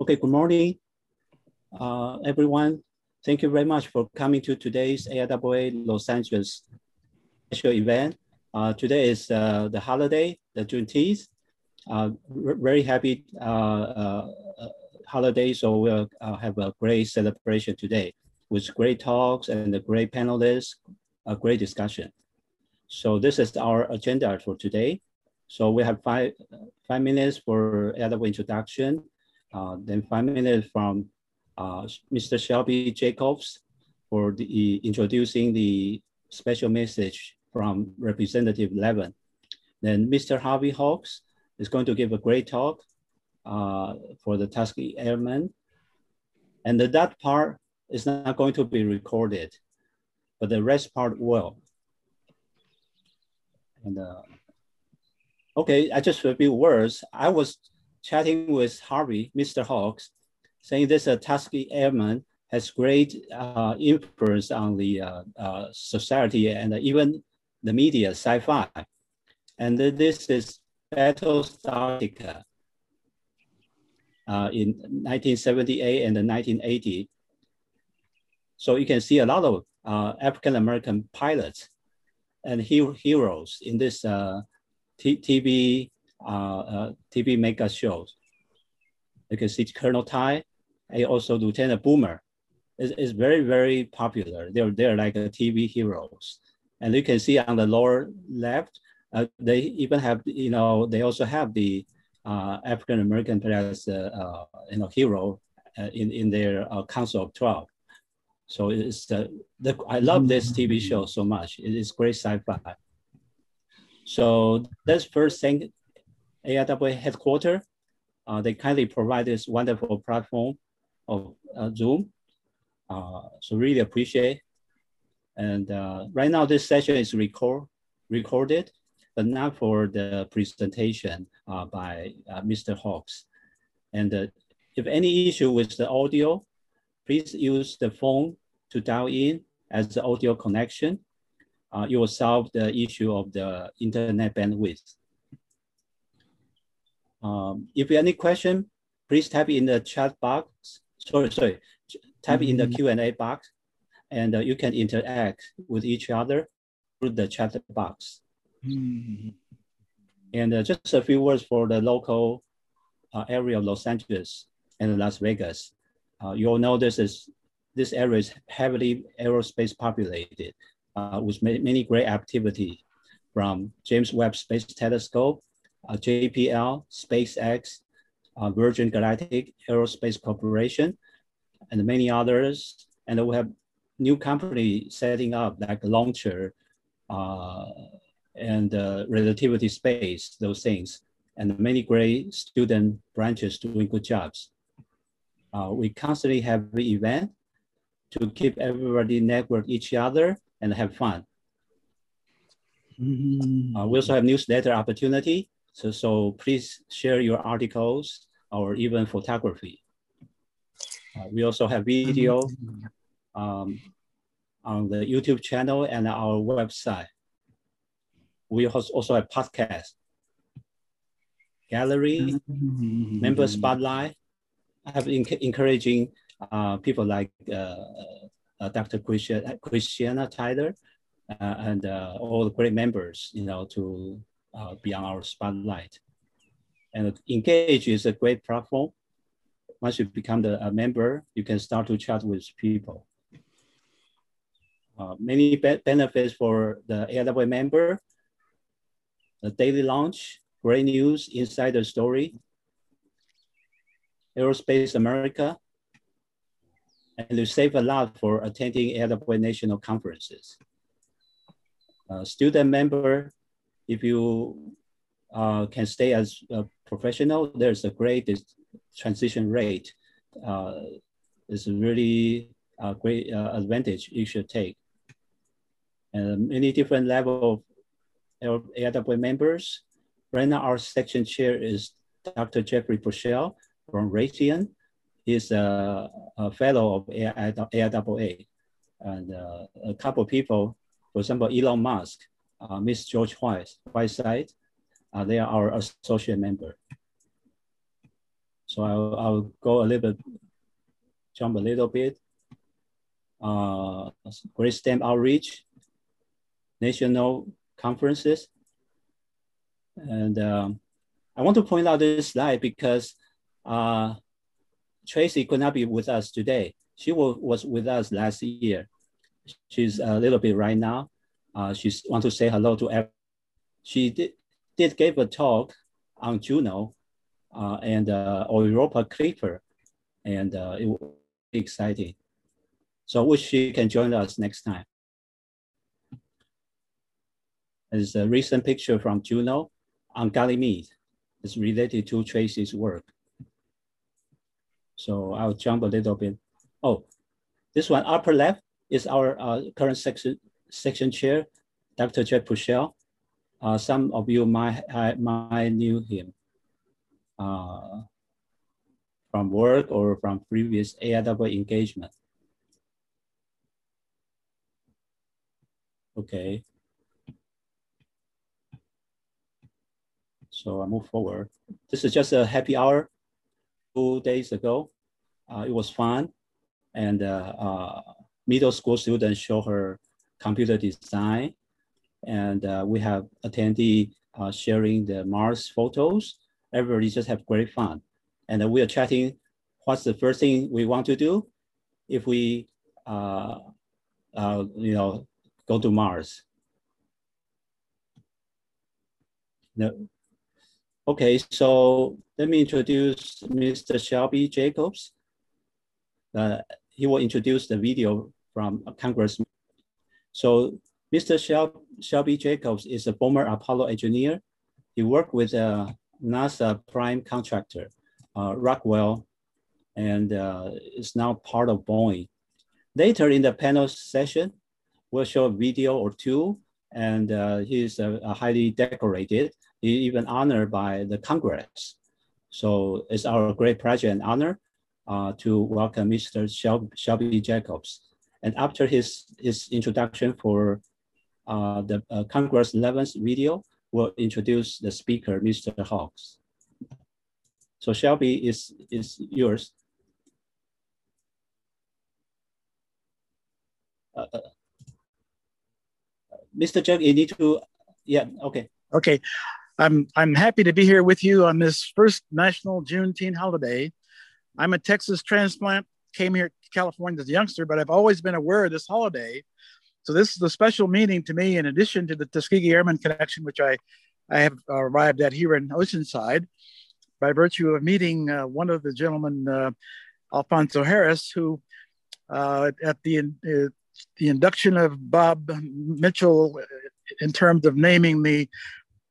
Okay, good morning, uh, everyone. Thank you very much for coming to today's AIAA Los Angeles special event. Uh, today is uh, the holiday, the Juneteenth. Uh, very happy uh, uh, holiday, so we'll have a great celebration today with great talks and a great panelists, a great discussion. So this is our agenda for today. So we have five, five minutes for AIAA introduction, uh, then five minutes from uh, Mr. Shelby Jacobs for the introducing the special message from Representative Levin. Then Mr. Harvey Hawks is going to give a great talk uh, for the Tuskegee Airmen. And that part is not going to be recorded, but the rest part will. And uh, okay, I just a few words. I was chatting with Harvey, Mr. Hawks, saying this uh, Tuskegee Airman has great uh, influence on the uh, uh, society and even the media, sci-fi. And this is Battlestar Galactica uh, in 1978 and 1980. So you can see a lot of uh, African-American pilots and he heroes in this TV TV mega shows. You can see Colonel Tigh and also Lieutenant Boomer. It's, it's very, very popular. They're, they're like TV heroes. And you can see on the lower left, uh, they even have, you know, they also have the uh, African American as uh, uh, you know hero uh, in in their Council of Twelve. So it's the, the I love this TV show so much. It is great sci-fi. So let's first thank AIAA headquarters. Uh, they kindly provide this wonderful platform of uh, Zoom. Uh, so really appreciate. And right now this session is record, recorded but not for the presentation uh, by uh, Mr. Hawks. And uh, if any issue with the audio, please use the phone to dial in as the audio connection. Uh, you will solve the issue of the internet bandwidth. Um, if you have any question, please type in the chat box. Sorry, sorry, type mm in the mm-hmm. Q&A box and uh, you can interact with each other through the chat box. Mm-hmm. And uh, just a few words for the local uh, area of Los Angeles and Las Vegas. Uh, you all know this is this area is heavily aerospace populated uh, with many, many great activity from James Webb Space Telescope, uh, JPL, SpaceX, uh, Virgin Galactic Aerospace Corporation, and many others. And we have new company setting up like Launcher, uh, and uh, relativity space, those things, and many great student branches doing good jobs. Uh, we constantly have event to keep everybody network each other and have fun. Mm-hmm. Uh, we also have newsletter opportunity. So, so please share your articles or even photography. Uh, we also have video um, on the YouTube channel and our website we also have podcast, gallery, mm-hmm. member spotlight. I have encouraging uh, people like uh, uh, Dr. Christiana, Christiana Tyler uh, and uh, all the great members, you know, to uh, be our spotlight. And Engage is a great platform. Once you become the, a member, you can start to chat with people. many be benefits for the AIAA member the daily launch, great news, insider story, Aerospace America, and you save a lot for attending AIAA national conferences. Uh, student member, if you uh, can stay as a professional, there's a great transition rate. Uh, it's a really uh, great uh, advantage you should take. And many different level of AIAA members. Right now, our section chair is Dr. Jeffrey Puschell from Raytheon. He's a, a fellow of AIAA. And uh, a couple of people, for example, Elon Musk, uh, Miss George White, Whiteside, uh, they are our associate member. So So I'll, I'll go a little bit, jump a little bit. Uh, Great STEM outreach, national conferences. And um, I want to point out this slide because uh, Tracy could not be with us today. She was with us last year. She's a little bit right now. Uh, she wants to say hello to everyone. She did, did give a talk on Juno uh, and uh, Europa Clipper, and uh, it was exciting. So wish she can join us next time. There's a recent picture from Juno on Ganymede. It's related to Tracy's work. So I'll jump a little bit. Oh, this one upper left is our uh, current section, section chair, Dr. Jeff Puschell. Uh, some of you might, might knew him uh, from work or from previous AIAA engagement. Okay. So I move forward. This is just a happy hour two days ago. Uh, it was fun. And uh, uh, middle school students show her computer design. And uh, we have attendee uh, sharing the Mars photos. Everybody just have great fun. And we are chatting, what's the first thing we want to do if we, uh, you know, go to Mars? No, Okay, so let me introduce Mr. Shelby Jacobs. Uh, he will introduce the video from Congress. So Mr. Shel Shelby Jacobs is a former Apollo engineer. He worked with a NASA prime contractor, uh, Rockwell, and uh, is now part of Boeing. Later in the panel session, we'll show a video or two, and uh, he's uh, highly decorated he even honored by the Congress. So it's our great pleasure and honor uh, to welcome Mr. Shelby Jacobs. And after his, his introduction for uh, the uh, Congress 11th video, we'll introduce the speaker, Mr. Hawks. So Shelby is, is yours. Uh, uh Mr. Jack, you need to, yeah, okay. Okay, I'm I'm happy to be here with you on this first national Juneteenth holiday. I'm a Texas transplant, came here to California as a youngster, but I've always been aware of this holiday. So this is a special meaning to me, in addition to the Tuskegee Airmen Connection, which I, I have arrived at here in Oceanside, by virtue of meeting uh, one of the gentlemen, uh, Alfonso Harris, who uh, at the uh, the induction of Bob Mitchell in terms of naming the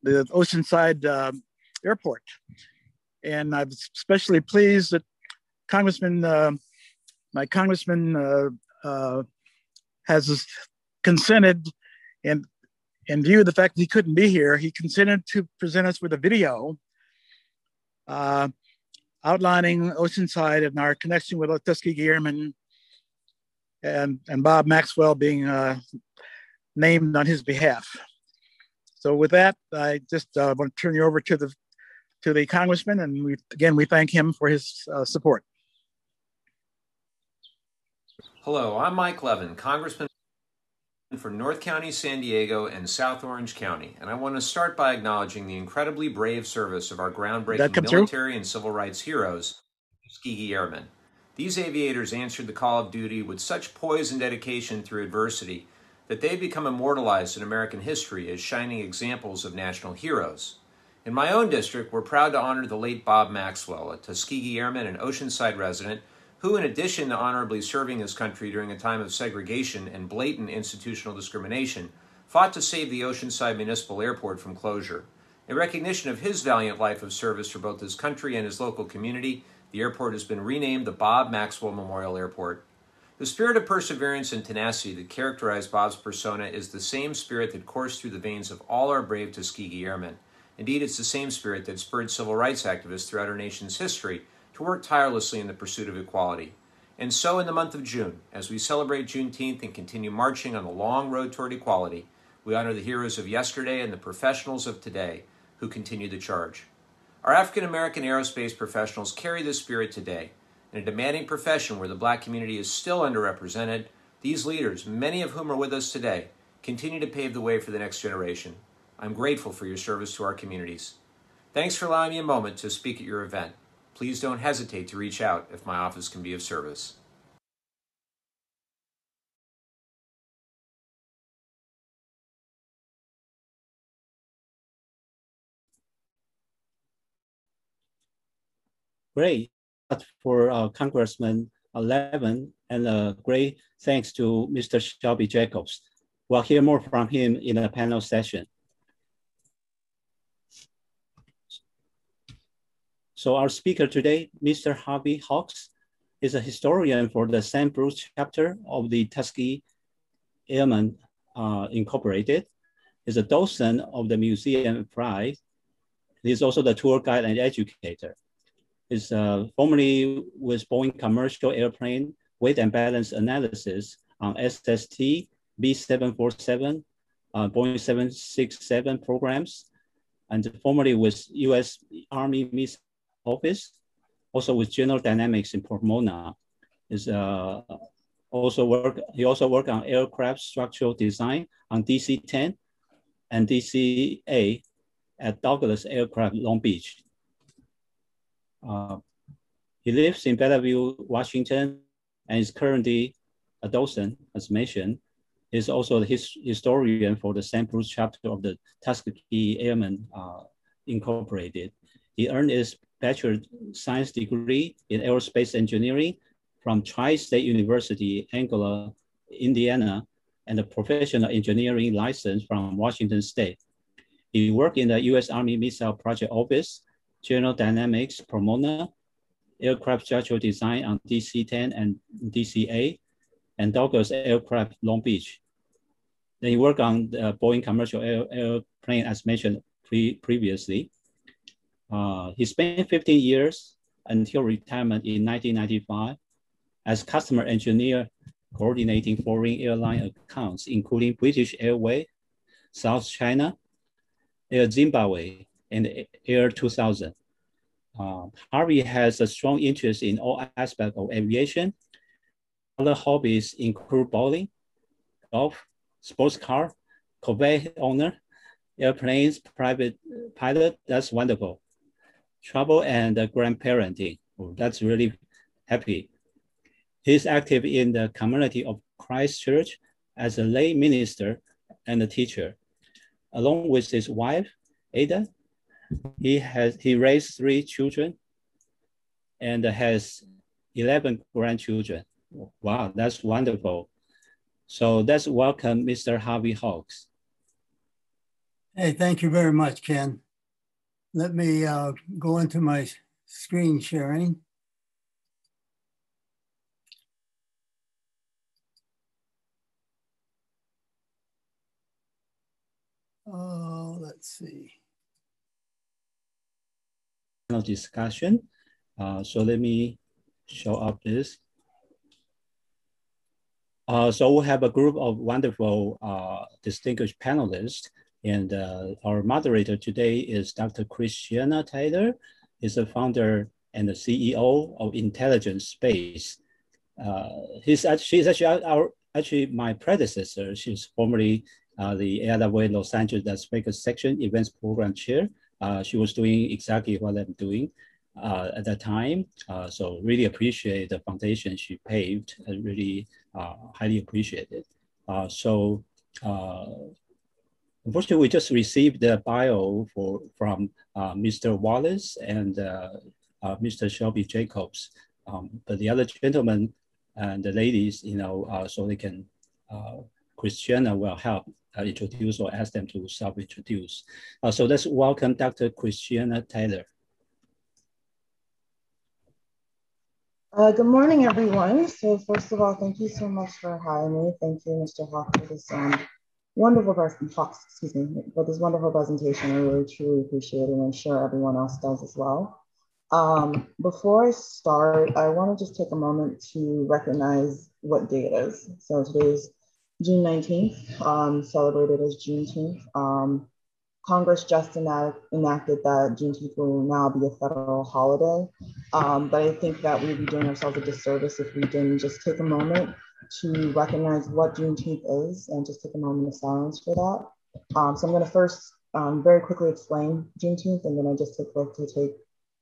the Oceanside uh, Airport. And I'm especially pleased that Congressman, uh, my congressman uh, uh has consented and in view of the fact that he couldn't be here, he consented to present us with a video uh, outlining Oceanside and our connection with Tuskegee Airmen and, and Bob Maxwell being uh, named on his behalf. So with that, I just uh, want to turn you over to the to the congressman, and we again we thank him for his uh, support. Hello, I'm Mike Levin, Congressman for North County, San Diego, and South Orange County, and I want to start by acknowledging the incredibly brave service of our groundbreaking military through? and civil rights heroes, Tuskegee Airmen. These aviators answered the call of duty with such poise and dedication through adversity that they've become immortalized in American history as shining examples of national heroes. In my own district, we're proud to honor the late Bob Maxwell, a Tuskegee Airman and Oceanside resident, who, in addition to honorably serving his country during a time of segregation and blatant institutional discrimination, fought to save the Oceanside Municipal Airport from closure. In recognition of his valiant life of service for both his country and his local community, the airport has been renamed the Bob Maxwell Memorial Airport. The spirit of perseverance and tenacity that characterized Bob's persona is the same spirit that coursed through the veins of all our brave Tuskegee Airmen. Indeed, it's the same spirit that spurred civil rights activists throughout our nation's history to work tirelessly in the pursuit of equality. And so, in the month of June, as we celebrate Juneteenth and continue marching on the long road toward equality, we honor the heroes of yesterday and the professionals of today who continue the charge. Our African American aerospace professionals carry this spirit today. In a demanding profession where the black community is still underrepresented, these leaders, many of whom are with us today, continue to pave the way for the next generation. I'm grateful for your service to our communities. Thanks for allowing me a moment to speak at your event. Please don't hesitate to reach out if my office can be of service. Great for uh, Congressman Levin and uh, great thanks to Mr. Shelby Jacobs. We'll hear more from him in a panel session. So our speaker today, Mr. Harvey Hawks, is a historian for the Sam Bruce chapter of the Tuskegee Airmen uh, Incorporated. He's a docent of the Museum Pride. He's also the tour guide and educator. He's uh, formerly with Boeing commercial airplane weight and balance analysis on SST, B747, uh, Boeing 767 programs, and formerly with U.S. Army Missile office, also with General Dynamics in Pomona. Is uh, also work. He also worked on aircraft structural design on DC-10 and DC-8 at Douglas Aircraft Long Beach. Uh, he lives in Bellevue, Washington, and is currently a docent, as mentioned. He's also the his, historian for the Sam Bruce chapter of the Tuskegee Airmen uh, Incorporated. He earned his bachelor science degree in aerospace engineering from Tri-State University, Angola, Indiana, and a professional engineering license from Washington State. He worked in the U.S. Army Missile Project Office, General Dynamics, Pomona, aircraft structural design on DC-10 and DC-8, and Douglas Aircraft Long Beach. Then he worked on the Boeing commercial air, airplane as mentioned pre previously. Uh, he spent 15 years until retirement in 1995 as customer engineer coordinating foreign airline accounts, including British Airways, South China, Air Zimbabwe, and Air 2000. Uh, Harvey has a strong interest in all aspects of aviation. Other hobbies include bowling, golf, sports car, Corvette owner, airplanes, private pilot. That's wonderful travel and grandparenting. Oh, that's really happy. He's active in the community of Christ Church as a lay minister and a teacher. Along with his wife, Ada, he has he raised three children and has 11 grandchildren. Wow, that's wonderful. So let's welcome Mr. Harvey Hawks. Hey, thank you very much, Ken. Let me uh, go into my screen sharing. Uh, let's see. No discussion. Uh, so let me show up this. Uh, so we have a group of wonderful uh, distinguished panelists and uh, our moderator today is Dr. Christiana Taylor. He's the founder and the CEO of Intelligence Space. Uh, he's she's actually our, actually my predecessor. She's formerly uh, the AIAA Los Angeles Las Vegas section events program chair. Uh, she was doing exactly what I'm doing uh, at that time. Uh, so really appreciate the foundation she paved and really highly appreciate it. so Unfortunately, we just received the bio for, from uh, Mr. Wallace and uh, uh, Mr. Shelby Jacobs. Um, but the other gentlemen and the ladies, you know, so they can, Christiana will help introduce or ask them to self-introduce. so let's welcome Dr. Christiana Taylor. Uh, good morning, everyone. So first of all, thank you so much for having me. Thank you, Mr. Hawk, for this um, wonderful person, Fox, excuse me, for this wonderful presentation. I really truly appreciate it and I'm sure everyone else does as well. Um, before I start, I want to just take a moment to recognize what day it is. So today is June 19th, um, celebrated as Juneteenth. Um, Congress just enact, enacted that Juneteenth will now be a federal holiday. Um, but I think that we'd be doing ourselves a disservice if we didn't just take a moment to recognize what Juneteenth is and just take a moment of silence for that. Um, so I'm going to first um, very quickly explain Juneteenth, and then I just take like to take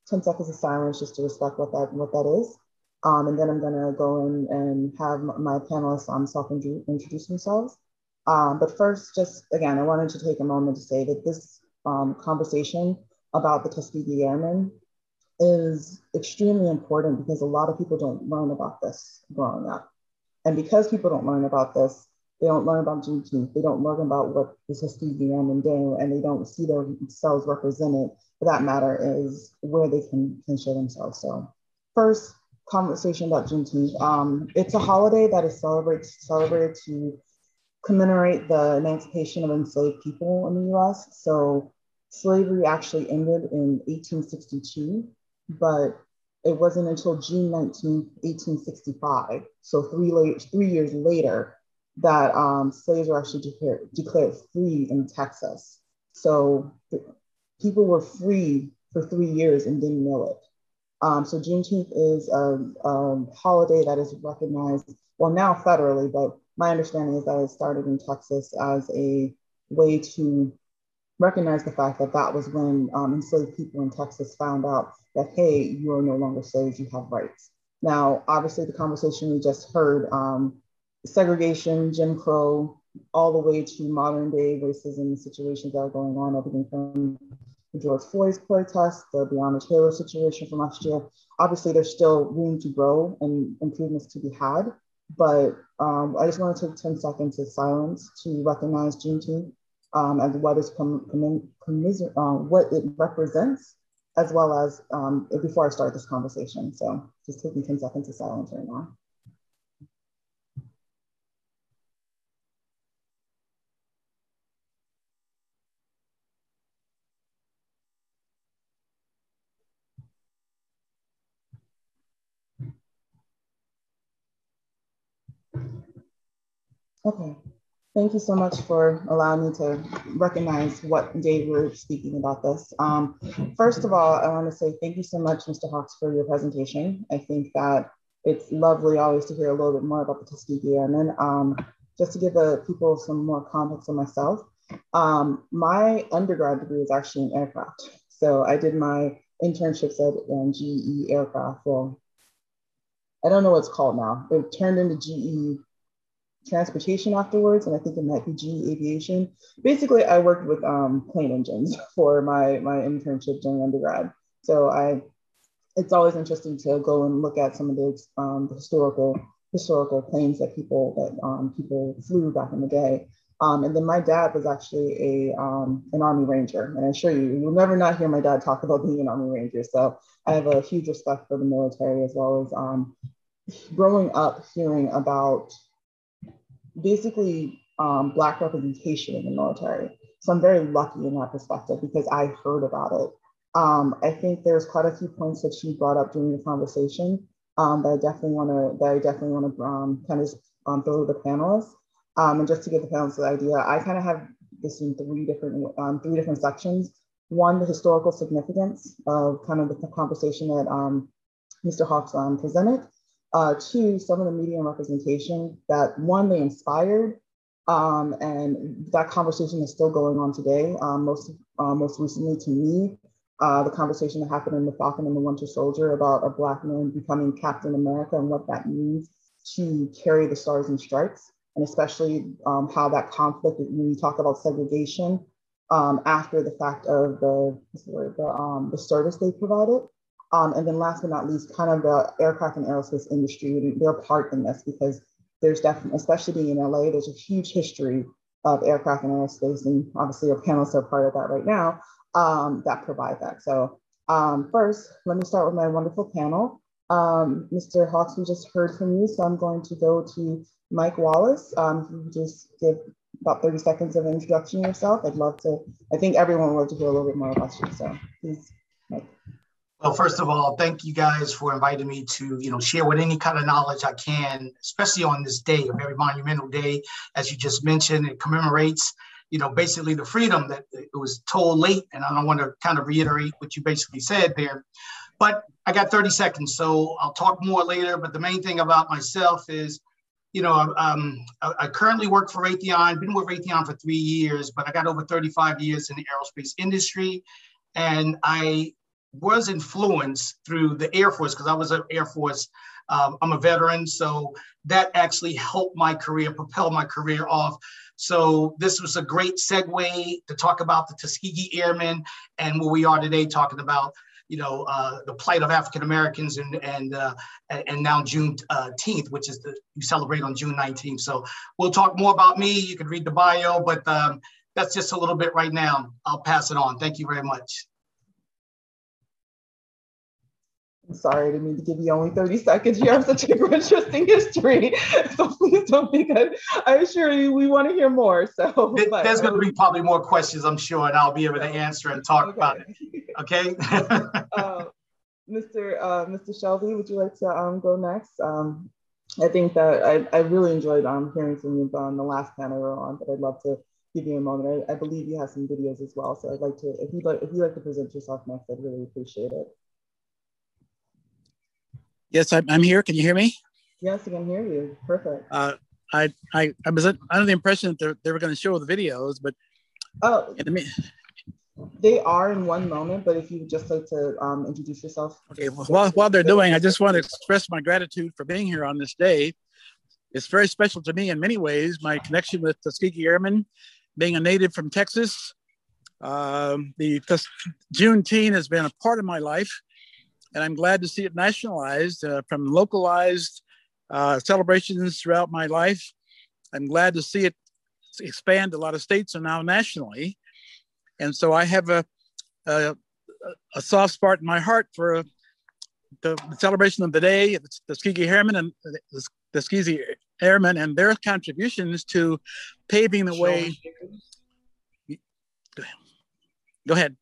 10 seconds of silence just to respect what that what that is. Um, and then I'm going to go in and have my panelists um, self-introduce themselves. Um, but first, just again, I wanted to take a moment to say that this um, conversation about the Tuskegee Airmen is extremely important because a lot of people don't learn about this growing up. And because people don't learn about this, they don't learn about Juneteenth, they don't learn about what the Tuskegee Airmen do, and they don't see themselves represented, for that matter, is where they can, can show themselves. So first, conversation about Juneteenth. Um, it's a holiday that is celebrated, celebrated to commemorate the emancipation of enslaved people in the US. So slavery actually ended in 1862, but it wasn't until June 19, 1865, so three, late, three years later, that um, slaves were actually declared, declared free in Texas. So people were free for three years and didn't know it. Um, so Juneteenth is a, a, holiday that is recognized, well, now federally, but my understanding is that it started in Texas as a way to recognize the fact that that was when um, enslaved people in Texas found out that, hey, you are no longer slaves, you have rights. Now, obviously, the conversation we just heard, um, segregation, Jim Crow, all the way to modern day racism situations that are going on, everything from George Floyd's protest, the Breonna Taylor situation from last year. Obviously, there's still room to grow and improvements to be had. But um, I just want to take 10 seconds of silence to recognize Juneteenth um, as what is com- com- uh, what it represents, as well as um, before I start this conversation. So just taking 10 seconds of silence right now. Okay. Thank you so much for allowing me to recognize what day we're speaking about this. Um, first of all, I want to say thank you so much, Mr. Hawks, for your presentation. I think that it's lovely always to hear a little bit more about the Tuskegee Airmen. Um, just to give the people some more context on myself, um, my undergrad degree is actually in aircraft. So I did my internships at um, GE Aircraft. Well, I don't know what it's called now. It turned into GE transportation afterwards, and I think it might be GE Aviation. Basically, I worked with um, plane engines for my my internship during undergrad. So I, it's always interesting to go and look at some of the, um, the historical historical planes that people that um, people flew back in the day. Um, and then my dad was actually a um, an Army Ranger, and I assure you, you'll never not hear my dad talk about being an Army Ranger. So I have a huge respect for the military as well as um, growing up hearing about basically um, Black representation in the military. So I'm very lucky in that perspective because I heard about it. Um, I think there's quite a few points that she brought up during the conversation um, that I definitely want to that I definitely want to um, kind of um, throw to the panelists. Um, and just to give the panelists the idea, I kind of have this in three different um, three different sections. One, the historical significance of kind of the conversation that Mr. Hawks presented. Uh, two, some of the media representation that one, they inspired, um, and that conversation is still going on today. Um, most, uh, most recently to me, uh, the conversation that happened in The Falcon and the Winter Soldier about a Black man becoming Captain America and what that means to carry the stars and stripes, and especially um, how that conflict, when you talk about segregation, um, after the fact of the, the, um, the service they provided, um, and then last but not least, kind of the aircraft and aerospace industry, their part in this, because there's definitely, especially being in LA, there's a huge history of aircraft and aerospace, and obviously our panelists are part of that right now, um, that provide that. So um, first, let me start with my wonderful panel. Um, Mr. Hawks, we just heard from you, so I'm going to go to Mike Wallace. Um, just give about 30 seconds of introduction yourself. I'd love to, I think everyone would love to hear a little bit more about you, so please, Mike. Well, first of all, thank you guys for inviting me to, you know, share with any kind of knowledge I can, especially on this day, a very monumental day, as you just mentioned. It commemorates you know, basically the freedom that it was told late. And I don't want to kind of reiterate what you basically said there. But I got 30 seconds, so I'll talk more later. But the main thing about myself is, you know, um, I, I, currently work for Raytheon, been with Raytheon for three years, but I got over 35 years in the aerospace industry. And I was influenced through the Air Force because I was an Air Force. Um, I'm a veteran, so that actually helped my career, propel my career off. So this was a great segue to talk about the Tuskegee Airmen and where we are today, talking about you know, uh, the plight of African Americans and and uh, and now Juneteenth, uh, which is the you celebrate on June 19th. So we'll talk more about me. You can read the bio, but um, that's just a little bit right now. I'll pass it on. Thank you very much. Sorry, I didn't mean to give you only 30 seconds. You have such a interesting history. So please don't be good. I assure you we want to hear more. So but, there's going to be probably more questions, I'm sure, and I'll be able to answer and talk okay. about it. Okay. uh, Mr. Uh, Mr. Shelby, would you like to um, go next? Um, I think that I, I really enjoyed um, hearing from you on the last panel we were on, but I'd love to give you a moment. I, I believe you have some videos as well. So I'd like to, if you'd like, if you'd like to present yourself next, I'd really appreciate it. Yes, I'm, I'm here. Can you hear me? Yes, I can hear you. Perfect. Uh, I, I, I was under the impression that they were going to show the videos, but oh, they are in one moment. But if you would just like to um, introduce yourself. Okay. Well, while, while they're doing, I just want to express my gratitude for being here on this day. It's very special to me in many ways. My connection with Tuskegee Airmen, being a native from Texas, um, the Juneteenth has been a part of my life and I'm glad to see it nationalized uh, from localized uh, celebrations throughout my life. I'm glad to see it expand a lot of states are now nationally. And so I have a, a, a soft spot in my heart for the, the celebration of the day, the Tuskegee Airmen and the Tuskegee Airmen and their contributions to paving the way. Go ahead.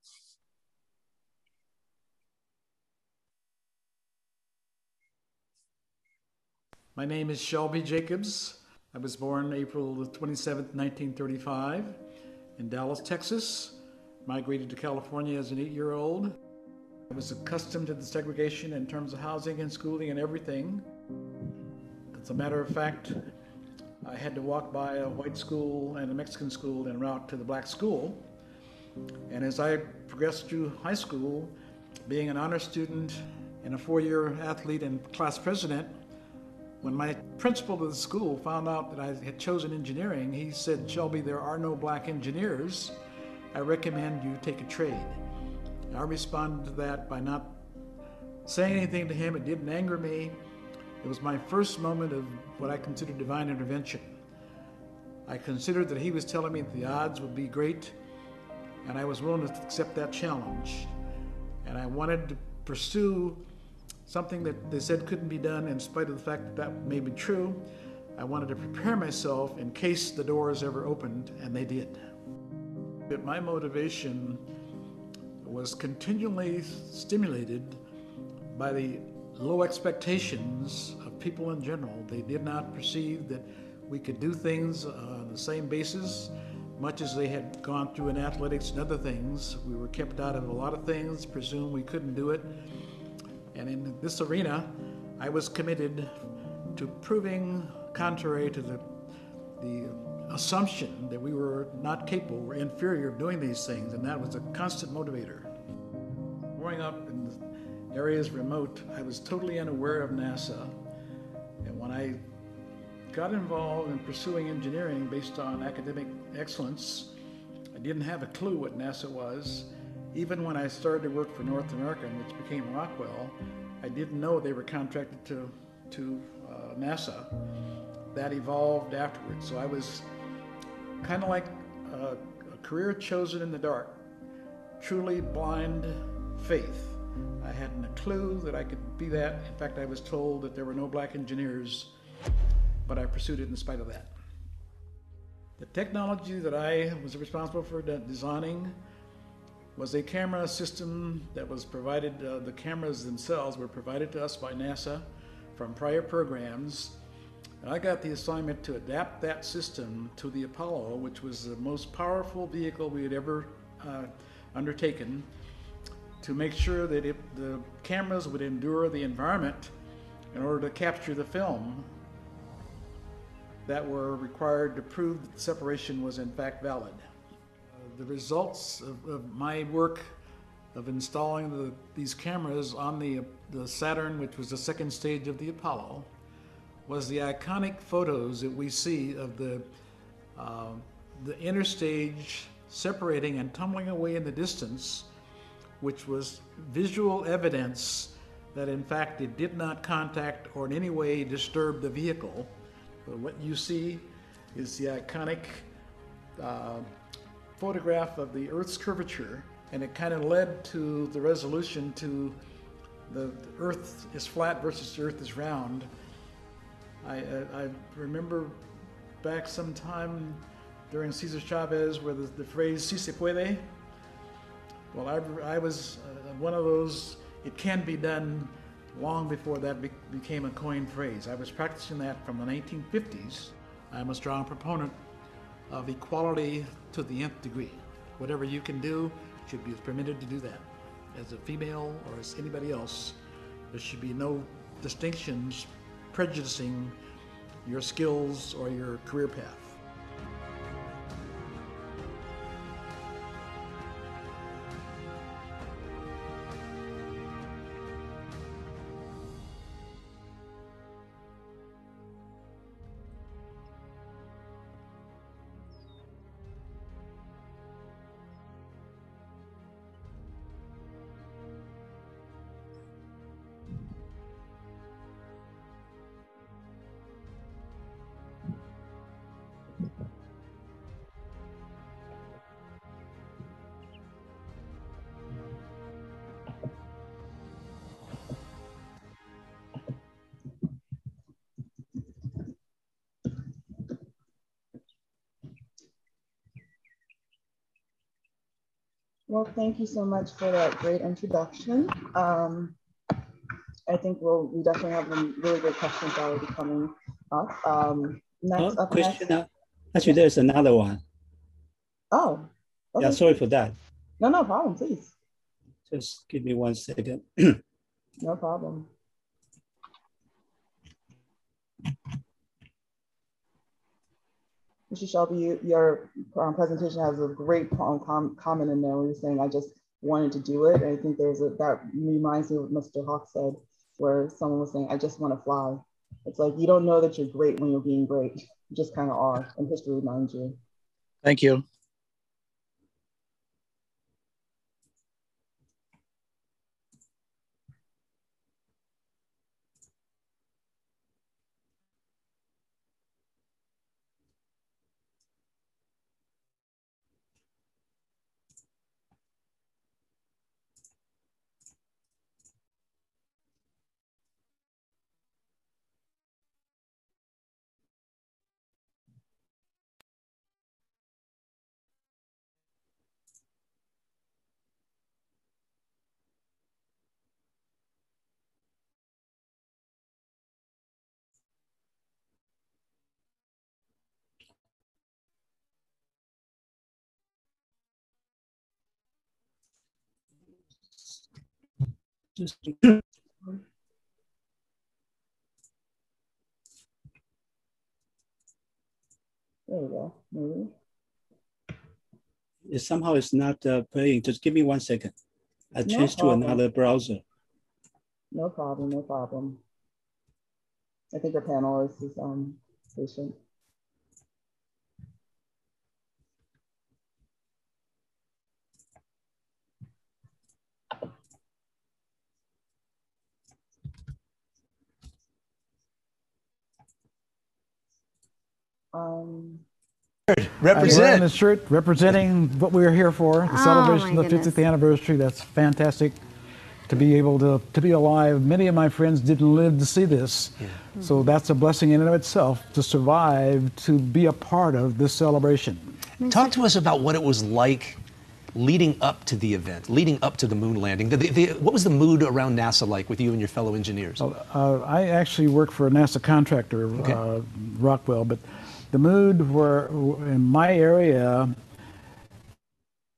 My name is Shelby Jacobs. I was born April 27, 1935, in Dallas, Texas. Migrated to California as an eight year old. I was accustomed to the segregation in terms of housing and schooling and everything. As a matter of fact, I had to walk by a white school and a Mexican school en route to the black school. And as I progressed through high school, being an honor student and a four year athlete and class president, when my principal of the school found out that I had chosen engineering, he said, Shelby, there are no black engineers. I recommend you take a trade. I responded to that by not saying anything to him. It didn't anger me. It was my first moment of what I consider divine intervention. I considered that he was telling me that the odds would be great, and I was willing to accept that challenge. And I wanted to pursue something that they said couldn't be done in spite of the fact that that may be true. I wanted to prepare myself in case the doors ever opened, and they did. But my motivation was continually stimulated by the low expectations of people in general. They did not perceive that we could do things on the same basis, much as they had gone through in athletics and other things. We were kept out of a lot of things, presumed we couldn't do it. And in this arena, I was committed to proving, contrary to the, the assumption that we were not capable, were inferior of doing these things, and that was a constant motivator. Growing up in areas remote, I was totally unaware of NASA. And when I got involved in pursuing engineering based on academic excellence, I didn't have a clue what NASA was. Even when I started to work for North American, which became Rockwell, I didn't know they were contracted to, to uh, NASA. That evolved afterwards. So I was kind of like a, a career chosen in the dark, truly blind faith. I hadn't a clue that I could be that. In fact, I was told that there were no black engineers, but I pursued it in spite of that. The technology that I was responsible for designing was a camera system that was provided, uh, the cameras themselves were provided to us by NASA from prior programs And I got the assignment to adapt that system to the Apollo, which was the most powerful vehicle we had ever uh, undertaken, to make sure that it, the cameras would endure the environment in order to capture the film that were required to prove that the separation was in fact valid. The results of, of, my work of installing the, these cameras on the, the Saturn, which was the second stage of the Apollo, was the iconic photos that we see of the, uh, the interstage separating and tumbling away in the distance, which was visual evidence that in fact it did not contact or in any way disturb the vehicle. But what you see is the iconic uh, photograph of the Earth's curvature, and it kind of led to the resolution to the, the Earth is flat versus the Earth is round. I, I, I remember back sometime during Cesar Chavez where the, the phrase si se puede. Well, I, I was uh, one of those, it can be done long before that be became a coined phrase. I was practicing that from the 1950s. I'm a strong proponent of equality to the nth degree. Whatever you can do should be permitted to do that. As a female or as anybody else, there should be no distinctions prejudicing your skills or your career path. Well, thank you so much for that great introduction. Um, I think we'll, we definitely have some really good questions already coming up. Um, next oh, up question, next. Actually, there's another one. Oh. Okay. Yeah, sorry for that. No, no problem, please. Just give me one second. no problem. Mr. Shelby, your um, presentation has a great com comment in there where you're saying, I just wanted to do it. And I think there's a, that reminds me of what Mr. Hawk said, where someone was saying, I just want to fly. It's like, you don't know that you're great when you're being great. You just kind of are, and history reminds you. Thank you. Just there we go. Maybe. It somehow it's not uh, playing. Just give me one second. I changed to another browser. No problem. No problem. I think our panelist is um patient. Um, Represent. the shirt representing what we are here for, the oh, celebration of the 50th anniversary. That's fantastic to be able to, to be alive. Many of my friends didn't live to see this. Yeah. Mm-hmm. So that's a blessing in and of itself to survive, to be a part of this celebration. Talk to us about what it was like leading up to the event, leading up to the moon landing? The, the, the, what was the mood around NASA like with you and your fellow engineers? Uh, I actually work for a NASA contractor, okay. uh, Rockwell, but the mood were in my area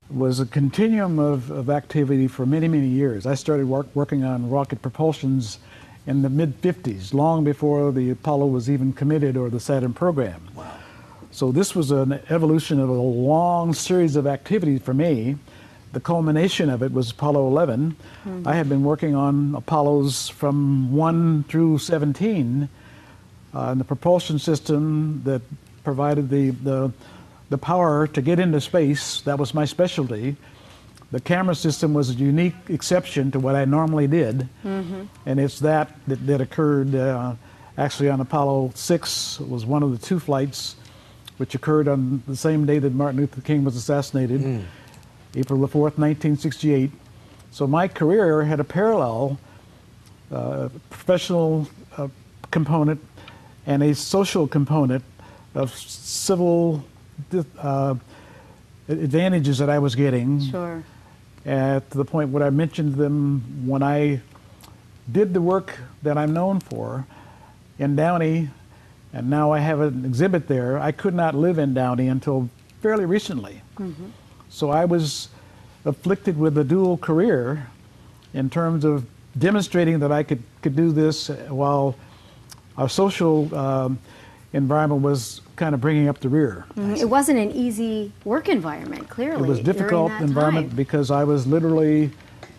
was a continuum of, of activity for many, many years. I started work, working on rocket propulsions in the mid 50s, long before the Apollo was even committed or the Saturn program. Wow. So this was an evolution of a long series of activities for me. The culmination of it was Apollo 11. Mm-hmm. I had been working on Apollos from 1 through 17, uh, and the propulsion system that provided the, the, the power to get into space. That was my specialty. The camera system was a unique exception to what I normally did, mm-hmm. and it's that that, that occurred uh, actually on Apollo 6. It was one of the two flights, which occurred on the same day that Martin Luther King was assassinated, mm. April the 4th, 1968. So my career had a parallel uh, professional uh, component and a social component of civil uh, advantages that I was getting. Sure. At the point where I mentioned them when I did the work that I'm known for in Downey, and now I have an exhibit there. I could not live in Downey until fairly recently. Mm-hmm. So I was afflicted with a dual career in terms of demonstrating that I could, could do this while our social um, environment was kind of bringing up the rear. Mm-hmm. It wasn't an easy work environment, clearly. It was difficult environment time. because I was literally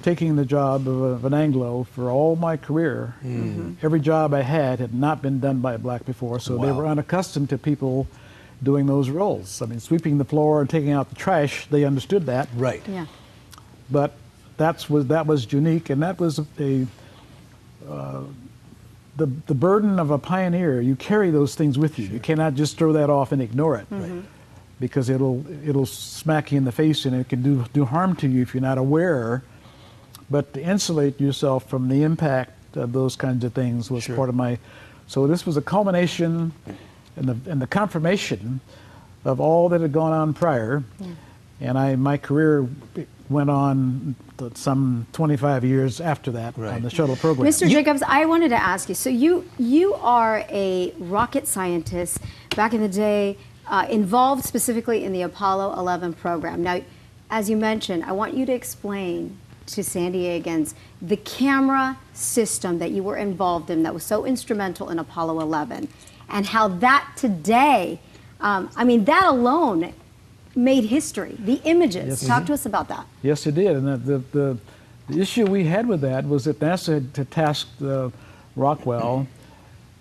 taking the job of, of an Anglo for all my career. Mm-hmm. Every job I had had not been done by a black before, so wow. they were unaccustomed to people doing those roles. I mean, sweeping the floor and taking out the trash, they understood that. Right. Yeah. But that's was that was unique, and that was a uh, the, the burden of a pioneer, you carry those things with you. Sure. You cannot just throw that off and ignore it. Mm-hmm. Because it'll it'll smack you in the face and it can do do harm to you if you're not aware. But to insulate yourself from the impact of those kinds of things was sure. part of my so this was a culmination and the and the confirmation of all that had gone on prior. Yeah. And I my career went on some 25 years after that right. on the shuttle program. Mr. Jacobs, I wanted to ask you. So you you are a rocket scientist back in the day, uh, involved specifically in the Apollo 11 program. Now, as you mentioned, I want you to explain to San Diegans the camera system that you were involved in that was so instrumental in Apollo 11, and how that today. Um, I mean, that alone made history. The images. Yes. Talk to us about that. Yes, it did. And the, the, the, the, issue we had with that was that NASA had tasked uh, Rockwell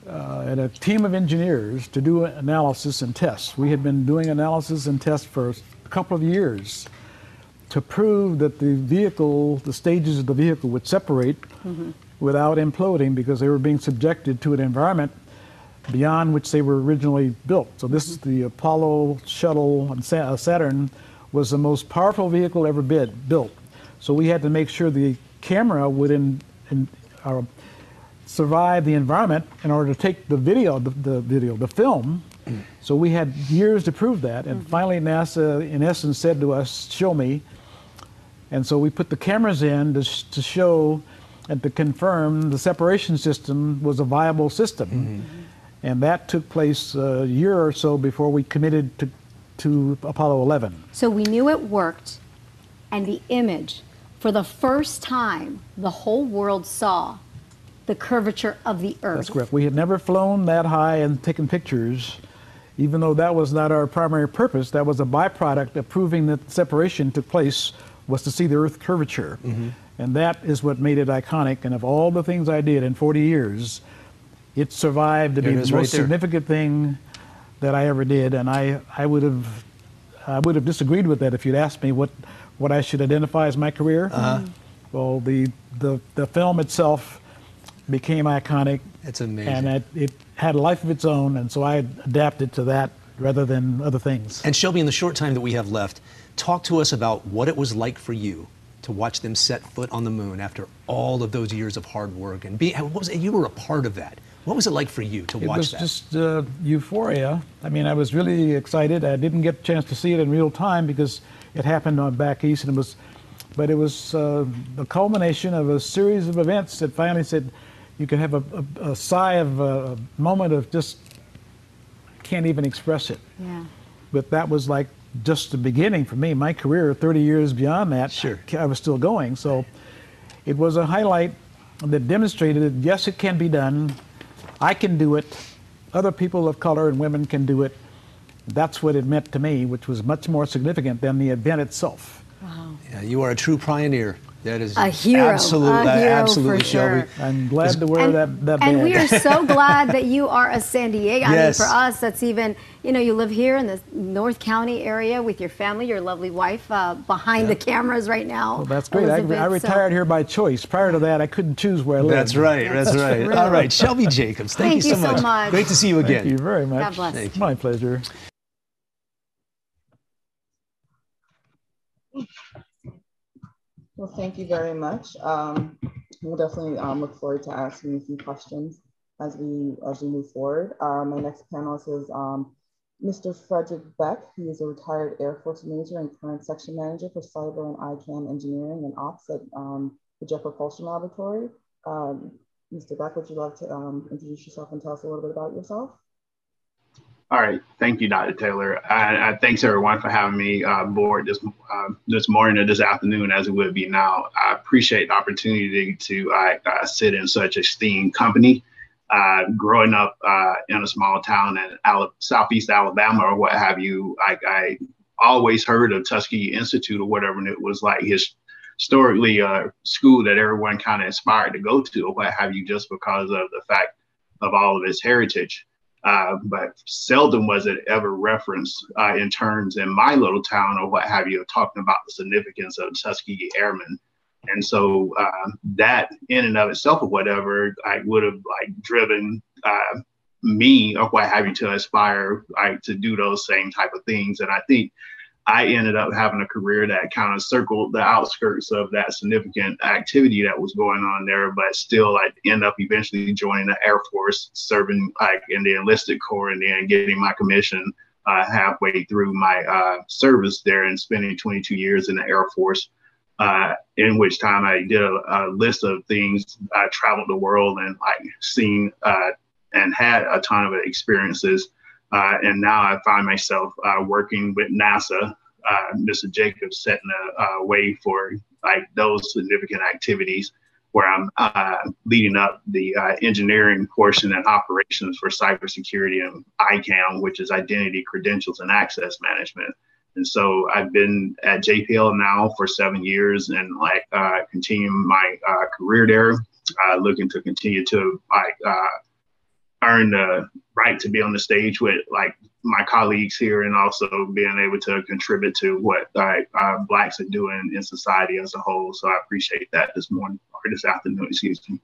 uh, and a team of engineers to do analysis and tests. We had been doing analysis and tests for a couple of years to prove that the vehicle, the stages of the vehicle would separate mm-hmm. without imploding because they were being subjected to an environment beyond which they were originally built. So this is the Apollo shuttle on uh, Saturn was the most powerful vehicle ever bid, built. So we had to make sure the camera would in, in, uh, survive the environment in order to take the video, the, the video, the film. So we had years to prove that, and mm-hmm. finally NASA, in essence, said to us, "Show me." And so we put the cameras in to, to show and to confirm the separation system was a viable system. Mm-hmm. And that took place a year or so before we committed to, to Apollo 11. So we knew it worked, and the image, for the first time, the whole world saw the curvature of the Earth. That's correct. We had never flown that high and taken pictures, even though that was not our primary purpose. That was a byproduct of proving that separation took place was to see the Earth curvature. Mm-hmm. And that is what made it iconic. And of all the things I did in 40 years, it survived to be the most right significant thing that I ever did, and I, I would have I would have disagreed with that if you'd asked me what, what I should identify as my career. Uh-huh. Well, the, the the film itself became iconic. It's amazing, and it, it had a life of its own, and so I adapted to that rather than other things. And Shelby, in the short time that we have left, talk to us about what it was like for you to watch them set foot on the moon after all of those years of hard work and be. What was it? You were a part of that. What was it like for you to it watch that? It was just uh, euphoria. I mean, I was really excited. I didn't get a chance to see it in real time because it happened on back east, and it was, but it was uh, the culmination of a series of events that finally said you could have a, a, a sigh of a moment of just can't even express it. Yeah. But that was like just the beginning for me. My career, 30 years beyond that, sure. I was still going. So it was a highlight that demonstrated that yes, it can be done. I can do it. Other people of color and women can do it. That's what it meant to me, which was much more significant than the event itself. Wow. Yeah, you are a true pioneer. That is a hero, absolutely, a hero absolutely, for sure. Shelby. I'm glad to wear and, that, that And badge. we are so glad that you are a San Diego. Yes. I mean, for us, that's even, you know, you live here in the North County area with your family, your lovely wife uh, behind Yeah. the cameras right now. Well, that's great. I, Elizabeth, I so- retired here by choice. Prior to that, I couldn't choose where I lived. That's right. That's, That's right. true. All right, Shelby Jacobs. Thank, Thank you you so so much. much. Great to see you again. Thank you very much. God bless. Thank you. My pleasure. Well, thank you very much. Um, we'll definitely um, look forward to asking a few questions as we as we move forward. Um, my next panelist is um, Mr. Frederick Beck. He is a retired Air Force Major and current section manager for cyber and ICAM engineering and ops at um, the Jet Propulsion Laboratory. Um, Mr. Beck, would you like to um, introduce yourself and tell us a little bit about yourself? All right, thank you, Dr. Taylor. I, I thanks everyone for having me uh, aboard this uh, this morning or this afternoon, as it would be now. I appreciate the opportunity to uh, uh, sit in such esteemed company. Uh, growing up uh, in a small town in southeast Alabama or what have you, I, I always heard of Tuskegee Institute or whatever, and it was like his historically uh, school that everyone kind of aspired to go to or what have you, just because of the fact of all of its heritage. Uh, but seldom was it ever referenced uh, in terms in my little town or what have you, talking about the significance of Tuskegee Airmen. And so uh, that in and of itself or whatever, I would have like driven uh, me or what have you to aspire like to do those same type of things. And I think I ended up having a career that kind of circled the outskirts of that significant activity that was going on there, but still I end up eventually joining the Air Force, serving like in the enlisted corps and then getting my commission uh, halfway through my uh, service there and spending 22 years in the Air Force. Uh, in which time I did a, a list of things. I traveled the world and like seen uh, and had a ton of experiences. Uh, and now I find myself uh, working with NASA, uh, Mr. Jacobs setting a, way for like those significant activities where I'm uh, leading up the uh, engineering portion and operations for cybersecurity and ICAM, which is identity, credentials, and access management. And so I've been at JPL now for seven years and like uh, my career there, looking to continue to like earn the right to be on the stage with like my colleagues here and also being able to contribute to what like uh, blacks are doing in society as a whole. So i appreciate that this morning or this afternoon excuse me.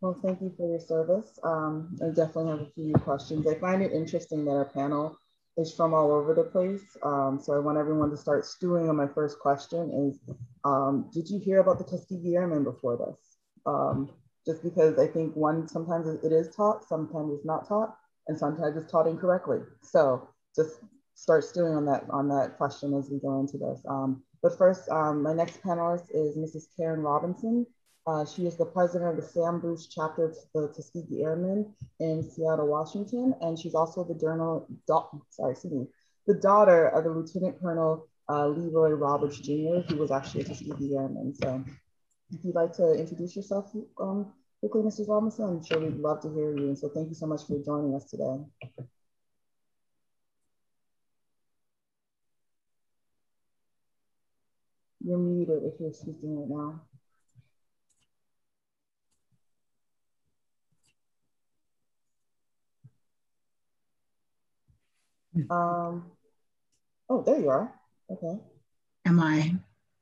Well thank you for your service. Um, i definitely have a few questions. I find it interesting that our panel is from all over the place. Um, so i want everyone to start stewing on my first question is um, did you hear about the tuskegee airmen before this? Um, just because I think one, sometimes it is taught, sometimes it's not taught, and sometimes it's taught incorrectly. So just start stewing on that on that question as we go into this. Um, but first, um, my next panelist is Mrs. Karen Robinson. Uh, she is the president of the Sam Bruce chapter of the Tuskegee Airmen in Seattle, Washington, and she's also the journal, sorry, excuse me, the daughter of the Lieutenant Colonel uh, Leroy Roberts Jr., who was actually a Tuskegee Airman. So if you'd like to introduce yourself um, quickly, Mrs. Robinson, I'm sure we'd love to hear you. And so thank you so much for joining us today. You're muted if you're speaking right now. Um, oh, there you are. Okay. Am I?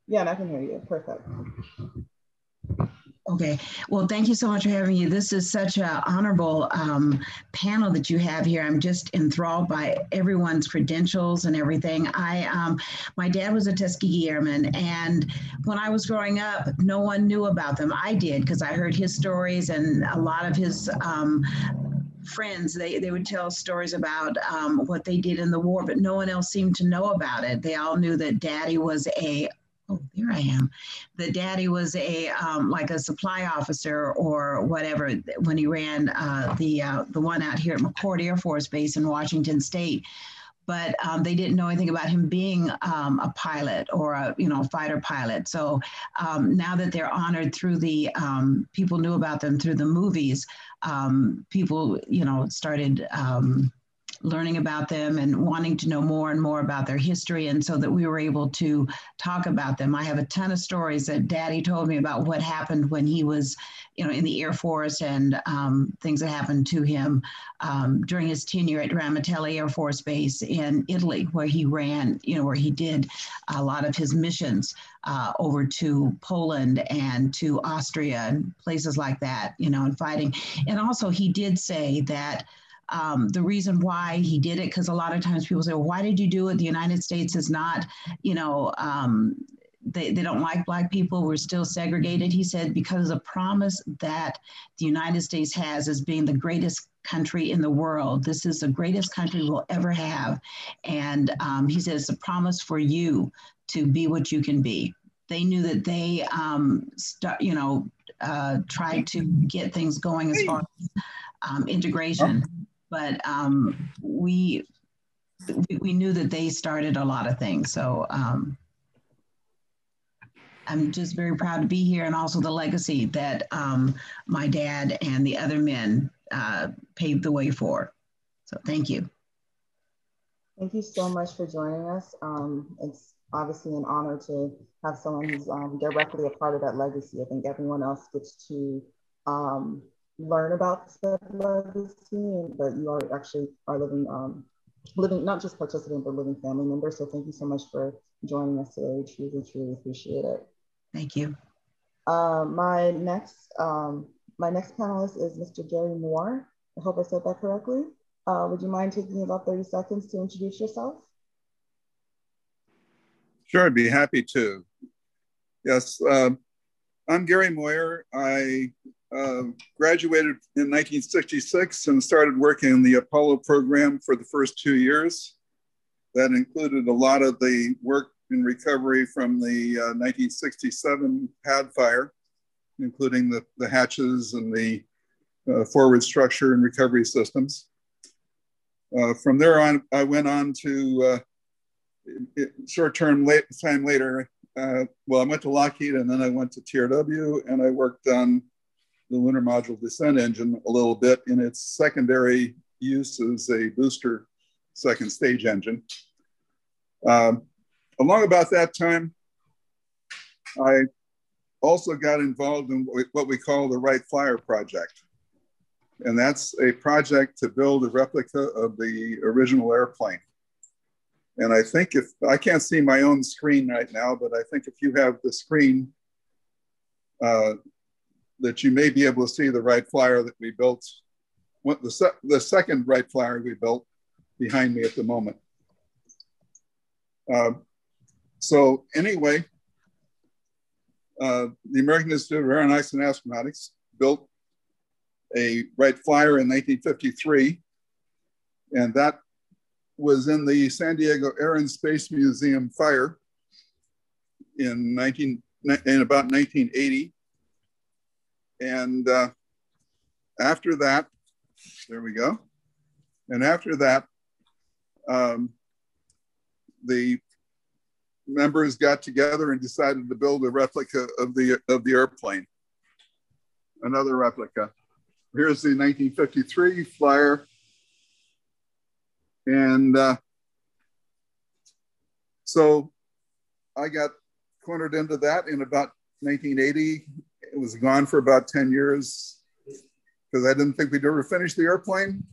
Yeah, and I can hear you. Perfect. Okay. Well, thank you so much for having me. This is such an honorable um, panel that you have here. I'm just enthralled by everyone's credentials and everything. I, um, my dad was a Tuskegee Airman, and when I was growing up, no one knew about them. I did because I heard his stories and a lot of his um, friends, they, they would tell stories about um, what they did in the war, but no one else seemed to know about it. They all knew that daddy was a oh, there I am. The daddy was a um, like a supply officer or whatever when he ran uh, the uh, the one out here at McChord Air Force Base in Washington State. But um, they didn't know anything about him being um, a pilot or a you know fighter pilot. So um, now that they're honored through the um, people knew about them through the movies, um, people you know started learning about them and wanting to know more and more about their history and so that we were able to talk about them i have a ton of stories that daddy told me about what happened when he was you know in the air force and um, things that happened to him um, during his tenure at Ramitelli Air Force Base in Italy, where he ran, you know, where he did a lot of his missions uh, over to Poland and to Austria and places like that, you know, and fighting. And also, he did say that um, the reason why he did it, because a lot of times people say, well, why did you do it? The United States is not, you know, um, they, they don't like black people. We're still segregated. He said, because of the promise that the United States has as being the greatest country in the world. This is the greatest country we'll ever have. And um, he said, it's a promise for you to be what you can be. They knew that they, um, start, you know, uh, tried to get things going as far as um, integration but um, we, we knew that they started a lot of things. So um, I'm just very proud to be here, and also the legacy that um, my dad and the other men uh, paved the way for. So thank you. Thank you so much for joining us. Um, it's obviously an honor to have someone who's um, directly a part of that legacy. I think everyone else gets to um, learn about the legacy, but you are actually are living, um, living not just participating, but living family members. So thank you so much for joining us today. We truly, truly appreciate it. Thank you. Uh, my next, um, my next panelist is Mr. Gary Moore. I hope I said that correctly. Uh, would you mind taking about 30 seconds to introduce yourself? Sure, I'd be happy to. Yes, uh, I'm Gary Moyer. I uh, graduated in 1966 and started working in the Apollo program for the first two years. That included a lot of the work in recovery from the uh, 1967 pad fire, including the, the hatches and the uh, forward structure and recovery systems. Uh, from there on, I went on to uh, short term late, time later. Uh, well, I went to Lockheed and then I went to TRW and I worked on the lunar module descent engine a little bit in its secondary use as a booster second stage engine. Um, along about that time, I also got involved in what we call the Wright Flyer project. And that's a project to build a replica of the original airplane. And I think if I can't see my own screen right now, but I think if you have the screen, uh, that you may be able to see the Wright Flyer that we built, the, se the second Wright Flyer we built behind me at the moment. Uh, so anyway, uh, the American Institute of Aeronautics and Astronautics built a Wright Flyer in 1953, and that was in the San Diego Air and Space Museum fire in 19 in about 1980. And uh, after that, there we go. And after that, um, the members got together and decided to build a replica of the of the airplane. Another replica. Here's the 1953 flyer. And uh, so I got cornered into that in about 1980 it was gone for about 10 years because I didn't think we'd ever finish the airplane.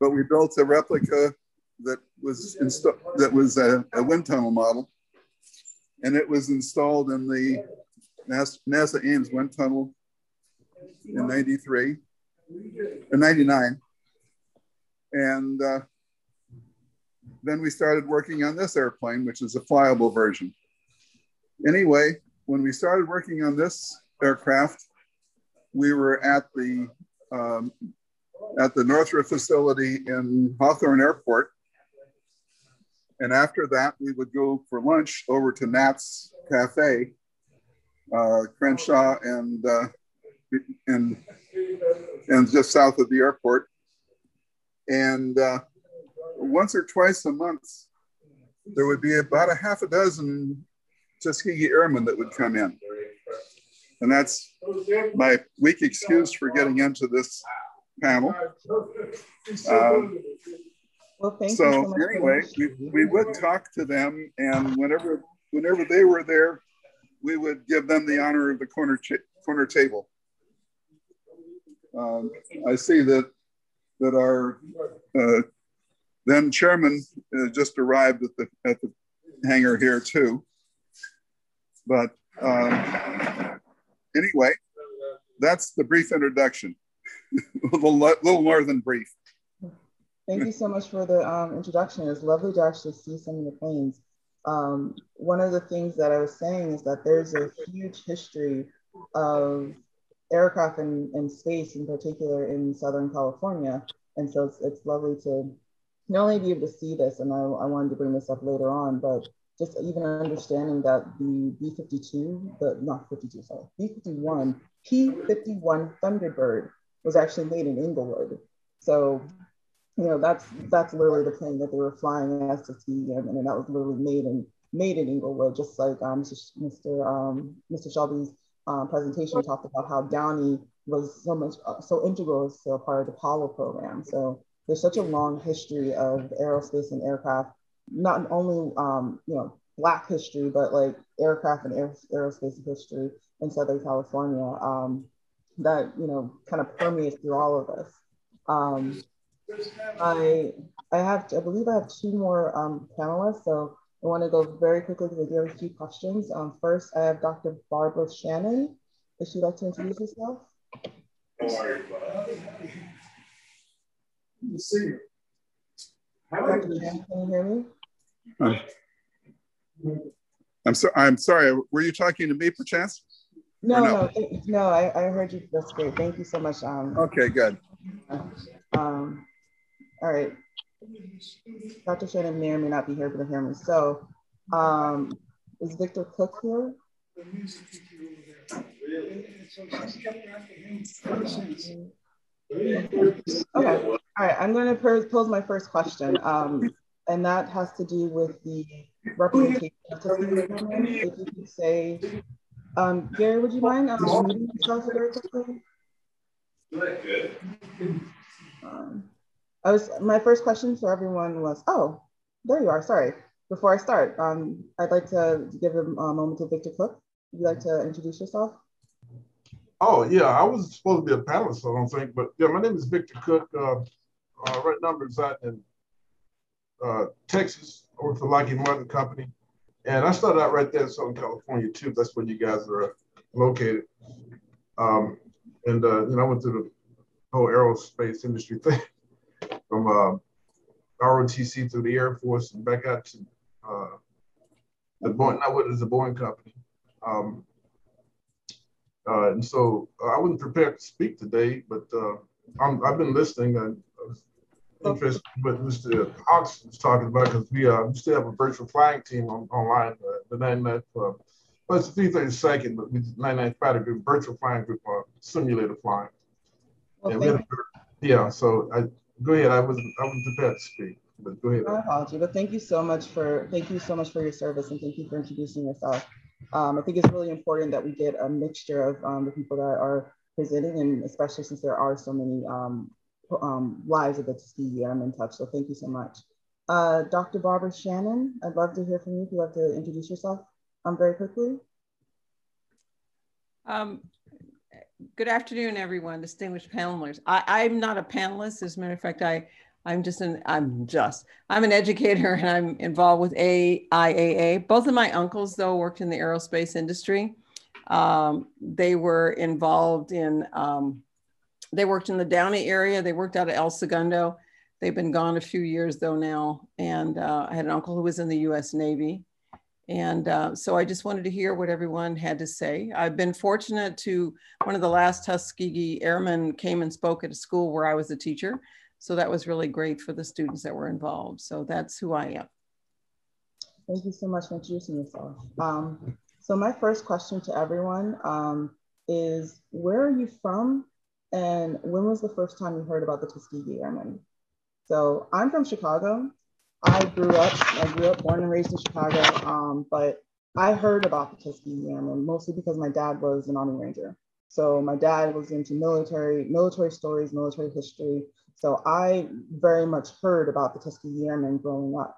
But we built a replica that was installed that was a, a, wind tunnel model, and it was installed in the NASA, NASA Ames wind tunnel in '93 in '99, and uh, then we started working on this airplane, which is a flyable version. Anyway, when we started working on this aircraft. We were at the um, at the Northrop facility in Hawthorne Airport. And after that, we would go for lunch over to Nat's Cafe, uh, Crenshaw and, uh, and, and just south of the airport. And uh, once or twice a month, there would be about a half a dozen Tuskegee Airmen that would come in. And that's my weak excuse for getting into this panel. Um, well, so, so anyway, we, we would talk to them, and whenever whenever they were there, we would give them the honor of the corner corner table. Um, I see that that our uh, then chairman uh, just arrived at the at the hangar here too. But um, anyway, that's the brief introduction. a little, little more than brief. Thank you so much for the um, introduction. It's lovely to actually see some of the planes. Um, one of the things that I was saying is that there's a huge history of aircraft and, and space in particular in Southern California. And so it's, it's lovely to not only be able to see this, and I, I wanted to bring this up later on, but just even understanding that the B-52, the not 52, sorry, B-51, P-51 Thunderbird was actually made in Inglewood. So, you know, that's that's literally the plane that they were flying as to see, and, and that was literally made in made in Inglewood, just like um, Mr. Um, Mr. Shelby's um, presentation talked about how Downey was so much uh, so integral to a part of the Apollo program. So there's such a long history of aerospace and aircraft, not only um, you know Black history, but like aircraft and aer aerospace history in Southern California. Um, that you know kind of permeates through all of us. Um, I I have I believe I have two more um, panelists, so I want to go very quickly because I do have a few questions. Um, first, I have Dr. Barbara Shannon. Would she like to introduce herself? Dr. Shannon, can you hear me? Hi. I'm so I'm sorry. Were you talking to me, perchance? No, no, no, no I, I heard you. That's great. Thank you so much. Um, okay, good. Um, all right. Dr. Shannon may or may not be here, but hear me. So, um, is Victor Cook here? Okay. All right. I'm going to pose my first question, um, and that has to do with the representation of If you could say um, Gary, would you mind um, muting yourself very quickly? Um, I was my first question for everyone was, oh, there you are. Sorry. Before I start, um, I'd like to give a, a moment to Victor Cook. Would you like to introduce yourself? Oh yeah, I was supposed to be a panelist, I don't think, but yeah, my name is Victor Cook. Uh, uh, right now I'm residing in uh, Texas, work for Lockheed Martin Company. And I started out right there in Southern California too. That's where you guys are located. Um, and uh, you know, I went through the whole aerospace industry thing from uh, ROTC through the Air Force and back out to uh, the Boeing. Not what is the Boeing company. Um, uh, and so uh, I wasn't prepared to speak today, but uh, i have been listening. I, I was interested what Mr. Hawks was talking about because we, uh, we still have a virtual flying team on, online, uh, the 99th, uh, well, it's the 332nd, but we 99th Fighter Group, virtual flying group, uh, simulator flying. Well, yeah, a, yeah, so I, go ahead. I was I was prepared to speak, but go ahead. My apology, but thank you so much for thank you so much for your service and thank you for introducing yourself. Um, I think it's really important that we get a mixture of um, the people that are presenting, and especially since there are so many um, um, lives of the Tuskegee Airmen touch. So thank you so much. Uh, Dr. Barbara Shannon, I'd love to hear from you if you'd like to introduce yourself um, very quickly. Um, good afternoon, everyone, distinguished panelists. I, am not a panelist. As a matter of fact, I, I'm just an, I'm just, I'm an educator and I'm involved with AIAA. Both of my uncles, though, worked in the aerospace industry. Um, they were involved in um, they worked in the Downey area. They worked out of El Segundo. They've been gone a few years though now. And uh, I had an uncle who was in the U.S. Navy, And uh, so I just wanted to hear what everyone had to say. I've been fortunate to, one of the last Tuskegee Airmen came and spoke at a school where I was a teacher. So that was really great for the students that were involved. So that's who I am. Thank you so much for introducing yourself. Um, so my first question to everyone um, is, where are you from? And when was the first time you heard about the Tuskegee Airmen? So I'm from Chicago. I grew up, I grew up born and raised in Chicago, um, but I heard about the Tuskegee Airmen mostly because my dad was an Army Ranger. So my dad was into military, military stories, military history. So I very much heard about the Tuskegee Airmen growing up.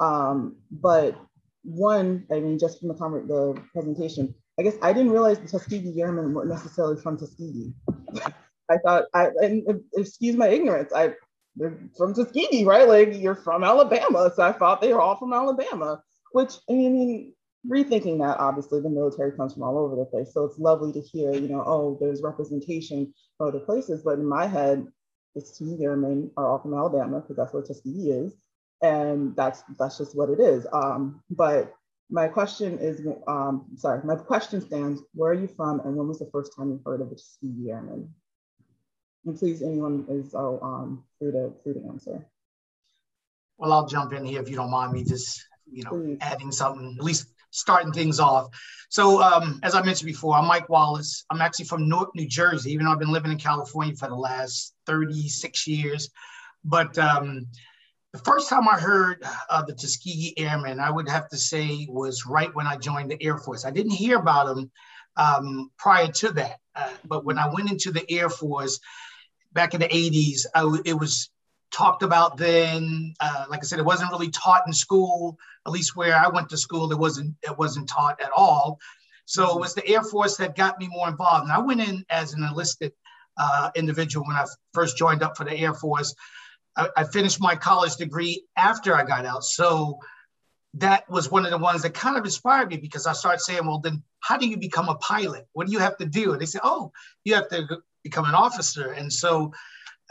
Um, but one, I mean, just from the, the presentation, I guess I didn't realize the Tuskegee Airmen weren't necessarily from Tuskegee. I thought, I and excuse my ignorance, I they're from Tuskegee, right? Like you're from Alabama, so I thought they were all from Alabama. Which I mean, rethinking that, obviously the military comes from all over the place, so it's lovely to hear, you know, oh, there's representation from other places. But in my head, it's Tuskegee Airmen are all from Alabama because that's where Tuskegee is, and that's that's just what it is. Um, but my question is, um, sorry, my question stands: Where are you from, and when was the first time you heard of the Tuskegee Airmen? And please, anyone is oh, um, free to free to answer. Well, I'll jump in here if you don't mind me just you know please. adding something, at least starting things off. So, um, as I mentioned before, I'm Mike Wallace. I'm actually from Newark, New Jersey, even though I've been living in California for the last 36 years. But um, the first time I heard of the Tuskegee Airmen, I would have to say was right when I joined the Air Force. I didn't hear about them um, prior to that, uh, but when I went into the Air Force, back in the 80s, it was talked about then. Uh, like I said, it wasn't really taught in school, at least where I went to school, it wasn't, it wasn't taught at all. So it was the Air Force that got me more involved. And I went in as an enlisted uh, individual when I first joined up for the Air Force. I, I finished my college degree after I got out. So that was one of the ones that kind of inspired me because I started saying, well, then how do you become a pilot? What do you have to do? And they said, oh, you have to become an officer. And so,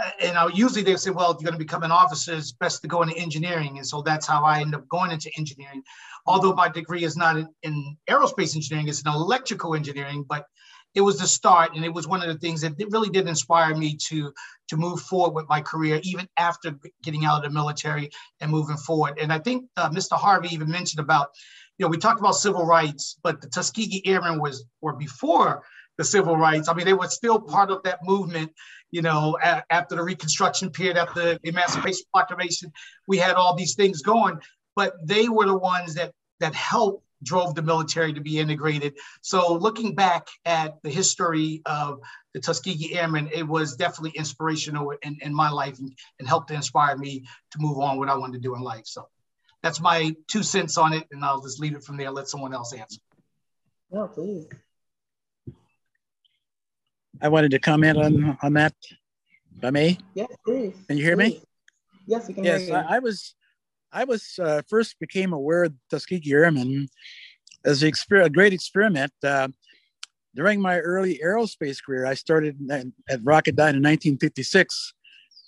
uh, and I usually they say, well, if you're going to become an officer, it's best to go into engineering. And so that's how I end up going into engineering. Although my degree is not in, in aerospace engineering, it's in electrical engineering, but it was the start. And it was one of the things that really did inspire me to, to move forward with my career, even after getting out of the military and moving forward. And I think uh, Mr. Harvey even mentioned about, you know, we talked about civil rights, but the Tuskegee Airmen was, were before the civil rights. I mean, they were still part of that movement, you know, a- after the Reconstruction period, after the Emancipation Proclamation, we had all these things going, but they were the ones that that helped drove the military to be integrated. So looking back at the history of the Tuskegee Airmen, it was definitely inspirational in, in my life and, and helped to inspire me to move on what I wanted to do in life. So that's my two cents on it, and I'll just leave it from there. Let someone else answer. No, please. I wanted to comment on on that. If I may. Yes, please. Can you hear please. me? Yes, we can yes, hear you. I, I was, I was uh, first became aware of Tuskegee Airmen as a, exper- a great experiment. Uh, during my early aerospace career, I started at Rocketdyne in 1956.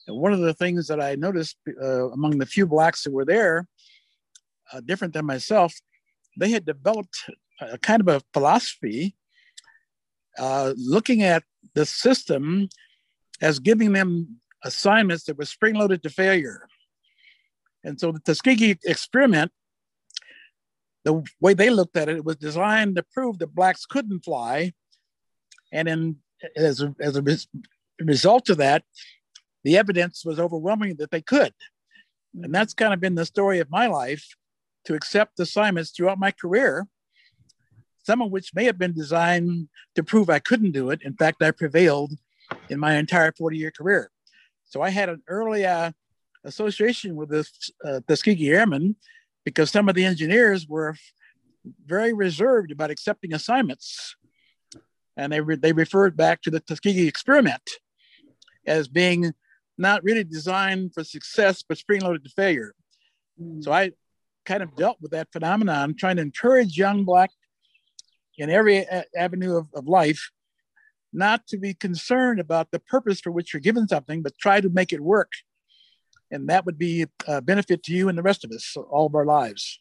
And one of the things that I noticed uh, among the few blacks that were there, uh, different than myself, they had developed a kind of a philosophy uh, looking at the system as giving them assignments that were spring loaded to failure. And so the Tuskegee experiment, the way they looked at it, it was designed to prove that blacks couldn't fly. And in, as, a, as a result of that, the evidence was overwhelming that they could. And that's kind of been the story of my life to accept assignments throughout my career some of which may have been designed to prove I couldn't do it. In fact, I prevailed in my entire 40 year career. So I had an early uh, association with the uh, Tuskegee Airmen because some of the engineers were very reserved about accepting assignments. And they, re- they referred back to the Tuskegee experiment as being not really designed for success, but spring loaded to failure. Mm. So I kind of dealt with that phenomenon, trying to encourage young Black in every avenue of, of life, not to be concerned about the purpose for which you're given something, but try to make it work. And that would be a benefit to you and the rest of us, all of our lives.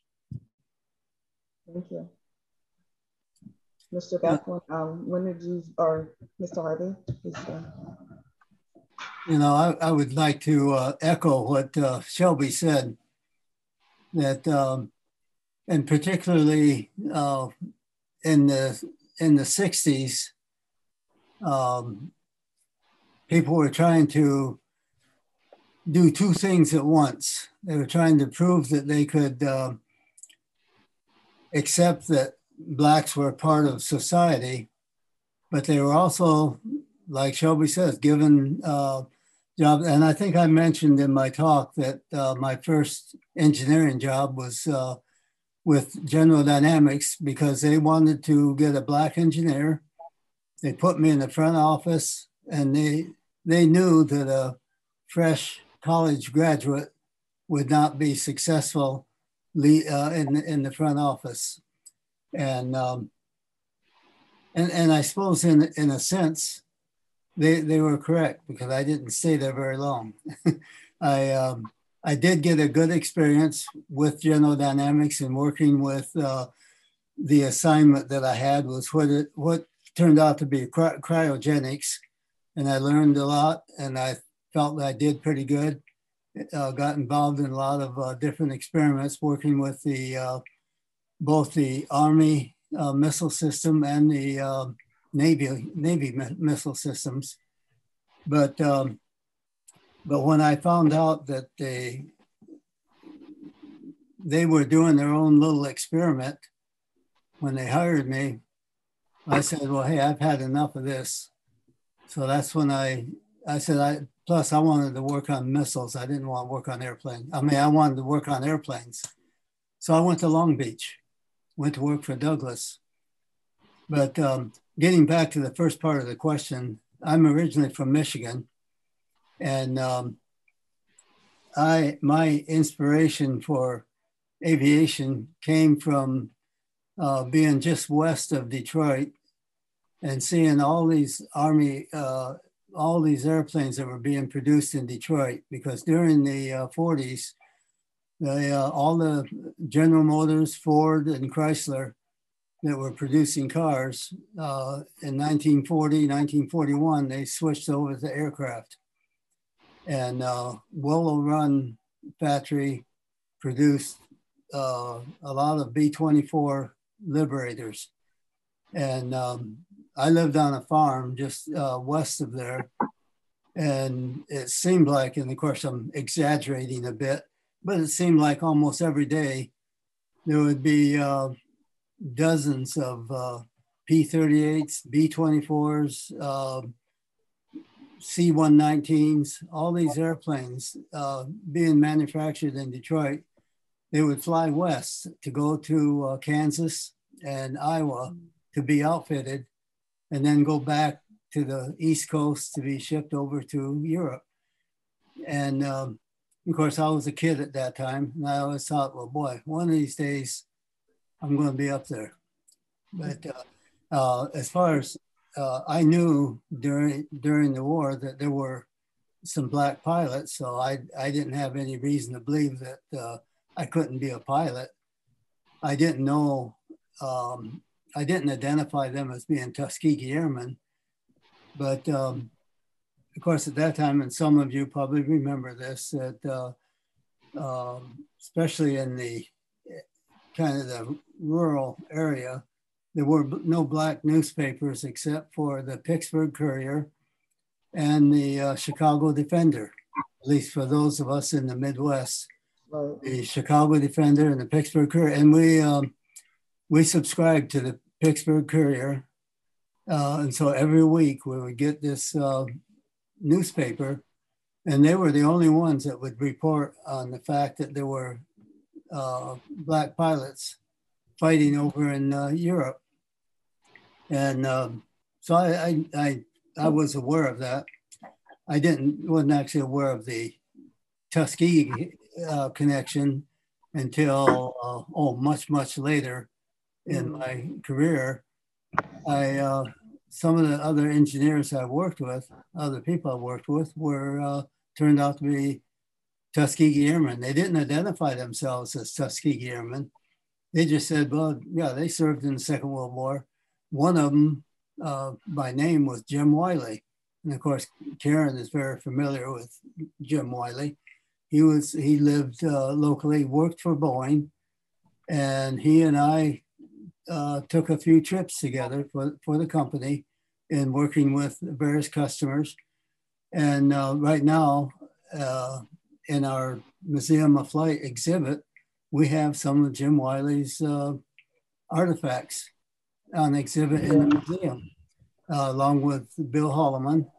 Thank you. Mr. Beck, when, um, when did you, or Mr. Harvey, please You know, I, I would like to uh, echo what uh, Shelby said, that, um, and particularly uh, in the in the 60s, um, people were trying to do two things at once. They were trying to prove that they could uh, accept that blacks were a part of society, but they were also, like Shelby says, given uh. And I think I mentioned in my talk that uh, my first engineering job was uh, with General Dynamics because they wanted to get a black engineer. They put me in the front office, and they they knew that a fresh college graduate would not be successful uh, in in the front office and um, and and I suppose in in a sense, they they were correct because I didn't stay there very long. I um, I did get a good experience with General Dynamics and working with uh, the assignment that I had was what it what turned out to be cry- cryogenics, and I learned a lot and I felt that I did pretty good. Uh, got involved in a lot of uh, different experiments working with the uh, both the Army uh, missile system and the uh, Navy Navy mi missile systems. But um, but when I found out that they they were doing their own little experiment when they hired me, I said, "Well, hey, I've had enough of this." So that's when I I said I plus I wanted to work on missiles. I didn't want to work on airplanes. I mean, I wanted to work on airplanes. So I went to Long Beach went to work for Douglas. But um, getting back to the first part of the question, I'm originally from Michigan, and um, I my inspiration for aviation came from uh, being just west of Detroit and seeing all these Army, uh, all these airplanes that were being produced in Detroit. Because during the uh, 40s, the, uh, all the General Motors, Ford, and Chrysler that were producing cars uh, in 1940, 1941, they switched over to aircraft. And uh, Willow Run factory produced uh, a lot of B-24 Liberators. And um, I lived on a farm just uh, west of there. And it seemed like, and of course I'm exaggerating a bit, but it seemed like almost every day there would be uh, dozens of uh, P-38s, B-24s, uh, C-119s, all these airplanes uh, being manufactured in Detroit. They would fly west to go to uh, Kansas and Iowa to be outfitted and then go back to the East Coast to be shipped over to Europe. And um, of course, I was a kid at that time, and I always thought, well, boy, one of these days I'm going to be up there. But uh, uh, as far as uh, I knew during during the war that there were some black pilots, so I I didn't have any reason to believe that uh, I couldn't be a pilot. I didn't know. Um, I didn't identify them as being Tuskegee Airmen, but um, of course, at that time, and some of you probably remember this, that uh, uh, especially in the kind of the rural area, there were no black newspapers except for the Pittsburgh Courier and the uh, Chicago Defender, at least for those of us in the Midwest. Right. The Chicago Defender and the Pittsburgh Courier, and we um, we subscribed to the Pittsburgh Courier, uh, and so every week we would get this uh, newspaper, and they were the only ones that would report on the fact that there were uh, black pilots fighting over in uh, Europe. And um, so I, I, I, I, was aware of that. I didn't wasn't actually aware of the Tuskegee uh, connection until uh, oh much much later in my career. I uh, some of the other engineers I worked with, other people I worked with, were uh, turned out to be Tuskegee Airmen. They didn't identify themselves as Tuskegee Airmen. they just said, well, yeah, they served in the Second World War. One of them uh, by name was Jim Wiley. And of course, Karen is very familiar with Jim Wiley. He was he lived uh, locally, worked for Boeing, and he and I uh, took a few trips together for, for the company in working with various customers. And uh, right now, uh, in our Museum of Flight exhibit, we have some of Jim Wiley's uh, artifacts on exhibit in the museum, uh, along with Bill Holloman.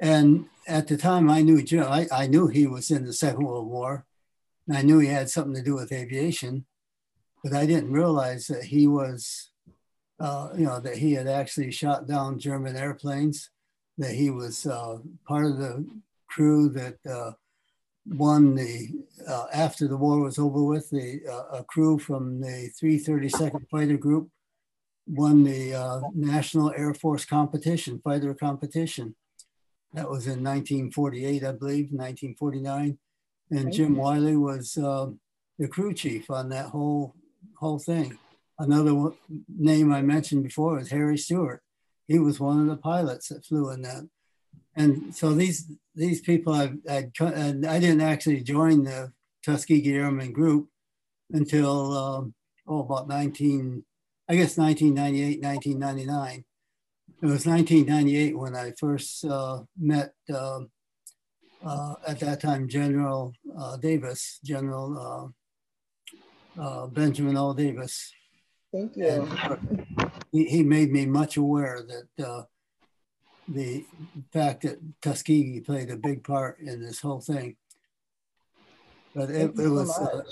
And at the time, I knew Jim. I, I knew he was in the Second World War, and I knew he had something to do with aviation but I didn't realize that he was, uh, you know, that he had actually shot down German airplanes, that he was uh, part of the crew that uh, won the, uh, after the war was over with, the uh, a crew from the 332nd Fighter Group won the uh, National Air Force competition, fighter competition. That was in 1948, I believe, 1949. And Jim Wiley was the crew chief on that whole whole thing. Another name I mentioned before is Harry Stewart. He was one of the pilots that flew in that. And so these these people, I I, I didn't actually join the Tuskegee Airmen group until um, oh about 19, I guess 1998, 1999. It was 1998 when I first uh, met uh, uh, at that time General uh, Davis, General uh, uh, Benjamin L. Davis. Thank you. He, he, made me much aware that uh, the fact that Tuskegee played a big part in this whole thing. But it, it was, so uh,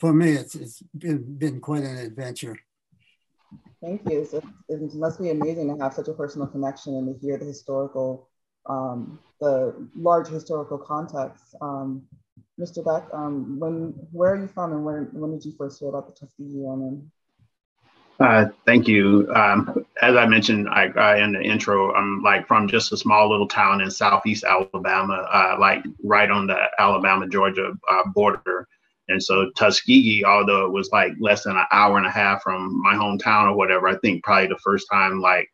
for me, it's, it's been, been quite an adventure. Thank you. So it must be amazing to have such a personal connection and to hear the historical, um, the large historical context. Um, Mr. Beck, um, when where are you from and when, when did you first hear about the Tuskegee Airmen? Uh, thank you. Um, as I mentioned I, I, in the intro, I'm like from just a small little town in southeast Alabama, uh, like right on the Alabama Georgia uh, border. And so Tuskegee, although it was like less than an hour and a half from my hometown or whatever, I think probably the first time like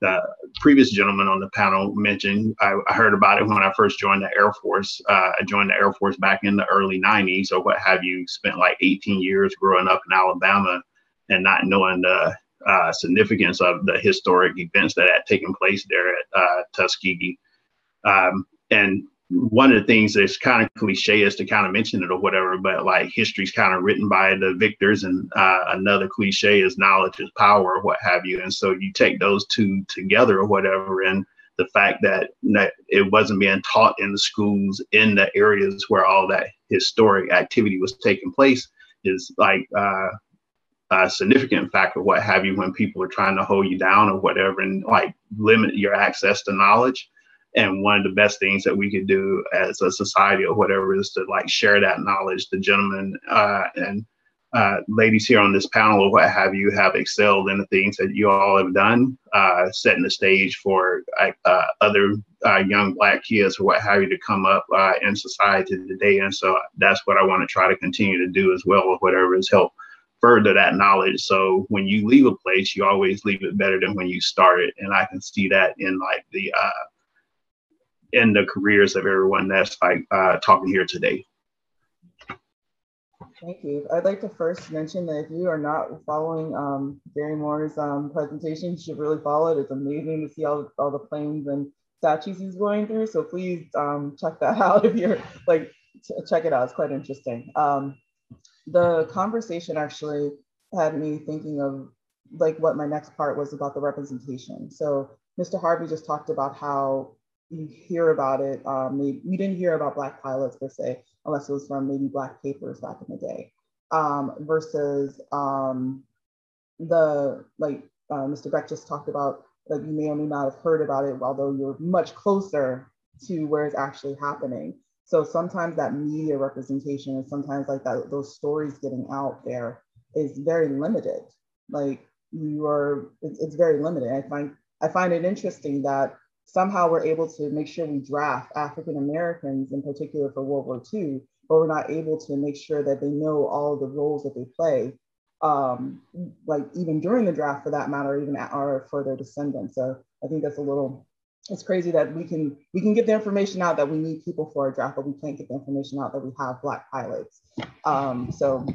the previous gentleman on the panel mentioned, I, I, heard about it when I first joined the Air Force. Uh, I joined the Air Force back in the early 90s or what have you, spent like 18 years growing up in Alabama and not knowing the uh, significance of the historic events that had taken place there at uh, Tuskegee. Um, and one of the things that's kind of cliche is to kind of mention it or whatever, but like history's kind of written by the victors, and uh, another cliche is knowledge is power or what have you. And so you take those two together or whatever, and the fact that, that it wasn't being taught in the schools in the areas where all that historic activity was taking place is like uh, a significant factor, what have you, when people are trying to hold you down or whatever, and like limit your access to knowledge and one of the best things that we could do as a society or whatever is to like share that knowledge. The gentlemen uh, and uh, ladies here on this panel or what have you have excelled in the things that you all have done uh, setting the stage for uh, other uh, young black kids or what have you to come up uh, in society today. And so that's what i want to try to continue to do as well or whatever is help further that knowledge. So when you leave a place you always leave it better than when you started. And i can see that in like the in the careers of everyone that's like uh, talking here today. Thank you. I'd like to first mention that if you are not following um, Gary Moore's um, presentation, you should really follow it. It's amazing to see all, all the planes and statues he's going through. So please um, check that out if you're like, check it out. It's quite interesting. Um, the conversation actually had me thinking of like what my next part was about the representation. So Mr. Harvey just talked about how you hear about it. Um, we didn't hear about Black pilots per se, unless it was from maybe Black papers back in the day, um, versus um, the, like uh, Mr. Beck just talked about, that you may or may not have heard about it, although you're much closer to where it's actually happening. So sometimes that media representation and sometimes like that, those stories getting out there is very limited. Like you are, it's, it's very limited. I find I find it interesting that somehow we're able to make sure we draft African Americans in particular for World War II, but we're not able to make sure that they know all the roles that they play um, like even during the draft for that matter, even at our for their descendants. So I think that's a little it's crazy that we can we can get the information out that we need people for a draft, but we can't get the information out that we have black pilots. Um, so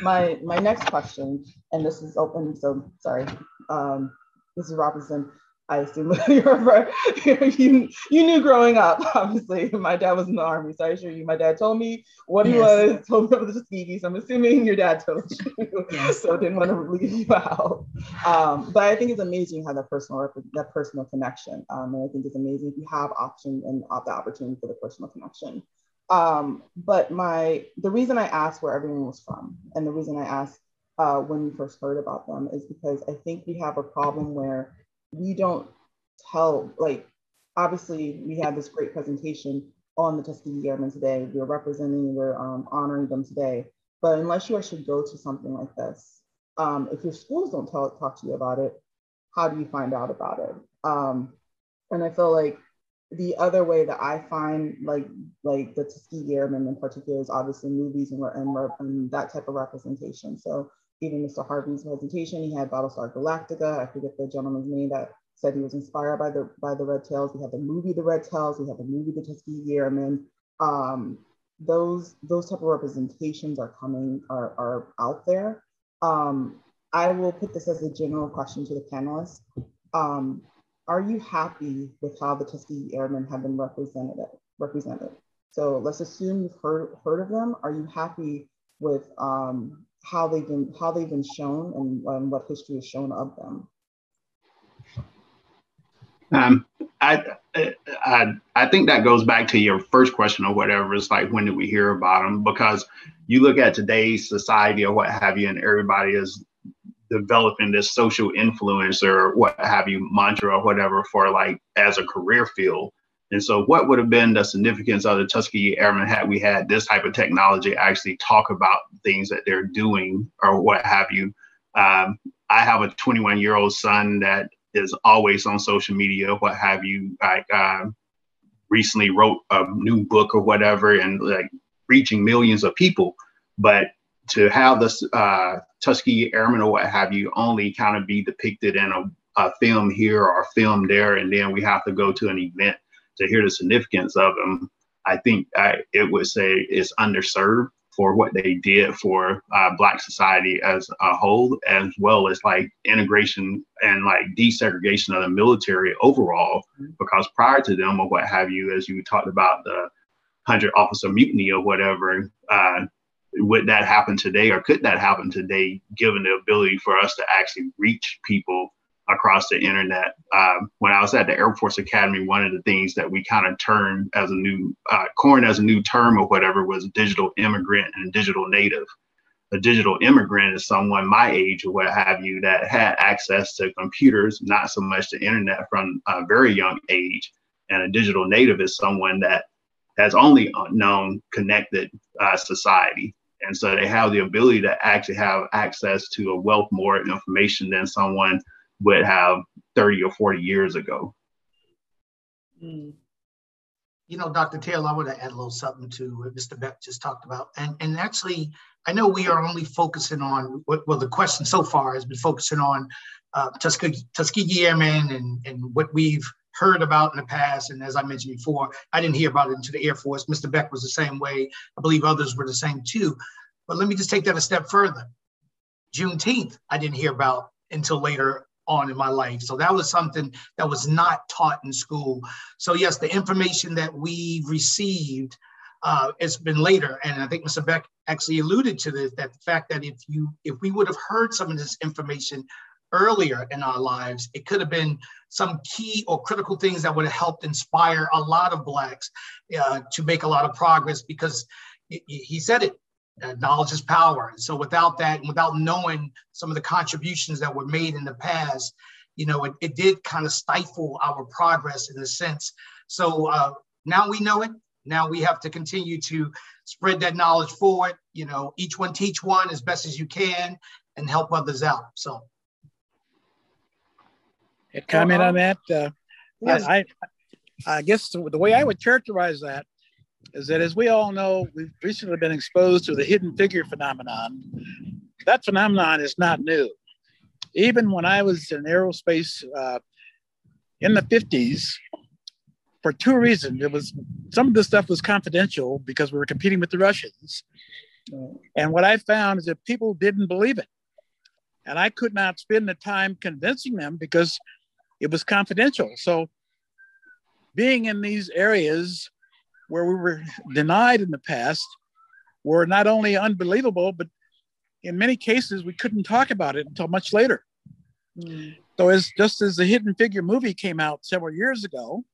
my my next question, and this is open, so sorry, um, is Robinson, I assume you're, you, you knew growing up, obviously. My dad was in the army, so I assure you, my dad told me what he yes. was, told me about the Tuskegee. So I'm assuming your dad told you, yes. so I didn't want to leave you out. Um, but I think it's amazing how that personal that personal connection. Um, and I think it's amazing if you have option and the opportunity for the personal connection. Um, but my the reason I asked where everyone was from, and the reason I asked uh, when we first heard about them, is because I think we have a problem where we don't tell, like, obviously we had this great presentation on the Tuskegee Airmen today. We're representing, we're um, honoring them today. But unless you actually go to something like this, um, if your schools don't tell, talk to you about it, how do you find out about it? Um, and I feel like the other way that I find like like the Tuskegee Airmen in particular is obviously movies and, and, and that type of representation. So even Mr. Harvey's presentation, he had Battlestar Galactica. I forget the gentleman's name that said he was inspired by the by the Red Tails. We had the movie The Red Tails. We had the movie The Tuskegee Airmen. Um, those those type of representations are coming are are out there. Um, I will put this as a general question to the panelists. Um, are you happy with how the Tuskegee Airmen have been represented? Represented. So let's assume you've heard heard of them. Are you happy with um, how they've been how they've been shown and, and what history has shown of them. Um, I, I I think that goes back to your first question or whatever. It's like when did we hear about them? Because you look at today's society or what have you, and everybody is developing this social influence or what have you mantra or whatever for like as a career field. And so, what would have been the significance of the Tuskegee Airmen had we had this type of technology actually talk about things that they're doing or what have you? Um, I have a 21 year old son that is always on social media, what have you. I uh, recently wrote a new book or whatever and like reaching millions of people. But to have this uh, Tuskegee Airmen or what have you only kind of be depicted in a, a film here or a film there, and then we have to go to an event to hear the significance of them, I think I, it would say it's underserved for what they did for uh, Black society as a whole, as well as like integration and like desegregation of the military overall. Mm-hmm. Because prior to them, or what have you, as you talked about the hundred officer mutiny or whatever, uh, would that happen today, or could that happen today, given the ability for us to actually reach people across the internet. Um, when I was at the Air Force Academy, one of the things that we kind of turned as a new uh, coined as a new term or whatever was digital immigrant and digital native. A digital immigrant is someone my age or what have you that had access to computers, not so much the internet from a very young age. And a digital native is someone that has only known connected uh, society. And so they have the ability to actually have access to a wealth more information than someone would have 30 or 40 years ago. Mm. You know, Dr. Taylor, I want to add a little something to what Mr. Beck just talked about. And, and actually, I know we are only focusing on, well, the question so far has been focusing on uh, Tuskegee, Tuskegee Airmen and, and what we've heard about in the past. And as I mentioned before, I didn't hear about it into the Air Force. Mr. Beck was the same way. I believe others were the same too. But let me just take that a step further. Juneteenth, I didn't hear about until later on in my life. So that was something that was not taught in school. So yes, the information that we received uh, it's been later, and I think Mr. Beck actually alluded to this, that the fact that if you if we would have heard some of this information earlier in our lives, it could have been some key or critical things that would have helped inspire a lot of blacks uh, to make a lot of progress because he said it uh, knowledge is power. And so without that, and without knowing some of the contributions that were made in the past, you know, it, it did kind of stifle our progress in a sense. So uh, now we know it. Now we have to continue to spread that knowledge forward. You know, each one teach one as best as you can and help others out. So. A comment on that? Uh, yes. I, I guess the, the way I would characterize that is that as we all know, we've recently been exposed to the hidden figure phenomenon that phenomenon is not new. Even when I was in aerospace uh, in the 50s, for two reasons. It was some of this stuff was confidential because we were competing with the Russians. And what I found is that people didn't believe it. And I could not spend the time convincing them because it was confidential. So being in these areas where we were denied in the past were not only unbelievable, but in many cases we couldn't talk about it until much later. Mm. So as just as the Hidden Figure movie came out several years ago,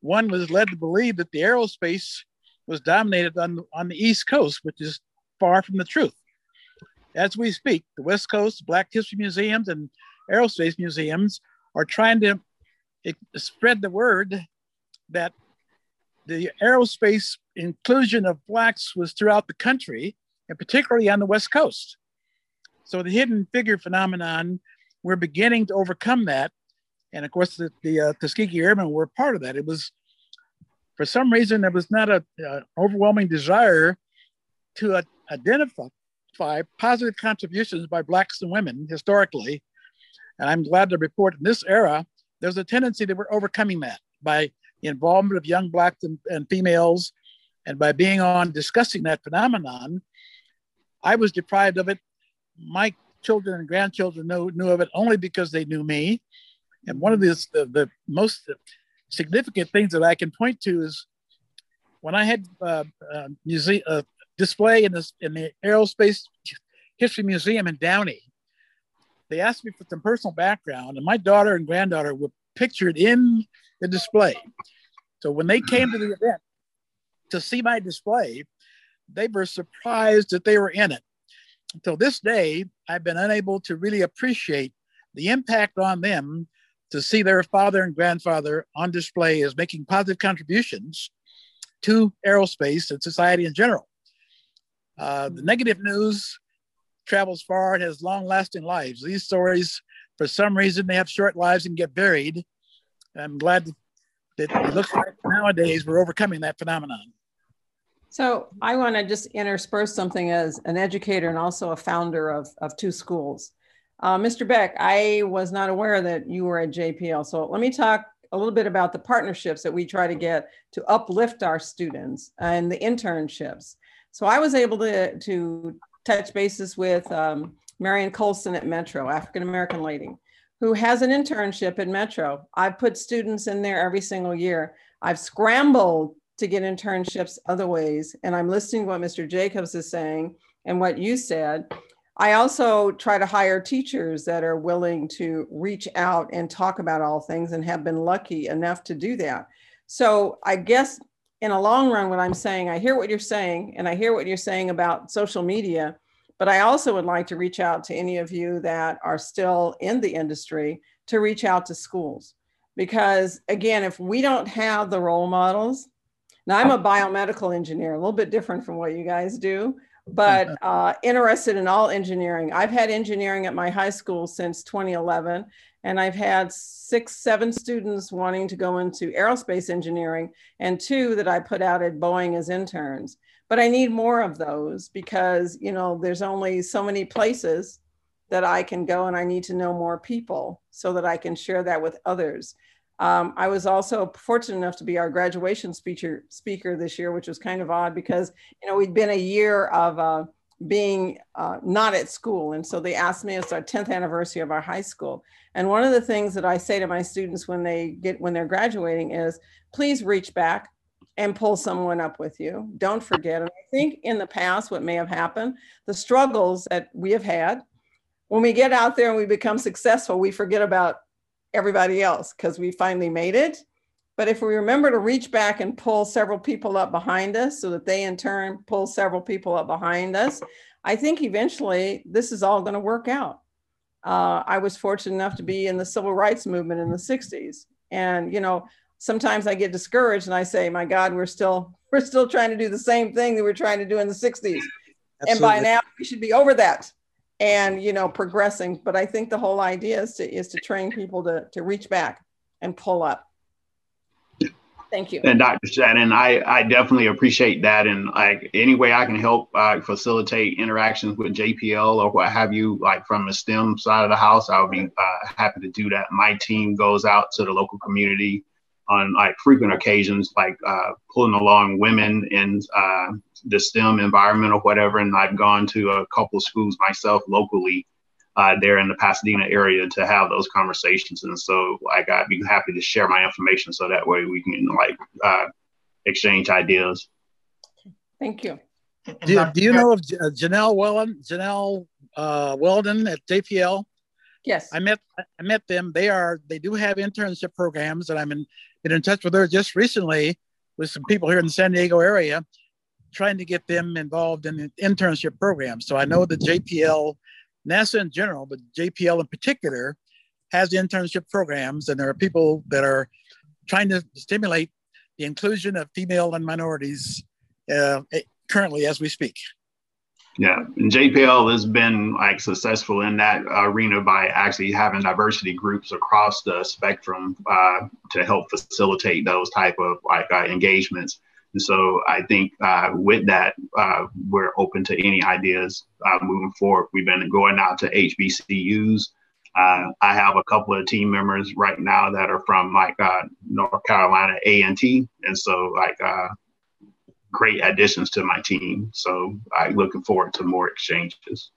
one was led to believe that the aerospace was dominated on, on the East Coast, which is far from the truth. As we speak, the West Coast Black History Museums and aerospace museums are trying to spread the word that the aerospace inclusion of blacks was throughout the country and particularly on the West Coast. So the hidden figure phenomenon, we're beginning to overcome that and of course the, the uh, Tuskegee Airmen were part of that. It was for some reason there was not a uh, overwhelming desire to uh, identify positive contributions by blacks and women historically, and I'm glad to report in this era there's a tendency that we're overcoming that by involvement of young blacks and, and females, and by being on discussing that phenomenon. I was deprived of it. My children and grandchildren knew, knew of it only because they knew me and one of the, the, the most significant things that I can point to is when I had uh, uh, museum uh, display in this in the Aerospace History Museum in Downey. They asked me for some personal background, and my daughter and granddaughter were pictured in the display. So when they came to the event to see my display, they were surprised that they were in it. Until this day, I've been unable to really appreciate the impact on them to see their father and grandfather on display as making positive contributions to aerospace and society in general. Uh, the negative news travels far and has long lasting lives. These stories, for some reason, they have short lives and get buried. I'm glad that it looks like nowadays we're overcoming that phenomenon. So I want to just intersperse something as an educator and also a founder of, of two schools. Uh, Mr. Beck, I was not aware that you were at JPL. So let me talk a little bit about the partnerships that we try to get to uplift our students and the internships. So I was able to, to touch bases with um, Marion Colson at Metro, African American lady, who has an internship at Metro. I've put students in there every single year. I've scrambled to get internships other ways. And I'm listening to what Mr. Jacobs is saying and what you said. I also try to hire teachers that are willing to reach out and talk about all things and have been lucky enough to do that. So I guess in a long run, what I'm saying, I hear what you're saying, and I hear what you're saying about social media, but I also would like to reach out to any of you that are still in the industry to reach out to schools. Because again, if we don't have the role models, now I'm a biomedical engineer, a little bit different from what you guys do, but uh, interested in all engineering. I've had engineering at my high school since 2011, and I've had six, seven students wanting to go into aerospace engineering, and two that I put out at Boeing as interns. But I need more of those because you know there's only so many places that I can go, and I need to know more people so that I can share that with others. Um, I was also fortunate enough to be our graduation speaker speaker this year, which was kind of odd because you know we'd been a year of uh, being uh, not at school, and so they asked me it's our 10th anniversary of our high school. And one of the things that I say to my students when they get when they're graduating is, please reach back and pull someone up with you. Don't forget. And I think in the past, what may have happened, the struggles that we have had, when we get out there and we become successful, we forget about everybody else because we finally made it. But if we remember to reach back and pull several people up behind us so that they in turn pull several people up behind us, I think eventually this is all going to work out. Uh, I was fortunate enough to be in the civil rights movement in the 60s. And, you know, sometimes I get discouraged and I say, my God, we're still, we're still trying to do the same thing that we're trying to do in the 60s. Absolutely. And by now we should be over that and you know progressing but i think the whole idea is to is to train people to to reach back and pull up Thank you. And Dr. Shannon, I, I definitely appreciate that. And like any way I can help uh, facilitate interactions with JPL or what have you, like from the STEM side of the house, I would be uh, happy to do that. My team goes out to the local community on like frequent occasions, like uh, pulling along women in uh, the STEM environment or whatever. And I've gone to a couple schools myself locally uh, there in the Pasadena area to have those conversations. And so, like, I'd be happy to share my information so that way we can like uh, exchange ideas. Thank you. Do, do you know of uh, Janelle Weldon, Janelle uh, Weldon at JPL? Yes. I met I met them. They are they do have internship programs, and I'm in been in touch with her just recently with some people here in the San Diego area, trying to get them involved in the internship program. So I know that JPL NASA in general, but JPL in particular, has internship programs, and there are people that are trying to stimulate the inclusion of female and minorities uh, currently as we speak. Yeah, and JPL has been like successful in that arena by actually having diversity groups across the spectrum uh, to help facilitate those type of like uh, engagements. And so I think uh, with that, uh, we're open to any ideas uh, moving forward. We've been going out to HBCUs. Uh, I have a couple of team members right now that are from like North Carolina A&T, and so like great additions to my team. So I'm looking forward to more exchanges.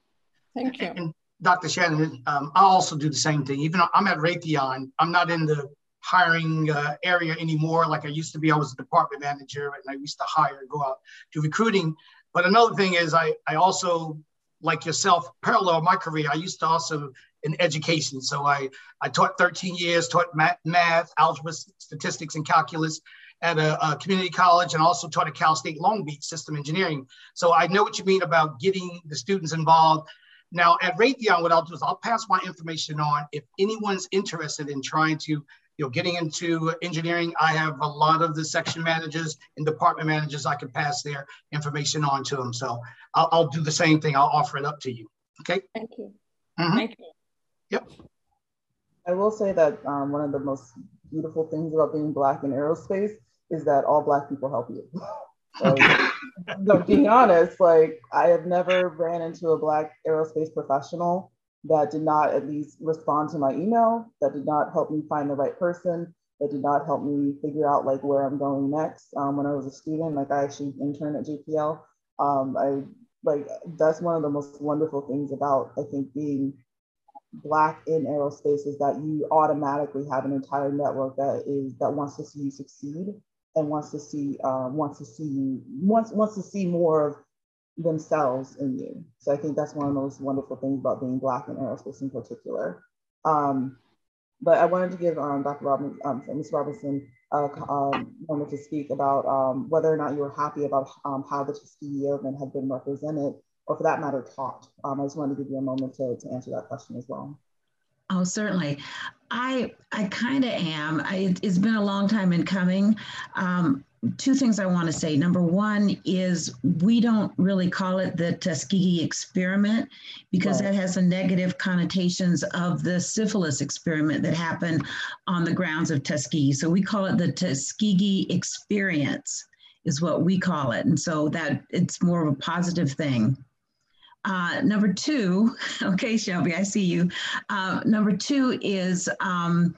Thank you. And Dr. Shannon, um, I also do the same thing. Even though I'm at Raytheon, I'm not in the hiring uh, area anymore like I used to be. I was a department manager and I used to hire and go out to recruiting. But another thing is I, I also, like yourself, parallel my career, I used to also in education. So I, I taught 13 years, taught math, math algebra, statistics, and calculus at a, a, community college and also taught at Cal State Long Beach system engineering. So I know what you mean about getting the students involved. Now at Raytheon, what I'll do is I'll pass my information on. If anyone's interested in trying to you know, getting into engineering, I have a lot of the section managers and department managers. I can pass their information on to them. So I'll, I'll do the same thing. I'll offer it up to you. Okay. Thank you. Mhm. Thank you. Yep. I will say that um, one of the most beautiful things about being Black in aerospace is that all Black people help you. like, no, being honest, like I have never ran into a Black aerospace professional that did not at least respond to my email, that did not help me find the right person, that did not help me figure out like where I'm going next. Um, when I was a student, like I actually interned at JPL. Um, I like that's one of the most wonderful things about I think being black in aerospace is that you automatically have an entire network that is that wants to see you succeed and wants to see um, wants to see you wants wants to see more of themselves in you. So I think that's one of the most wonderful things about being Black in aerospace in particular. Um, but I wanted to give um, Dr. Robinson, um, Ms. Robinson, a um, moment to speak about um, whether or not you were happy about um, how the Tuskegee Airmen have been represented, or for that matter, taught. Um, I just wanted to give you a moment to, to answer that question as well. Oh, certainly. I I kind of am. I, it's been a long time in coming. Um, two things I want to say. Number one is we don't really call it the Tuskegee experiment because Right. that has the negative connotations of the syphilis experiment that happened on the grounds of Tuskegee. So we call it the Tuskegee experience, is what we call it. And so that it's more of a positive thing. Uh, number two, okay, Shelby, I see you. Uh, number two is um,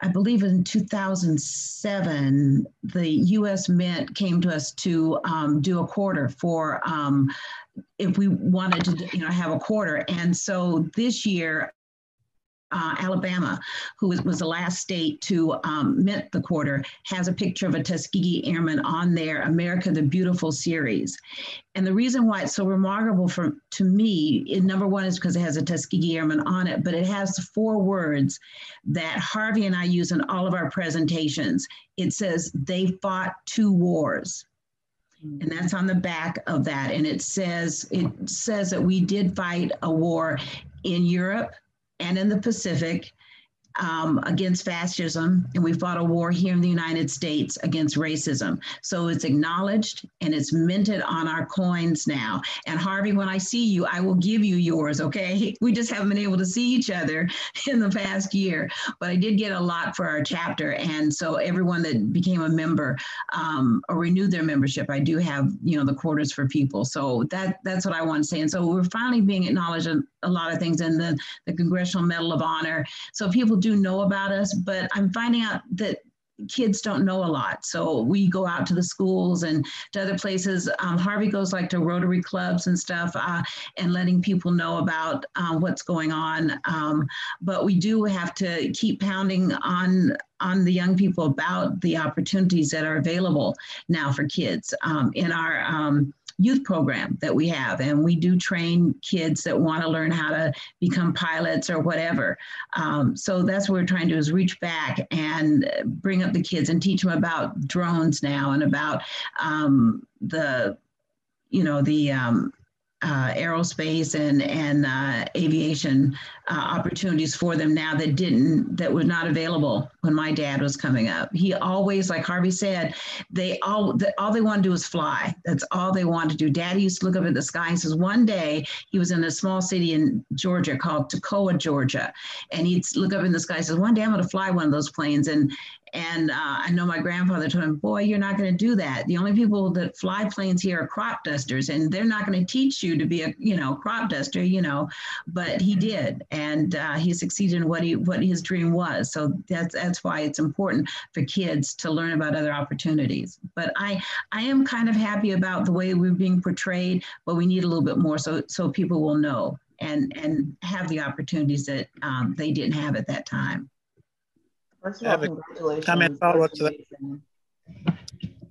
I believe in 2007, the U.S. Mint came to us to um, do a quarter for um, if we wanted to, you know, have a quarter. And so this year, uh, Alabama, who was, the last state to um, mint the quarter, has a picture of a Tuskegee Airman on their America the Beautiful series. And the reason why it's so remarkable for to me, in number one, is because it has a Tuskegee Airman on it, but it has four words that Harvey and I use in all of our presentations. It says they fought two wars. And that's on the back of that. And it says it says that we did fight a war in Europe and in the Pacific um, against fascism, and we fought a war here in the United States against racism. So it's acknowledged and it's minted on our coins now. And Harvey, when I see you, I will give you yours, okay? We just haven't been able to see each other in the past year, but I did get a lot for our chapter. And so everyone that became a member um, or renewed their membership, I do have, you know, the quarters for people. So that that's what I want to say. And so we're finally being acknowledged in a lot of things in the, the Congressional Medal of Honor. So people do know about us, but I'm finding out that kids don't know a lot. So we go out to the schools and to other places. Um, Harvey goes like to Rotary clubs and stuff uh, and letting people know about uh, what's going on. Um, but we do have to keep pounding on on the young people about the opportunities that are available now for kids um, in our um, youth program that we have. And we do train kids that want to learn how to become pilots or whatever. Um, so that's what we're trying to do is reach back and bring up the kids and teach them about drones now and about um, the, you know, the, um, uh, aerospace and and uh, aviation uh, opportunities for them now that didn't that were not available when my dad was coming up. He always, like Harvey said, they all the, all they want to do is fly. That's all they want to do. Daddy used to look up at the sky and says one day he was in a small city in Georgia called Toccoa, Georgia, and he'd look up in the sky says one day I'm going to fly one of those planes and and uh, I know my grandfather told him, Boy, you're not going to do that. The only people that fly planes here are crop dusters, and they're not going to teach you to be a, you know, crop duster, you know. But he did, and uh, he succeeded in what he what his dream was. So that's that's why it's important for kids to learn about other opportunities. But I I am kind of happy about the way we're being portrayed, but we need a little bit more so so people will know and and have the opportunities that um, they didn't have at that time. First of all, congratulations. Comment follow up to that.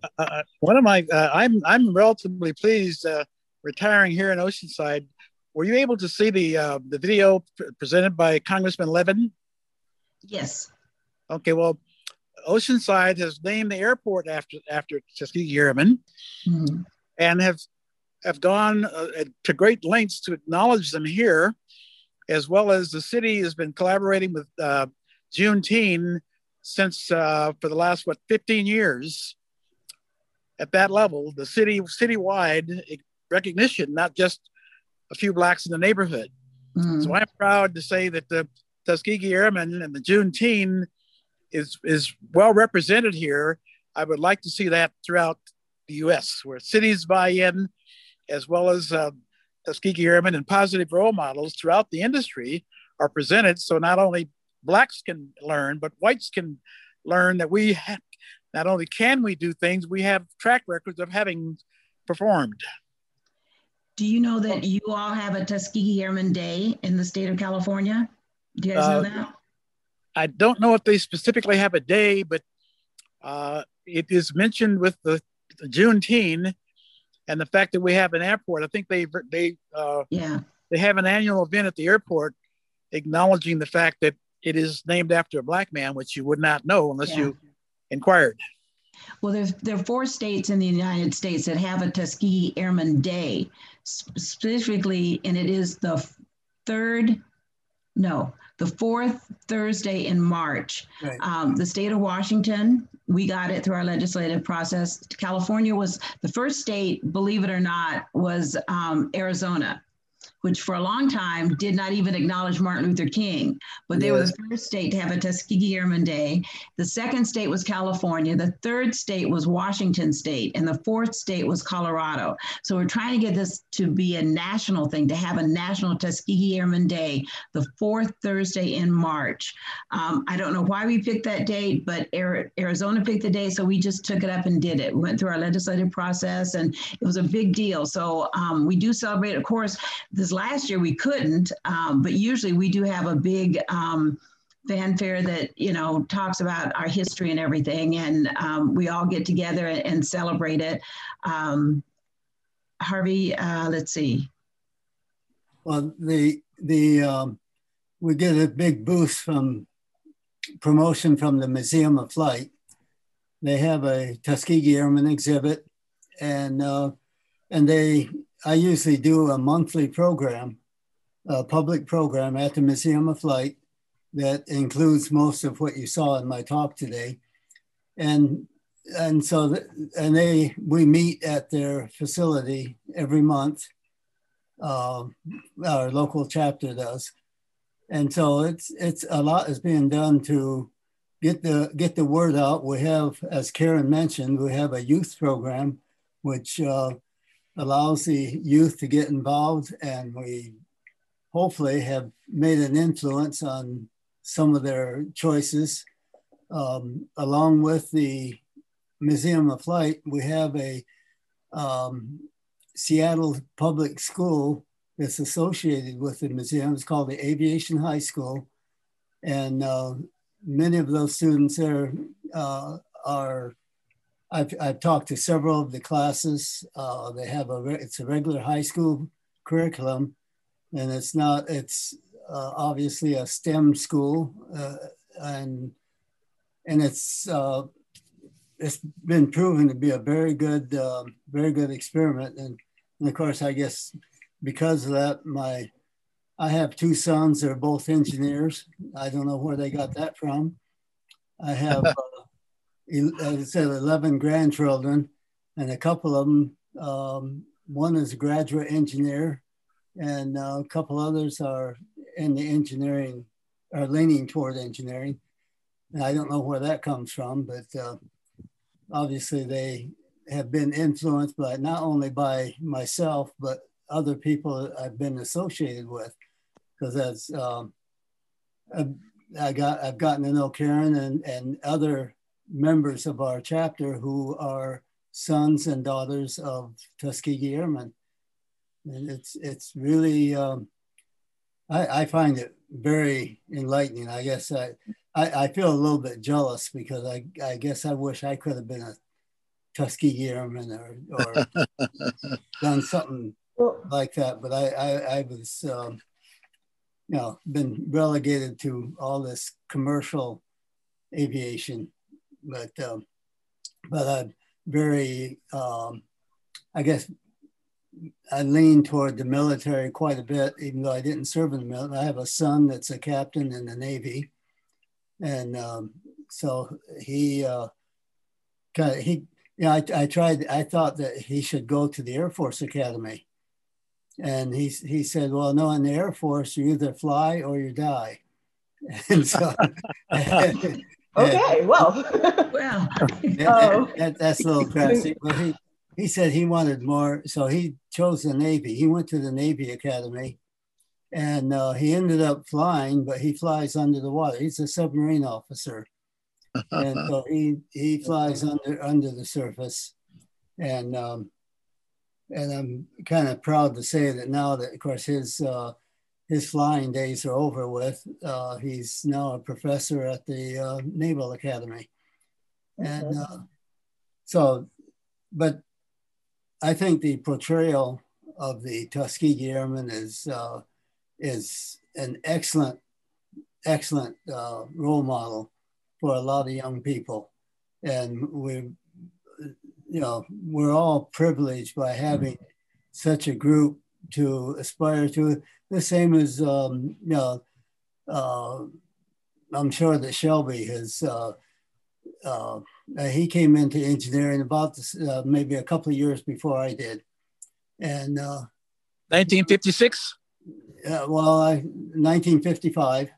Uh, uh, one of my, uh, I'm I'm relatively pleased uh, retiring here in Oceanside. Were you able to see the uh, the video presented by Congressman Levin? Yes. Okay. Well, Oceanside has named the airport after after Tuskegee Airmen, mm-hmm. and have have gone uh, to great lengths to acknowledge them here, as well as the city has been collaborating with Juneteenth since uh, for the last what 15 years at that level, the city citywide recognition, not just a few blacks in the neighborhood. Mm. So I'm proud to say that the Tuskegee Airmen and the Juneteenth is is well represented here. I would like to see that throughout the U.S., where cities buy in, as well as uh, Tuskegee Airmen and positive role models throughout the industry are presented. So not only blacks can learn, but whites can learn that we have, not only can we do things, we have track records of having performed. Do you know that you all have a Tuskegee Airmen Day in the state of California? Do you guys know uh, that? I don't know if they specifically have a day, but uh, it is mentioned with the, the Juneteenth and the fact that we have an airport. I think they they uh, yeah they have an annual event at the airport acknowledging the fact that it is named after a black man, which you would not know unless yeah. you inquired. Well, there's there are four states in the United States that have a Tuskegee Airman Day, specifically, and it is the third, no, the fourth Thursday in March. Right. Um, the state of Washington, we got it through our legislative process. California was the first state, believe it or not, was um, Arizona which for a long time did not even acknowledge Martin Luther King, but they yes. were the first state to have a Tuskegee Airman Day. The second state was California. The third state was Washington State, and the fourth state was Colorado. So we're trying to get this to be a national thing, to have a national Tuskegee Airman Day, the fourth Thursday in March. Um, I don't know why we picked that date, but Arizona picked the day, so we just took it up and did it. We went through our legislative process, and it was a big deal. So um, we do celebrate, of course, this last year we couldn't, um, but usually we do have a big um, fanfare that you know talks about our history and everything, and um, we all get together and celebrate it. Um, Harvey, uh, let's see. Well, the the um, we get a big boost from promotion from the Museum of Flight. They have a Tuskegee Airmen exhibit, and uh, and they I usually do a monthly program, a public program at the Museum of Flight, that includes most of what you saw in my talk today. And and so the, and they we meet at their facility every month. Uh, our local chapter does, and so it's it's a lot is being done to get the get the word out. We have, as Karen mentioned, we have a youth program, which uh, allows the youth to get involved, and we hopefully have made an influence on some of their choices. Um, along with the Museum of Flight, we have a um, Seattle public school that's associated with the museum. It's called the Aviation High School. And uh, many of those students there uh, are, I've, I've talked to several of the classes. Uh, they have a, it's a regular high school curriculum and it's not, it's uh, obviously a STEM school uh, and, and it's, uh, it's been proven to be a very good, um, very good experiment. And, and of course, I guess because of that, my I have two sons. They're both engineers. I don't know where they got that from. I have, uh, I said, 11 grandchildren, and a couple of them, um, one is a graduate engineer, and uh, a couple others are in the engineering, are leaning toward engineering. And I don't know where that comes from, but uh, obviously they have been influenced by not only by myself, but other people I've been associated with because as um, I got I've gotten to know Karen and and other members of our chapter who are sons and daughters of Tuskegee Airmen, and it's it's really um, I, I find it very enlightening. I guess I, I, I feel a little bit jealous because I I guess I wish I could have been a Tuskegee Airman or or done something like that, but I I, I was. Um, you know, been relegated to all this commercial aviation, but um, but I'm very, um, I guess, I lean toward the military quite a bit, even though I didn't serve in the military. I have a son that's a captain in the Navy, and um, so he uh, kind of he. Yeah, I, I tried. I thought that he should go to the Air Force Academy, and he, he said, well, no, in the Air Force, you either fly or you die. And so, okay, well, well, oh. that, that's a little crazy. But he, he said he wanted more, so he chose the Navy. He went to the Navy Academy, and uh, he ended up flying, but he flies under the water. He's a submarine officer, and so he he flies under under the surface, and um, and I'm kind of proud to say that now that, of course, his uh, his flying days are over with. Uh, he's now a professor at the uh, Naval Academy, and uh, so, but I think the portrayal of the Tuskegee Airmen is uh, is an excellent, excellent uh, role model for a lot of young people, and we you know, we're all privileged by having such a group to aspire to. The same as, um, you know, uh, I'm sure that Shelby has, uh, uh, he came into engineering about this, uh, maybe a couple of years before I did. And 1956? Uh, well, I, 1955.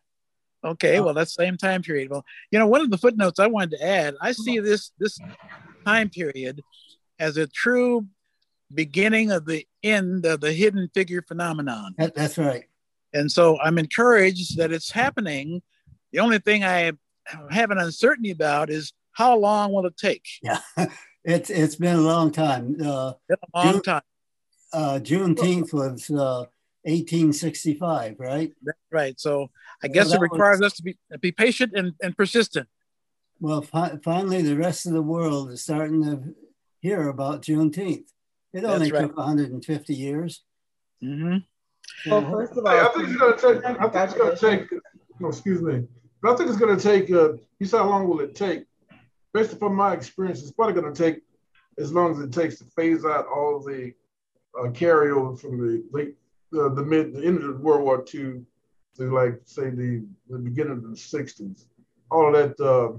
Okay, well, that's same time period. Well, you know, one of the footnotes I wanted to add, I see this this time period as a true beginning of the end of the hidden figure phenomenon. That, that's right. And so I'm encouraged that it's happening. The only thing I have an uncertainty about is how long will it take? Yeah, it's it's been a long time. Uh, been a long June, time. Uh, Juneteenth was uh, 1865, right? That's right. So I guess well, it requires was, us to be be patient and, and persistent. Well, fi- finally, the rest of the world is starting to hear about Juneteenth. It only right. took 150 years. Mm-hmm. Well, first of all, I, I think it's going to take. I think it's going to take. No, excuse me. But I think it's going to take. Uh, you said how long will it take? Based upon my experience, it's probably going to take as long as it takes to phase out all the uh, carryover from the late, uh, the mid, the end of World War II to like say the, the beginning of the 60s. All of that uh,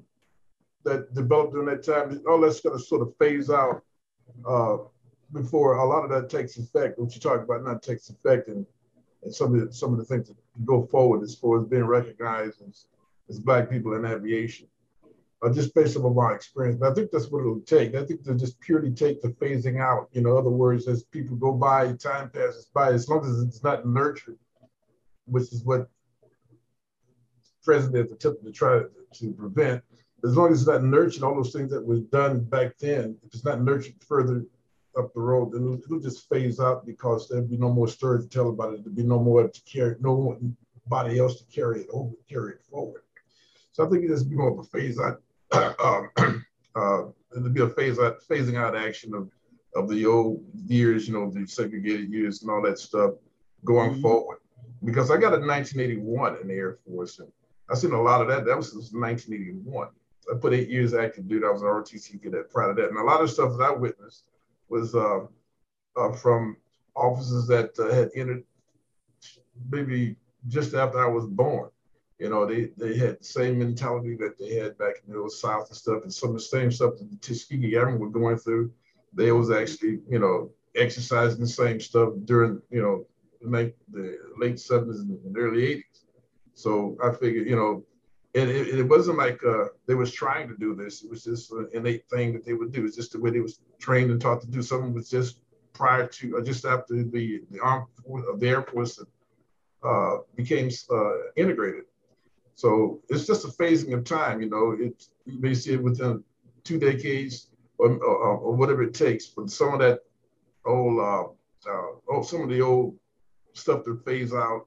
that developed during that time, all that's going to sort of phase out uh, before a lot of that takes effect. What you talk about not takes effect, and, and some of the, some of the things that go forward as far as being recognized as, as Black people in aviation. Uh, just based on my experience. But I think that's what it'll take. I think they'll just purely take the phasing out. You know, other words, as people go by, time passes by, as long as it's not nurtured, which is what president attempted to try to, to prevent. As long as it's not nurtured, all those things that was done back then, if it's not nurtured further up the road, then it'll, it'll just phase out because there'll be no more story to tell about it. There'll be no more to carry, no nobody else to carry it over, carry it forward. So I think it just be more of a phase out. um, uh, it'll be a phase out, phasing out action of of the old years, you know, the segregated years and all that stuff going mm-hmm. forward. Because I got a 1981 in the Air Force, and I seen a lot of that. That was 1981. I put eight years active duty. I was an ROTC cadet proud of that. And a lot of stuff that I witnessed was uh, uh, from officers that uh, had entered maybe just after I was born. You know, they, they had the same mentality that they had back in the old South and stuff, and some of the same stuff that the Tuskegee Airmen were going through. They was actually, you know, exercising the same stuff during, you know, the late, the late 70s and early 80s. So I figured, you know, and it, it wasn't like uh, they was trying to do this. It was just an innate thing that they would do. It's just the way they was trained and taught to do. Something was just prior to, or just after the the armed the Air Force uh, became uh, integrated. So it's just a phasing of time. You know, it you may see it within two decades or, or, or whatever it takes. But some of that old, uh, uh, oh, some of the old stuff to phase out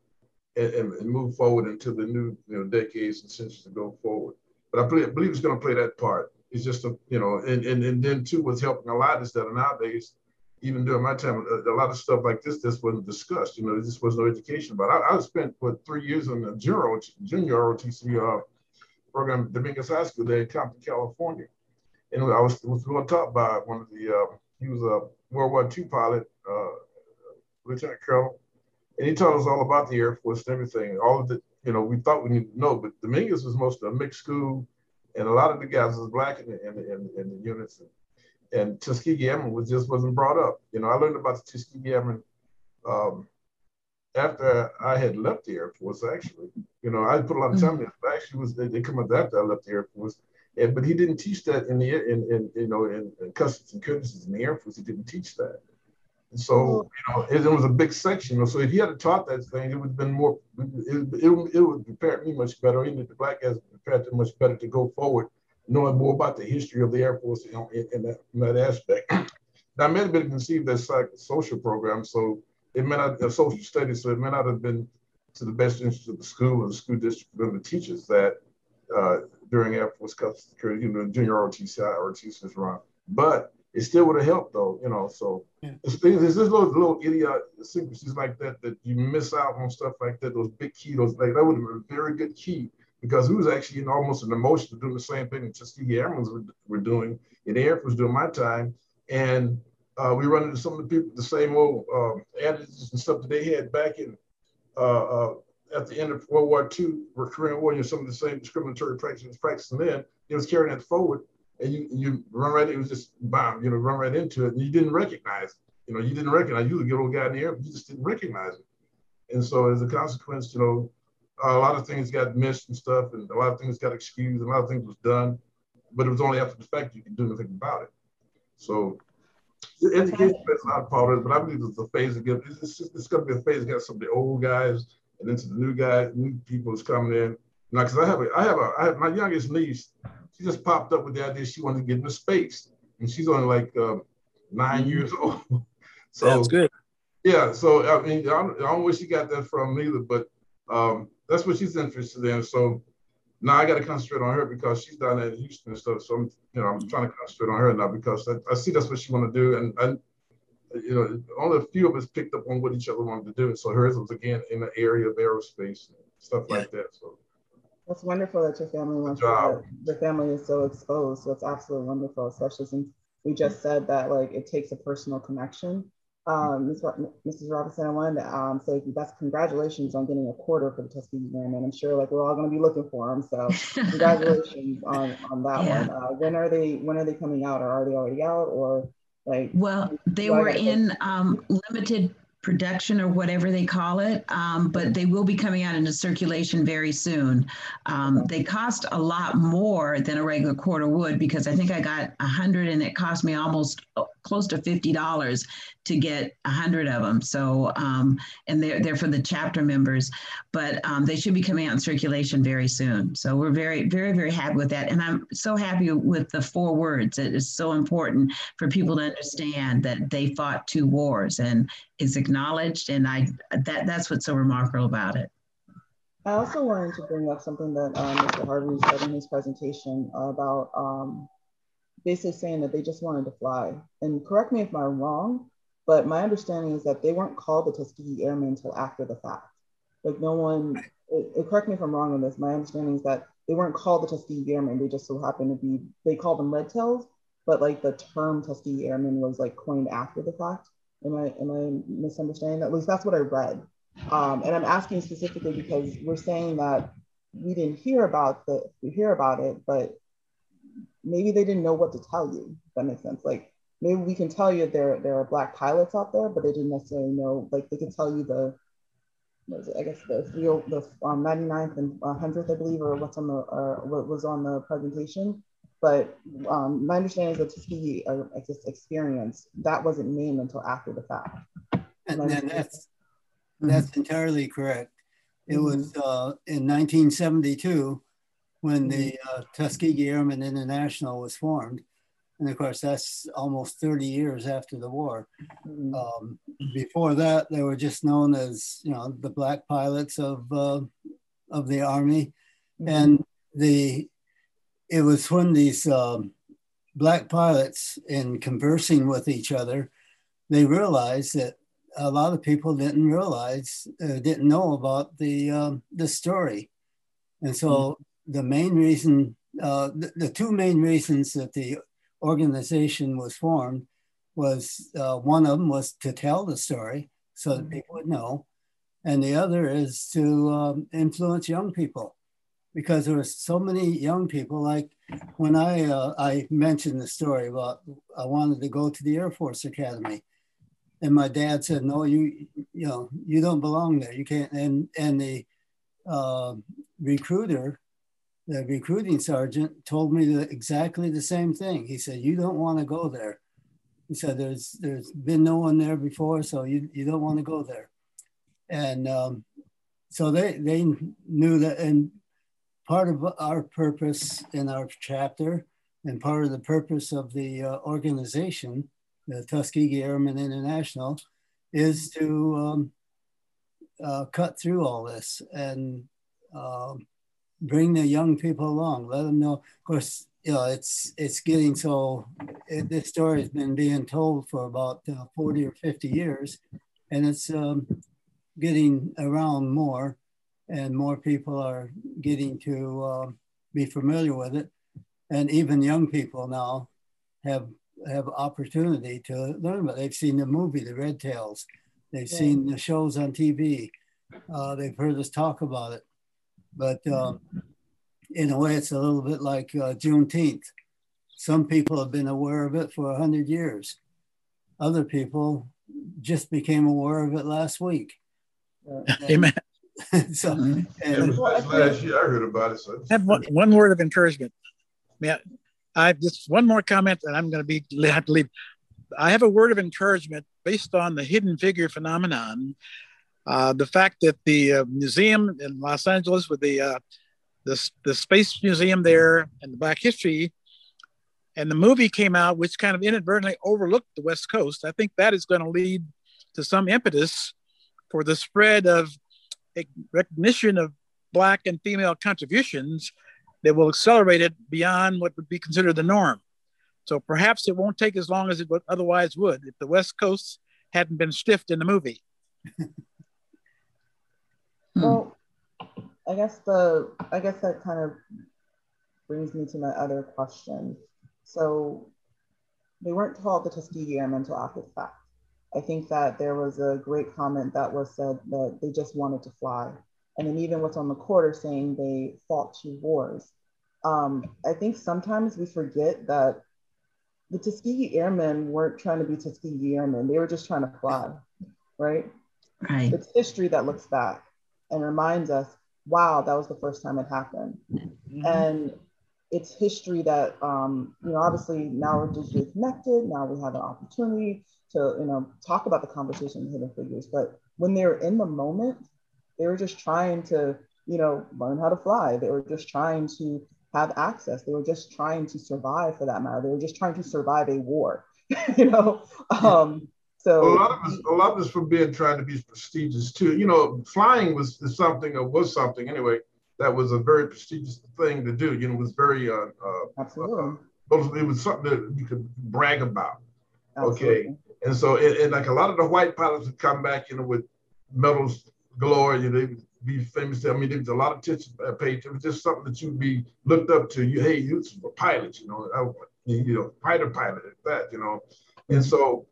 and, and, move forward into the new you know decades and centuries to go forward. But I believe, it's going to play that part. It's just a you know, and, and and then too what's helping a lot is that nowadays, even during my time, a, a lot of stuff like this just wasn't discussed. You know, just was no education But I, I spent what three years in the junior junior ROTC uh, program Dominguez High School there in Compton, California, and I was was talk by one of the uh, he was a World War II pilot, uh, Lieutenant Colonel and he told us all about the Air Force and everything. All of the, you know, we thought we needed to know, but Dominguez was mostly a mixed school, and a lot of the guys was black in the, in the, in, in the units. And, and Tuskegee Airmen was just wasn't brought up. You know, I learned about the Tuskegee Airmen um, after I had left the Air Force. Actually, you know, I put a lot of time mm-hmm. in it. Actually, was they, they come up after I left the Air Force. And, but he didn't teach that in the in, in you know in, in customs and courtesies in the Air Force. He didn't teach that. And so, you know, it, it, was a big section. So if he had taught that thing, it would have been more, it, it, it would prepare me much better, even if the black guys prepared them much better to go forward, knowing more about the history of the Air Force you know, in, in, that, in that aspect. now, I may have been conceived as a social program, so it may not, a social studies, so it may not have been to the best interest of the school and the school district and the teachers that uh, during Air Force Customs you know, junior ROTC, ROTC was run. But it still would have helped though, you know. So yeah. it's, it's just little little idiosyncrasies like that that you miss out on stuff like that. Those big key, those like that would have been a very good key because we was actually in almost an emotion doing the same thing that Tuskegee Airmen were, were doing and the Air Force during my time, and uh, we run into some of the people the same old um, adages and stuff that they had back in. Uh, uh, at the end of World War II, or Korean War, you know, some of the same discriminatory practices practicing then, it was carrying that forward and you you run right. It was just bomb. You know, run right into it, and you didn't recognize. It. You know, you didn't recognize. You was a good old guy in the air, but you just didn't recognize it. And so, as a consequence, you know, a lot of things got missed and stuff, and a lot of things got excused, and a lot of things was done, but it was only after the fact you could do anything about it. So, education is not part of it, but I believe it's a phase again. It's, just, it's going to be a phase against some of the old guys and then to the new guys, new people is coming in. Now, because I have a, I have a, I have my youngest niece she just popped up with the idea she wanted to get into space, and she's only like uh, 9 mm-hmm. years old. so that's good. Yeah, so I mean, I don't, I don't know where she got that from either, but um, that's what she's interested in. So now I got to concentrate on her because she's down there in Houston and stuff. So I'm, you know, I'm trying to concentrate on her now because I, I see that's what she want to do, and I, you know, only a few of us picked up on what each other wanted to do. So hers was again in the area of aerospace and stuff yeah. like that. So it's wonderful that your family wants to, the family is so exposed. So it's absolutely wonderful, especially since we just said that like it takes a personal connection um, Mrs. Robinson, I wanted to um, say that's congratulations on getting a quarter for the Tuskegee Airmen. I'm sure like we're all going to be looking for them. So congratulations on, on that yeah. one. Uh, when are they when are they coming out or are they already out or like? Well, they were in um, limited production or whatever they call it, um, but they will be coming out into circulation very soon. Um, they cost a lot more than a regular quarter would because I think I got a hundred and it cost me almost close to fifty dollars to get a hundred of them. So um, and they're they're for the chapter members, but um, they should be coming out in circulation very soon. So we're very very very happy with that, and I'm so happy with the four words. It is so important for people to understand that they fought two wars and is acknowledged, and I that that's what's so remarkable about it. I also wanted to bring up something that um, Mr. Harvey said in his presentation about um, basically saying that they just wanted to fly. And correct me if I'm wrong, but my understanding is that they weren't called the Tuskegee Airmen until after the fact. Like no one, it, it, correct me if I'm wrong on this. My understanding is that they weren't called the Tuskegee Airmen. They just so happened to be, they called them Red Tails, but like the term Tuskegee Airmen was like coined after the fact. Am I, am I misunderstanding? At least that's what I read. Um, and I'm asking specifically because we're saying that we didn't hear about the, we hear about it, but maybe they didn't know what to tell you. If that makes sense. Like maybe we can tell you there there are black pilots out there, but they didn't necessarily know. Like they can tell you the what is it? I guess the real the um, 99th and 100th, I believe, or what's on the or what was on the presentation. But um, my understanding is that Tuskegee uh, experience that wasn't named until after the fact. And, and that's that's entirely correct. It mm-hmm. was uh, in 1972 when the mm-hmm. uh, Tuskegee Airmen International was formed. And of course, that's almost 30 years after the war. Mm-hmm. Um, before that, they were just known as, you know, the black pilots of, uh, of the Army. Mm-hmm. And the, it was when these um, black pilots, in conversing with each other, they realized that a lot of people didn't realize, uh, didn't know about the, um, the story. And so the main reason, uh, the, the, two main reasons that the organization was formed was uh, one of them was to tell the story so that people would know, and the other is to um, influence young people because there were so many young people. Like when I uh, I mentioned the story about I wanted to go to the Air Force Academy, and my dad said, "No, you you know you don't belong there. You can't." And and the uh, recruiter the recruiting sergeant told me the, exactly the same thing. He said, "You don't want to go there." He said, "There's there's been no one there before, so you you don't want to go there." And um, so they they knew that, and part of our purpose in our chapter, and part of the purpose of the uh, organization, the Tuskegee Airmen International, is to um, uh, cut through all this and. Um, bring the young people along. Let them know. Of course, you know, it's it's getting so. It, this story has been being told for about uh, forty or fifty years, and it's um, getting around more, and more people are getting to uh, be familiar with it, and even young people now have have opportunity to learn about. It. They've seen the movie, The Red Tails. They've yeah. seen the shows on TV. Uh, they've heard us talk about it but um, in a way, it's a little bit like uh, Juneteenth. Some people have been aware of it for 100 years. Other people just became aware of it last week. Uh, Amen. so, mm-hmm. and, last year I heard about it. So. I have one, one word of encouragement. Yeah, I have just one more comment, and I'm going to be have to leave. I have a word of encouragement based on the hidden figure phenomenon uh, the fact that the uh, museum in Los Angeles with the, uh, the, the Space Museum there and the Black History and the movie came out, which kind of inadvertently overlooked the West Coast, I think that is going to lead to some impetus for the spread of recognition of Black and female contributions that will accelerate it beyond what would be considered the norm. So perhaps it won't take as long as it would otherwise would if the West Coast hadn't been stiffed in the movie. Hmm. Well, I guess the I guess that kind of brings me to my other question. So they weren't called the Tuskegee Airmen until after the fact. I think that there was a great comment that was said that they just wanted to fly. And then even what's on the quarter saying they fought two wars. Um, I think sometimes we forget that the Tuskegee Airmen weren't trying to be Tuskegee Airmen. They were just trying to fly, right? Right. It's history that looks back and reminds us, wow, that was the first time it happened. Mm-hmm. And it's history that, um, you know, obviously now we're digitally connected. Now we have an opportunity to, you know, talk about the conversation with hidden figures. But when they were in the moment, they were just trying to, you know, learn how to fly. They were just trying to have access. They were just trying to survive for that matter. They were just trying to survive a war, you know? Um, so a lot of us, a lot of us being trying to be prestigious too. You know, flying was something or was something anyway that was a very prestigious thing to do. You know, it was very uh, uh absolutely. Uh, it was something that you could brag about. Absolutely. Okay, and so and, and, like a lot of the white pilots would come back, you know, with medals galore. You know, they would be famous. I mean, there was a lot of attention paid. It was just something that you'd be looked up to. You, hey, you a pilot. You know, I, you know, fighter pilot at that. You know, and so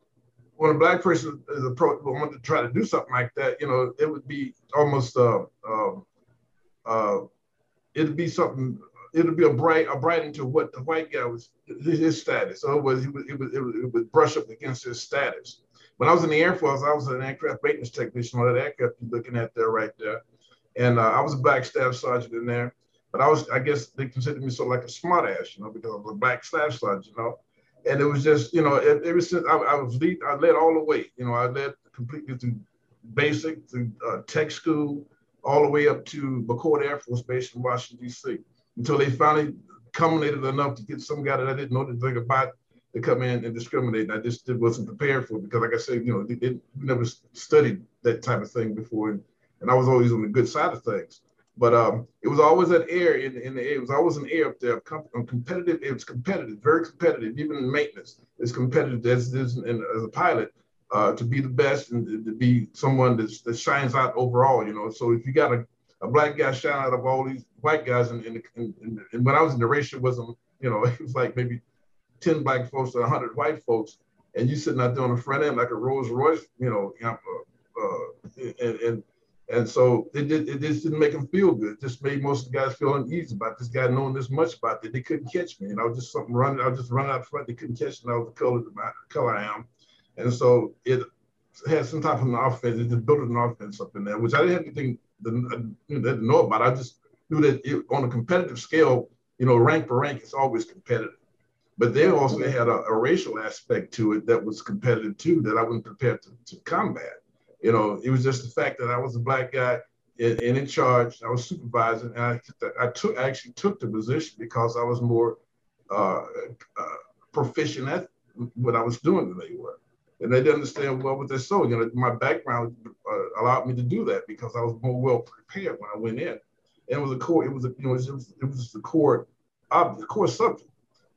when a black person is approached, wanted to try to do something like that, you know, it would be almost, uh, uh, uh, it'd be something, it'd be a bright, a bright into what the white guy was, his status. So it was, it would, it would, it would brush up against his status. When I was in the Air Force, I was an aircraft maintenance technician on that aircraft you're looking at there right there. And uh, I was a black staff sergeant in there. But I was, I guess they considered me sort of like a smart ass, you know, because I was a black staff sergeant, you know and it was just you know ever since I, I, was lead I led all the way you know I led completely through basic through uh, tech school all the way up to McChord Air Force Base in Washington D.C. until they finally culminated enough to get some guy that I didn't know anything about to come in and discriminate. And I just wasn't prepared for it because, like I said, you know, they, they never studied that type of thing before, and, and I was always on the good side of things. But um, it was always an air in, in the air. It was always an air up there. Com- competitive. It was competitive, very competitive. Even in maintenance, it's competitive as as, as a pilot uh, to be the best and to be someone that's, that shines out overall. You know, so if you got a, a black guy shine out of all these white guys, and when I was in the ratio wasn't, you know, it was like maybe ten black folks to hundred white folks, and you sitting out there on the front end like a Rolls Royce, you know, uh, uh, and, and and so it, did, it just didn't make them feel good. It just made most of the guys feel uneasy about this guy knowing this much about it. They couldn't catch me. And I was just something running, I was just running out front. They couldn't catch me. I was the color, my color I am. And so it had some type of an offense. It just built an offense up in there, which I didn't have anything to, to know about. I just knew that it, on a competitive scale, you know, rank for rank, it's always competitive. But they also they had a, a racial aspect to it that was competitive too, that I wasn't prepared to, to combat. You know, it was just the fact that I was a black guy and, in charge. I was supervising, and I, I took I actually took the position because I was more uh, uh, proficient at what I was doing than they were. And they didn't understand well what they saw. You know, my background uh, allowed me to do that because I was more well prepared when I went in. And it was a core. It was a, you know, it was, it was the core, uh, the core subject.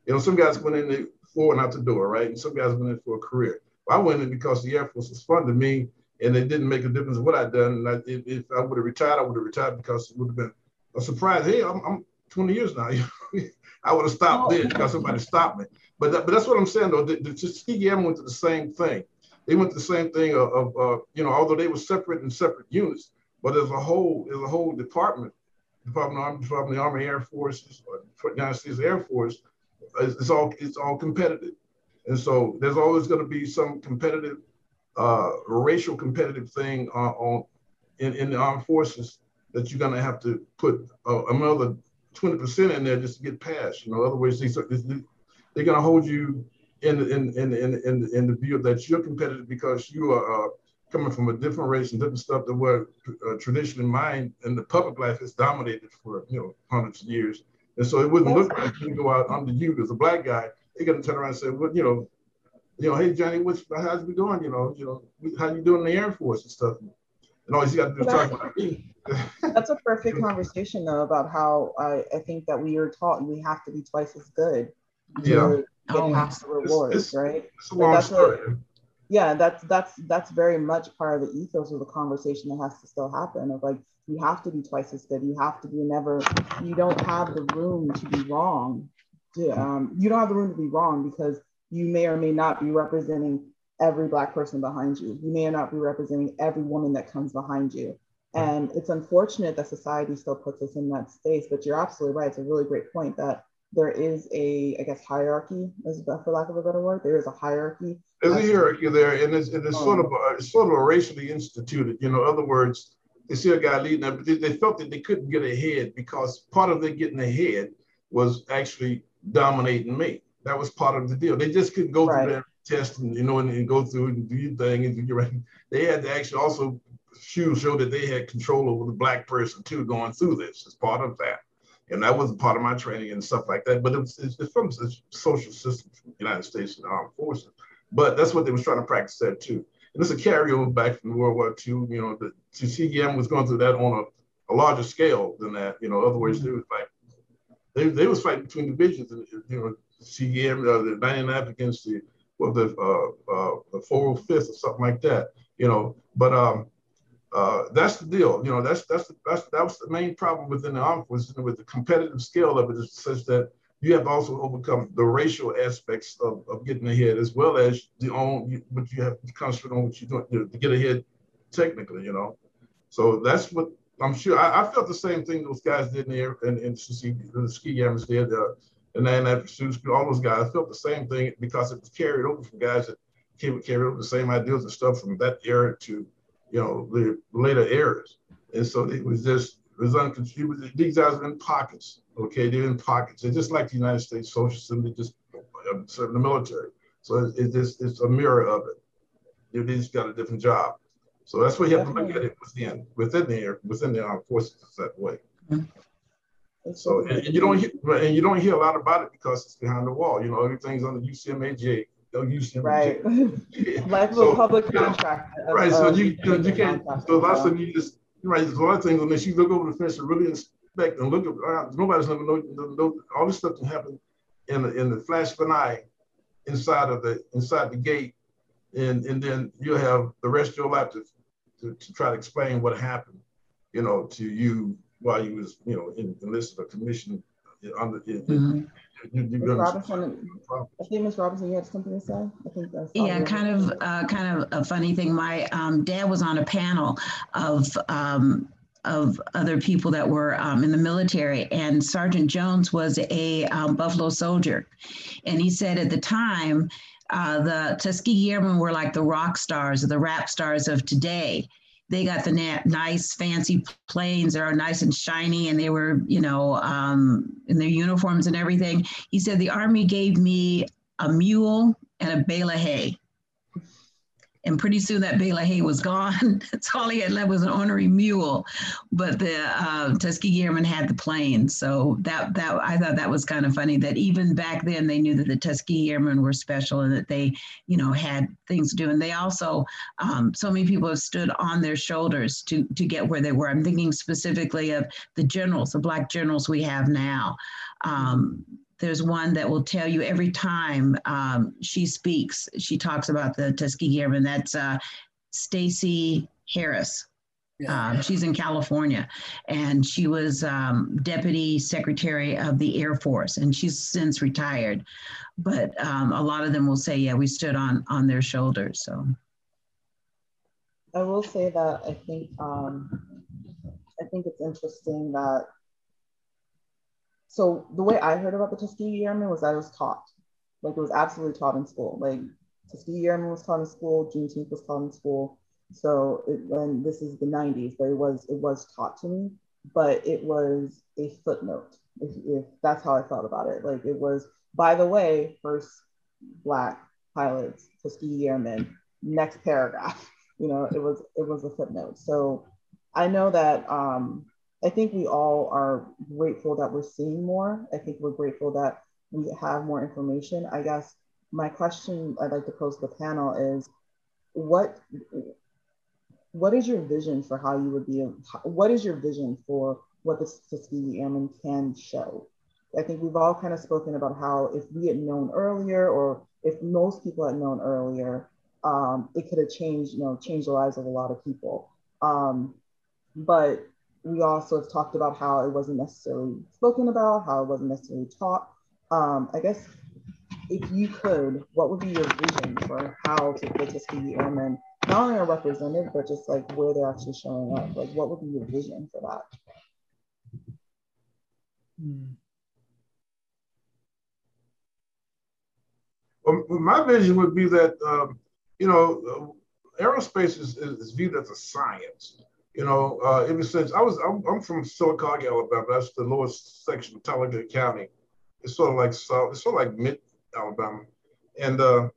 You know, some guys went in the floor and out the door, right? And some guys went in for a career. I went in because the Air Force was fun to me and it didn't make a difference what I'd done. And I, if, if, I would have retired, I would have retired because it would have been a surprise. Hey, I'm, I'm 20 years now. I would have stopped then because somebody stopped me. But that, but that's what I'm saying though. The, the Tuskegee Airmen went to the same thing. They went to the same thing of, of uh, you know, although they were separate in separate units, but as a whole, as a whole department, Department of Army, Department of the Army Air Forces, United States Air Force, it's, it's all it's all competitive, and so there's always going to be some competitive uh, racial competitive thing uh, on in, in the armed forces that you're going to have to put uh, another 20% in there just to get past. You know, otherwise they, they're going to hold you in the, in, in, in, in, in the view that you're competitive because you are uh, coming from a different race and different stuff that were uh, tradition in mind and the public life has dominated for, you know, hundreds of years. And so it wouldn't look like you go out under you as a black guy. They're going to turn around and say, well, you know, you know, hey Johnny, what's how's we doing? You know, you know, how you doing in the Air Force and stuff. And all you got to do is talk about me. That's a perfect conversation though about how I, I think that we are taught we have to be twice as good to yeah. get oh, past the rewards, it's, it's, right? It's a long that's story. What, yeah, that's that's that's very much part of the ethos of the conversation that has to still happen. Of like you have to be twice as good. You have to be never. You don't have the room to be wrong. To, um, you don't have the room to be wrong because you may or may not be representing every Black person behind you. You may or not be representing every woman that comes behind you. And it's unfortunate that society still puts us in that space, but you're absolutely right. It's a really great point that there is a, I guess, hierarchy, for lack of a better word. There is a hierarchy. There's a hierarchy there, and it's, and it's oh. sort of a, it's sort of a racially instituted. You know, other words, they see a guy leading them, but they, they felt that they couldn't get ahead because part of their getting ahead was actually dominating me. That was part of the deal. They just couldn't go right. through that test and you know and, and, go through and do your thing and do your right. They had to actually also show show that they had control over the black person too going through this as part of that. And that was part of my training and stuff like that. But it was, it's, it's from the social system from the United States and armed forces. But that's what they was trying to practice that too. And it's a carryover back from World War II. You know, the CGM was going through that on a, a larger scale than that. You know, other words, mm-hmm. they was like they, they was fighting between divisions. And, you know, CGM, uh, the 99th against the well, the uh, uh, the 405th or something like that. You know, but um, uh, that's the deal. You know, that's that's the, that's that was the main problem within the forces with the competitive scale of it is such that you have also overcome the racial aspects of, of getting ahead as well as the own what you have to concentrate on what you're doing to get ahead technically. You know, so that's what I'm sure. I, I felt the same thing those guys did in the in, the ski yammers did. Uh, and then that pursuit all those guys felt the same thing because it was carried over from guys that came carried over the same ideas and stuff from that era to you know, the later eras. And so it was just, it was uncontrollable. These guys are in pockets, okay? They're in pockets. They're just like the United States social system, they just serve the military. So it's, it's just, it's a mirror of it. They just got a different job. So that's what you have to look at it within, within the, within the armed forces that way. Mm-hmm. So and, and, you don't hear, and you don't hear a lot about it because it's behind the wall. You know, everything's on the UCMJ him. Right. like so, public contract. right. So you, you, you can't. So lots of you just right. There's a lot of things unless you look over the fence and really inspect and look at. Nobody's never know, know all this stuff can happen in the, in the flash of an eye inside of the inside the gate, and and then you'll have the rest of your life to, to, to try to explain what happened, you know, to you while you was you know in enlisted a commission under. Mm-hmm. Robinson, I think Ms. Robinson, you had something to say? I think that's yeah, kind of, uh, kind of a funny thing. My um, dad was on a panel of um, of other people that were um, in the military, and Sergeant Jones was a um, Buffalo soldier, and he said at the time. Uh, the Tuskegee Airmen were like the rock stars or the rap stars of today they got the na- nice fancy planes that are nice and shiny and they were you know um, in their uniforms and everything. He said the army gave me a mule and a bale of hay and pretty soon that bale of hay was gone. That's all he had left was an ornery mule. But the uh, Tuskegee Airmen had the plane, so that that I thought that was kind of funny. That even back then they knew that the Tuskegee Airmen were special and that they, you know, had things to do. And they also, um, so many people have stood on their shoulders to to get where they were. I'm thinking specifically of the generals, the black generals we have now. Um, there's one that will tell you every time um, she speaks, she talks about the Tuskegee Airmen. That's uh, Stayce Harris. Yeah. Um, she's in California, and she was um, deputy secretary of the Air Force, and she's since retired. But um, a lot of them will say, "Yeah, we stood on on their shoulders." So, I will say that I think um, I think it's interesting that so the way I heard about the Tuskegee Airmen was that it was taught. Like it was absolutely taught in school. Like Tuskegee Airmen was taught in school, Juneteenth was taught in school. So it, and this is the 90s, but it was it was taught to me, but it was a footnote. If, if that's how I thought about it. Like it was, by the way, first black pilots, Tuskegee Airmen, next paragraph. You know, it was it was a footnote. So I know that um, I think we all are grateful that we're seeing more. I think we're grateful that we have more information. I guess my question I'd like to pose to the panel is what what is your vision for how you would be what is your vision for what the Tuskegee Airmen can show? I think we've all kind of spoken about how if we had known earlier or if most people had known earlier, um, it could have changed, you know, changed the lives of a lot of people. Um, but we also have talked about how it wasn't necessarily spoken about, how it wasn't necessarily taught. Um, I guess if you could, what would be your vision for how to, the Tuskegee Airmen not only are represented, but just like where they're actually showing up? Like, what would be your vision for that? Hmm. Well, my vision would be that, um, you know, aerospace is, is, viewed as a science. You know, uh, ever since I was, I'm, I'm from Alabama. That's the lowest section of Talladega County. It's sort of like south, it's sort of like mid Alabama, and uh,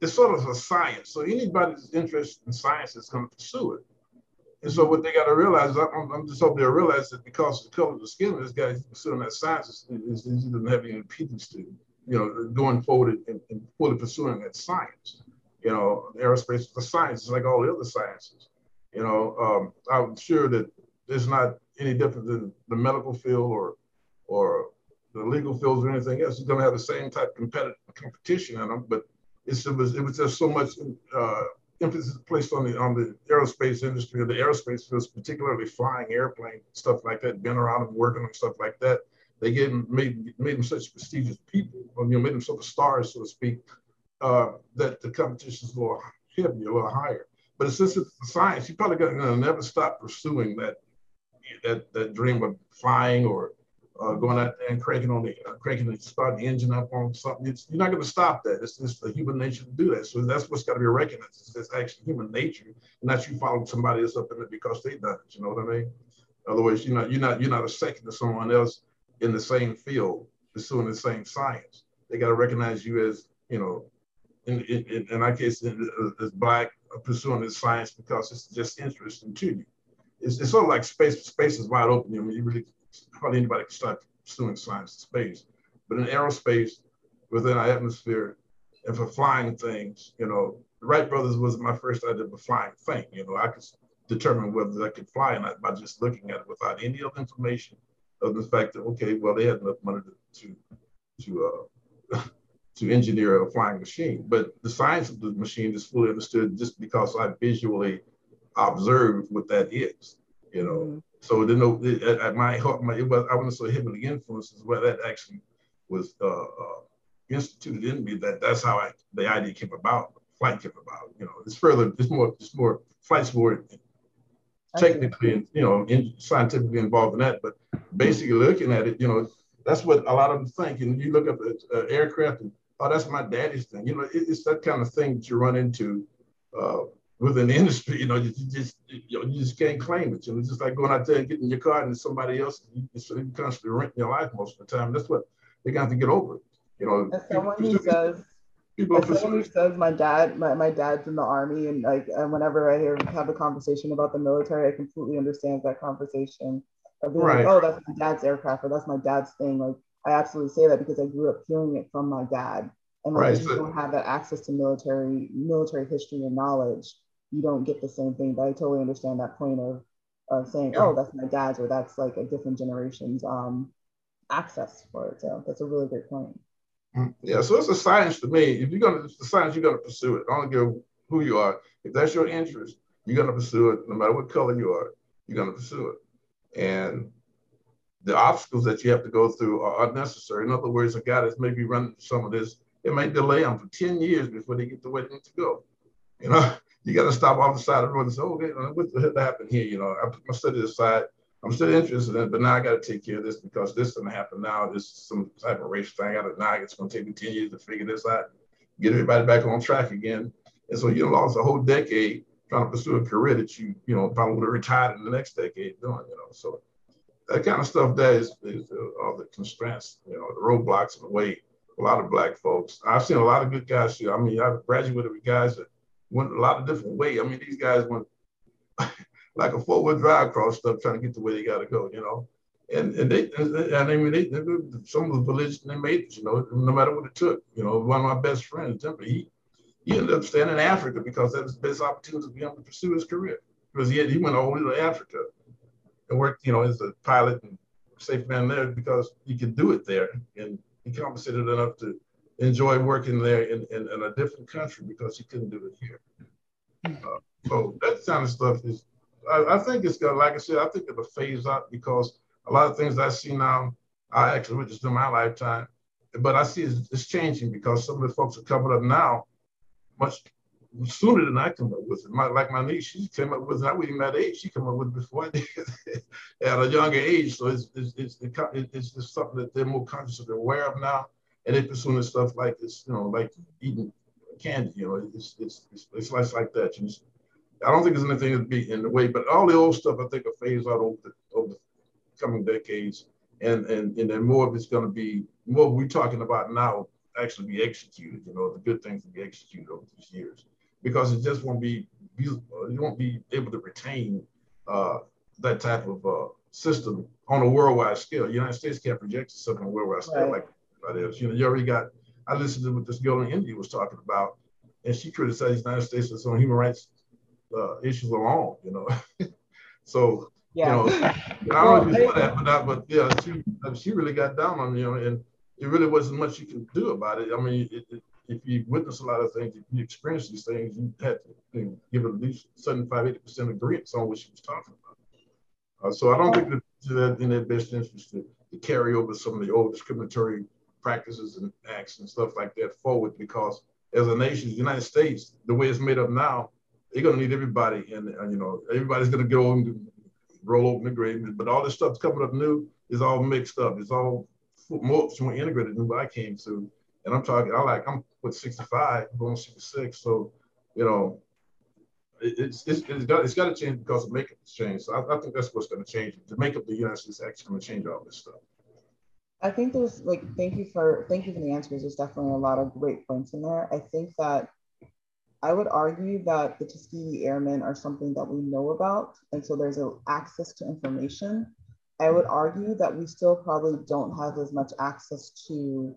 it's sort of a science. So anybody that's interested in science is going to pursue it. And so what they got to realize, I'm, I'm just hoping they realize that because of the color of the skin of this guy pursuing that science is, he doesn't have any impedance to, you know, going forward and, and fully pursuing that science. You know, aerospace is a science, it's like all the other sciences. You know, um, I'm sure that it's not any different than the medical field or or the legal fields or anything else. It's going to have the same type of competitive competition in them, but it's, it was it was just so much uh, emphasis placed on the on the aerospace industry or the aerospace fields, particularly flying airplanes, stuff like that, been around and working on stuff like that. They gave them, made made them such prestigious people, you know, made them sort of stars, so to speak, uh, that the competition is a little heavier, a little higher. But since it's science, you're probably going to never stop pursuing that that that dream of flying or uh, going out there and cranking on the uh, cranking the start the engine up on something. It's, you're not going to stop that. It's just a human nature to do that. So that's what's got to be recognized. It's, it's actually human nature, and not you following somebody else up in it because they done it. You know what I mean? Otherwise, you're not you're not you're not a second to someone else in the same field pursuing the same science. They got to recognize you as you know, in in, in our case, as black pursuing this science because it's just interesting to you. It's, it's sort of like space. Space is wide open. I mean, you really hardly anybody can start pursuing science in space. But in aerospace, within our atmosphere, and for flying things, you know, the Wright brothers was my first idea of a flying thing. You know, I could determine whether I could fly or not by just looking at it without any other information of the fact that okay, well, they had enough money to to to, uh, to engineer a flying machine. But the science of the machine is fully understood just because I visually observed what that is. You know, mm-hmm. So then at my heart, my, it was, I wasn't so heavily influenced as where that actually was uh, uh, instituted in me. That that's how I, the idea came about. Flight came about. You know, it's further, it's more, it's more flight's more technically and you know in, scientifically involved in that. But basically, looking at it, you know, that's what a lot of them think. And you look at the uh, aircraft and oh, that's my daddy's thing. You know, it, it's that kind of thing that you run into. Uh, within the industry, you know, you, you just you, know, you just can't claim it. You know, it's just like going out there and getting your car and somebody else, you constantly renting your life most of the time. That's what they got to get over. It. You know, as someone who says, as someone who says my dad, my, my dad's in the army, and like, and whenever I hear have a conversation about the military, I completely understand that conversation of being right. like, oh, that's my dad's aircraft or that's my dad's thing. Like, I absolutely say that because I grew up hearing it from my dad. And like, right. you don't have that access to military military history and knowledge you don't get the same thing. But I totally understand that point of of saying, yeah. oh, that's my dad's, or that's like a different generation's um, access for it. So that's a really great point. Mm, yeah, so it's a science to me. If you're gonna, it's the science, you're gonna pursue it. I don't care who you are. If that's your interest, you're gonna pursue it. No matter what color you are, you're gonna pursue it. And the obstacles that you have to go through are unnecessary. In other words, a guy that's maybe running some of this, it may delay them for 10 years before they get to where they need to go. You know, you got to stop off the side of the road and say, okay, what the hell happened here? You know, I put my study aside. I'm still interested in it, but now I got to take care of this because this is going to happen now. This is some type of racial thing. I got to now it's going to take me 10 years to figure this out, get everybody back on track again. And so you lost a whole decade trying to pursue a career that you, you know, probably would have retired in the next decade doing, you know. So that kind of stuff that is, is uh, all the constraints, you know, the roadblocks in the way a lot of black folks. I've seen a lot of good guys. I mean, I've graduated with guys that went a lot of different ways. I mean, these guys went like a four-wheel drive across stuff trying to get to where they got to go, you know. And and they and I mean they, they some of the village they made it, you know, no matter what it took. You know, one of my best friends, Temper, he he ended up staying in Africa because that was the best opportunity for him to pursue his career. Because he had, he went all the way to Africa and worked, you know, as a pilot and safe man there because he could do it there and he compensated enough to enjoy working there in, in, in, a different country because he couldn't do it here. Uh, so that kind of stuff is, I, I think it's gonna, like I said, I think it'll phase out because a lot of things I see now, I actually witnessed in my lifetime, but I see it's, it's, changing because some of the folks are coming up now much sooner than I come up with it. My, like my niece, she came up with it. Wasn't even that age. She came up with it before at a younger age. So it's, it's, it's, it's just something that they're more conscious of, they're aware of now. And they're pursuing stuff like this, you know, like eating candy, you know, it's, it's, it's, it's like, like that. You I don't think there's anything to be in the way, but all the old stuff I think will phase out over the, over the coming decades. And, and, and then more of it's going to be, more we're talking about now actually be executed, you know, the good things to be executed over these years. Because it just won't be, you won't be able to retain uh, that type of uh, system on a worldwide scale. The United States can't project itself on a worldwide scale right. like that is. You know, you already got, I listened to what this girl in India was talking about, and she criticized the United States on human rights uh, issues alone, you know. so, yeah. you know, I don't know if you saw that, but, that, but yeah, she, she really got down on, you know, and it really wasn't much you can do about it. I mean, it, it, if you witness a lot of things, if you experience these things, you had to give at least 75, 80% agreement on what she was talking about. Uh, so I don't think that, that in their best interest to, to, carry over some of the old discriminatory practices and acts and stuff like that forward because as a nation, the United States, the way it's made up now, they're going to need everybody. And, and you know, everybody's going to go and roll open the grave. But all this stuff coming up new is all mixed up. It's all more, more integrated than what I came to. And I'm talking, I like, I'm with 65, going 66. So, you know, it's, it's, it's got it's got to change because the makeup has changed. So I, I think that's what's going to change. The makeup of the United States actually going to change all this stuff. I think there's like thank you for thank you for the answers. There's definitely a lot of great points in there. I think that I would argue that the Tuskegee Airmen are something that we know about, and so there's a access to information. I would argue that we still probably don't have as much access to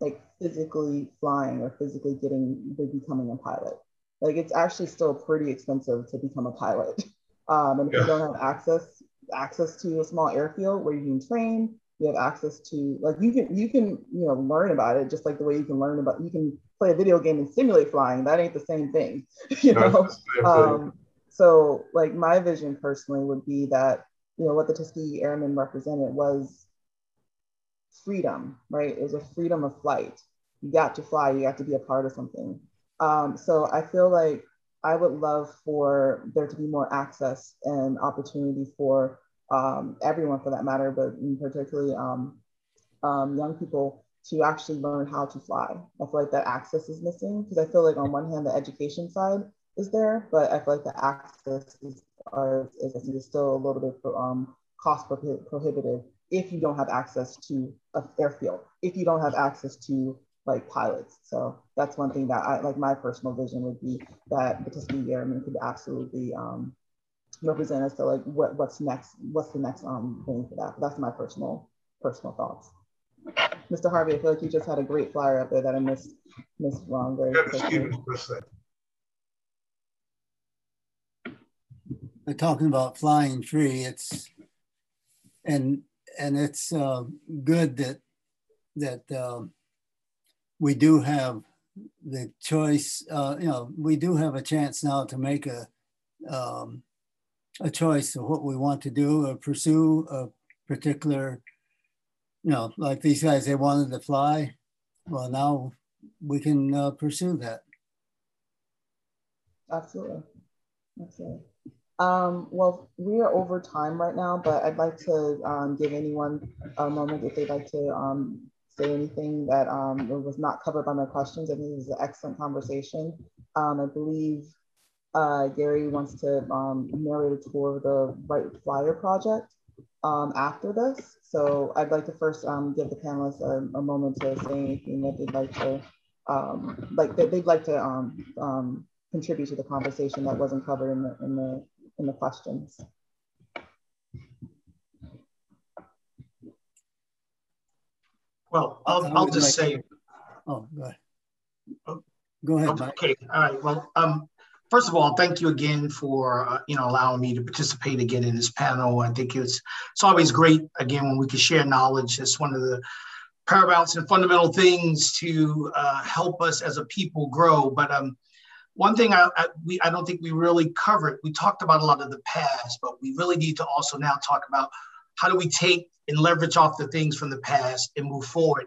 like physically flying or physically getting becoming a pilot. Like it's actually still pretty expensive to become a pilot. Um, and if yeah. you don't have access access to a small airfield where you can train, you have access to like you can you can you know learn about it just like the way you can learn about you can play a video game and simulate flying that ain't the same thing you know um, so like my vision personally would be that you know what the tuskegee airmen represented was freedom right? It was a freedom of flight. You got to fly you got to be a part of something. Um, so i feel like i would love for there to be more access and opportunity for um, everyone for that matter, but particularly um, um, young people to actually learn how to fly. I feel like that access is missing because I feel like on one hand the education side is there, but I feel like the access is, are, is, is still a little bit um, cost prohibitive if you don't have access to an airfield, if you don't have access to like pilots. So that's one thing that I like my personal vision would be that the Tuskegee Airmen could absolutely um, represent as to like what, what's next, what's the next um thing for that. That's my personal personal thoughts. Mr. Harvey, I feel like you just had a great flyer up there that I missed missed wrong very We're talking about flying free. It's and and it's uh, good that that um, we do have the choice. Uh, you know, we do have a chance now to make a um, a choice of what we want to do or pursue a particular, you know, like these guys, they wanted to fly. Well, now we can uh, pursue that. Absolutely. Absolutely. Um, well, we are over time right now, but I'd like to um, give anyone a moment if they'd like to um, say anything that um, was not covered by my questions. I think this is an excellent conversation. Um, I believe uh, Gary wants to um, narrate a tour of the Wright Flyer project after this. So I'd like to first give the panelists a, a, moment to say anything that they'd like to, like that they'd like to contribute to the conversation that wasn't covered in the, in the, in the questions. Well, I'll, I'll just like, say. Oh, go ahead. Go ahead. Okay. All right. Well, um, first of all, thank you again for uh, you know allowing me to participate again in this panel. I think it's it's always great again when we can share knowledge. It's one of the paramounts and fundamental things to uh, help us as a people grow. But um, one thing I, I, we, I don't think we really covered. We talked about a lot of the past, but we really need to also now talk about how do we take and leverage off the things from the past and move forward.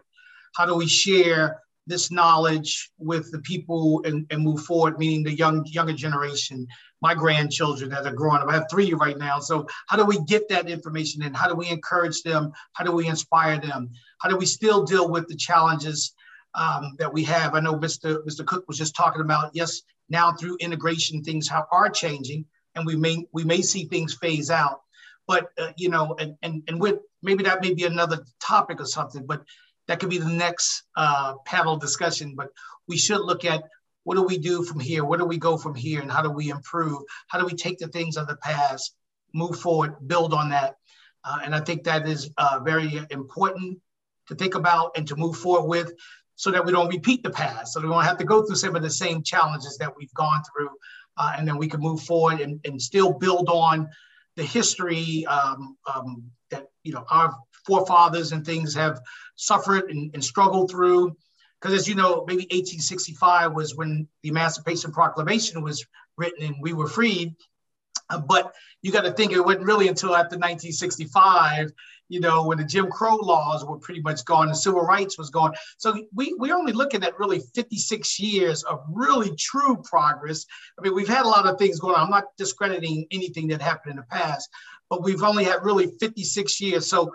how do we share this knowledge with the people and, and move forward, meaning the young younger generation, my grandchildren that are growing up. I have three right now. So how do we get that information and how do we encourage them? How do we inspire them? How do we still deal with the challenges um, that we have? I know Mr. Mr. Cook was just talking about, yes, now through integration, things how, are changing and we may we may see things phase out. But uh, you know, and and and with maybe that may be another topic or something, but that could be the next uh, panel discussion. But we should look at what do we do from here? Where do we go from here? And how do we improve? How do we take the things of the past, move forward, build on that? Uh, and I think that is uh, very important to think about and to move forward with so that we don't repeat the past. So we don't have to go through some of the same challenges that we've gone through. Uh, and then we can move forward and, and still build on the history um, um, that you know our forefathers and things have suffered and, and struggled through. Because as you know, maybe 1865 was when the Emancipation Proclamation was written and we were freed. Uh, but you got to think it wasn't really until after 1965 you know, when the Jim Crow laws were pretty much gone the civil rights was gone. So we, we're only looking at really 56 years of really true progress. I mean, we've had a lot of things going on. I'm not discrediting anything that happened in the past, but we've only had really 56 years. So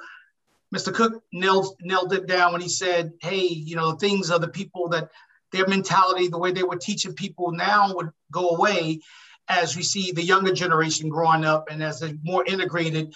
Mr. Cook nailed, nailed it down when he said, hey, you know, things of the people that their mentality, the way they were teaching people now would go away as we see the younger generation growing up and as they're more integrated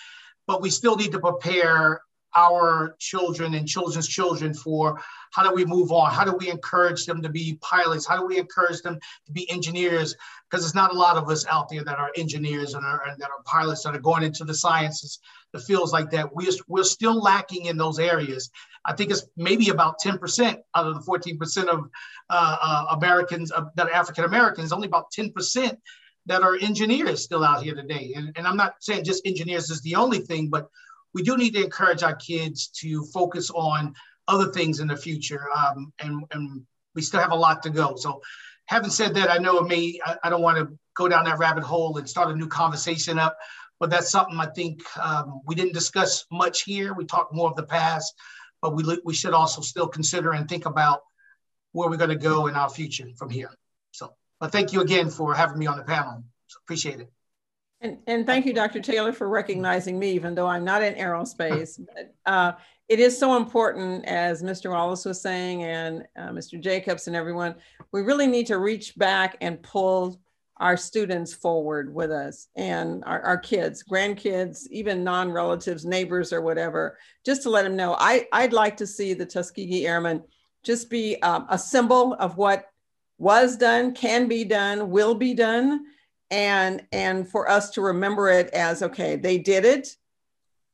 but we still need to prepare our children and children's children for how do we move on? How do we encourage them to be pilots? How do we encourage them to be engineers? Because there's not a lot of us out there that are engineers and, are, and that are pilots that are going into the sciences, the fields like that. We're, we're still lacking in those areas. I think it's maybe about 10% out of the 14% of uh, uh, Americans uh, that are African Americans, only about 10% that are engineers still out here today. And, and I'm not saying just engineers is the only thing, but we do need to encourage our kids to focus on other things in the future. Um, and, and we still have a lot to go. So having said that, I know it may, I, I don't want to go down that rabbit hole and start a new conversation up, but that's something I think um, we didn't discuss much here. We talked more of the past, but we, we should also still consider and think about where we're going to go in our future from here. So. But thank you again for having me on the panel. Appreciate it. And, and thank you, Dr. Taylor, for recognizing me, even though I'm not in aerospace. but, uh, it is so important, as Mr. Wallace was saying, and uh, Mr. Jacobs and everyone, we really need to reach back and pull our students forward with us and our, our kids, grandkids, even non-relatives, neighbors or whatever, just to let them know. I, I'd like to see the Tuskegee Airmen just be um, a symbol of what was done, can be done, will be done, and and for us to remember it as okay, they did it.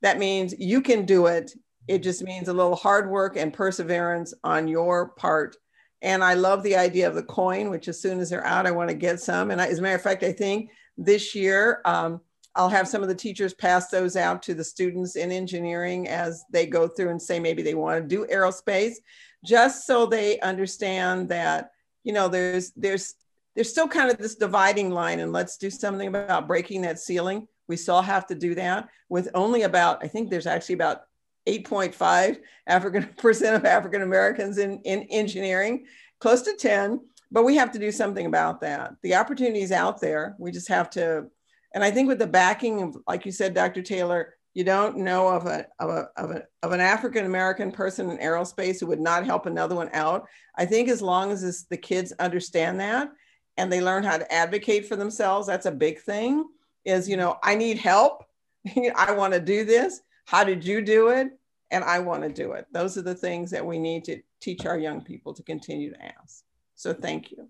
That means you can do it. It just means a little hard work and perseverance on your part. And I love the idea of the coin, which as soon as they're out, I want to get some. And I, as a matter of fact, I think this year um, I'll have some of the teachers pass those out to the students in engineering as they go through and say maybe they want to do aerospace, just so they understand that you know, there's there's there's still kind of this dividing line, and let's do something about breaking that ceiling. We still have to do that with only about, I think there's actually about 8.5 African percent of African Americans in, in engineering, close to 10, but we have to do something about that. The opportunity is out there. We just have to, and I think with the backing of, like you said, Dr. Taylor, you don't know of a of a of, a, of an African American person in aerospace who would not help another one out. I think as long as this, the kids understand that and they learn how to advocate for themselves, that's a big thing. Is you know I need help, I want to do this. How did you do it? And I want to do it. Those are the things that we need to teach our young people to continue to ask. So thank you.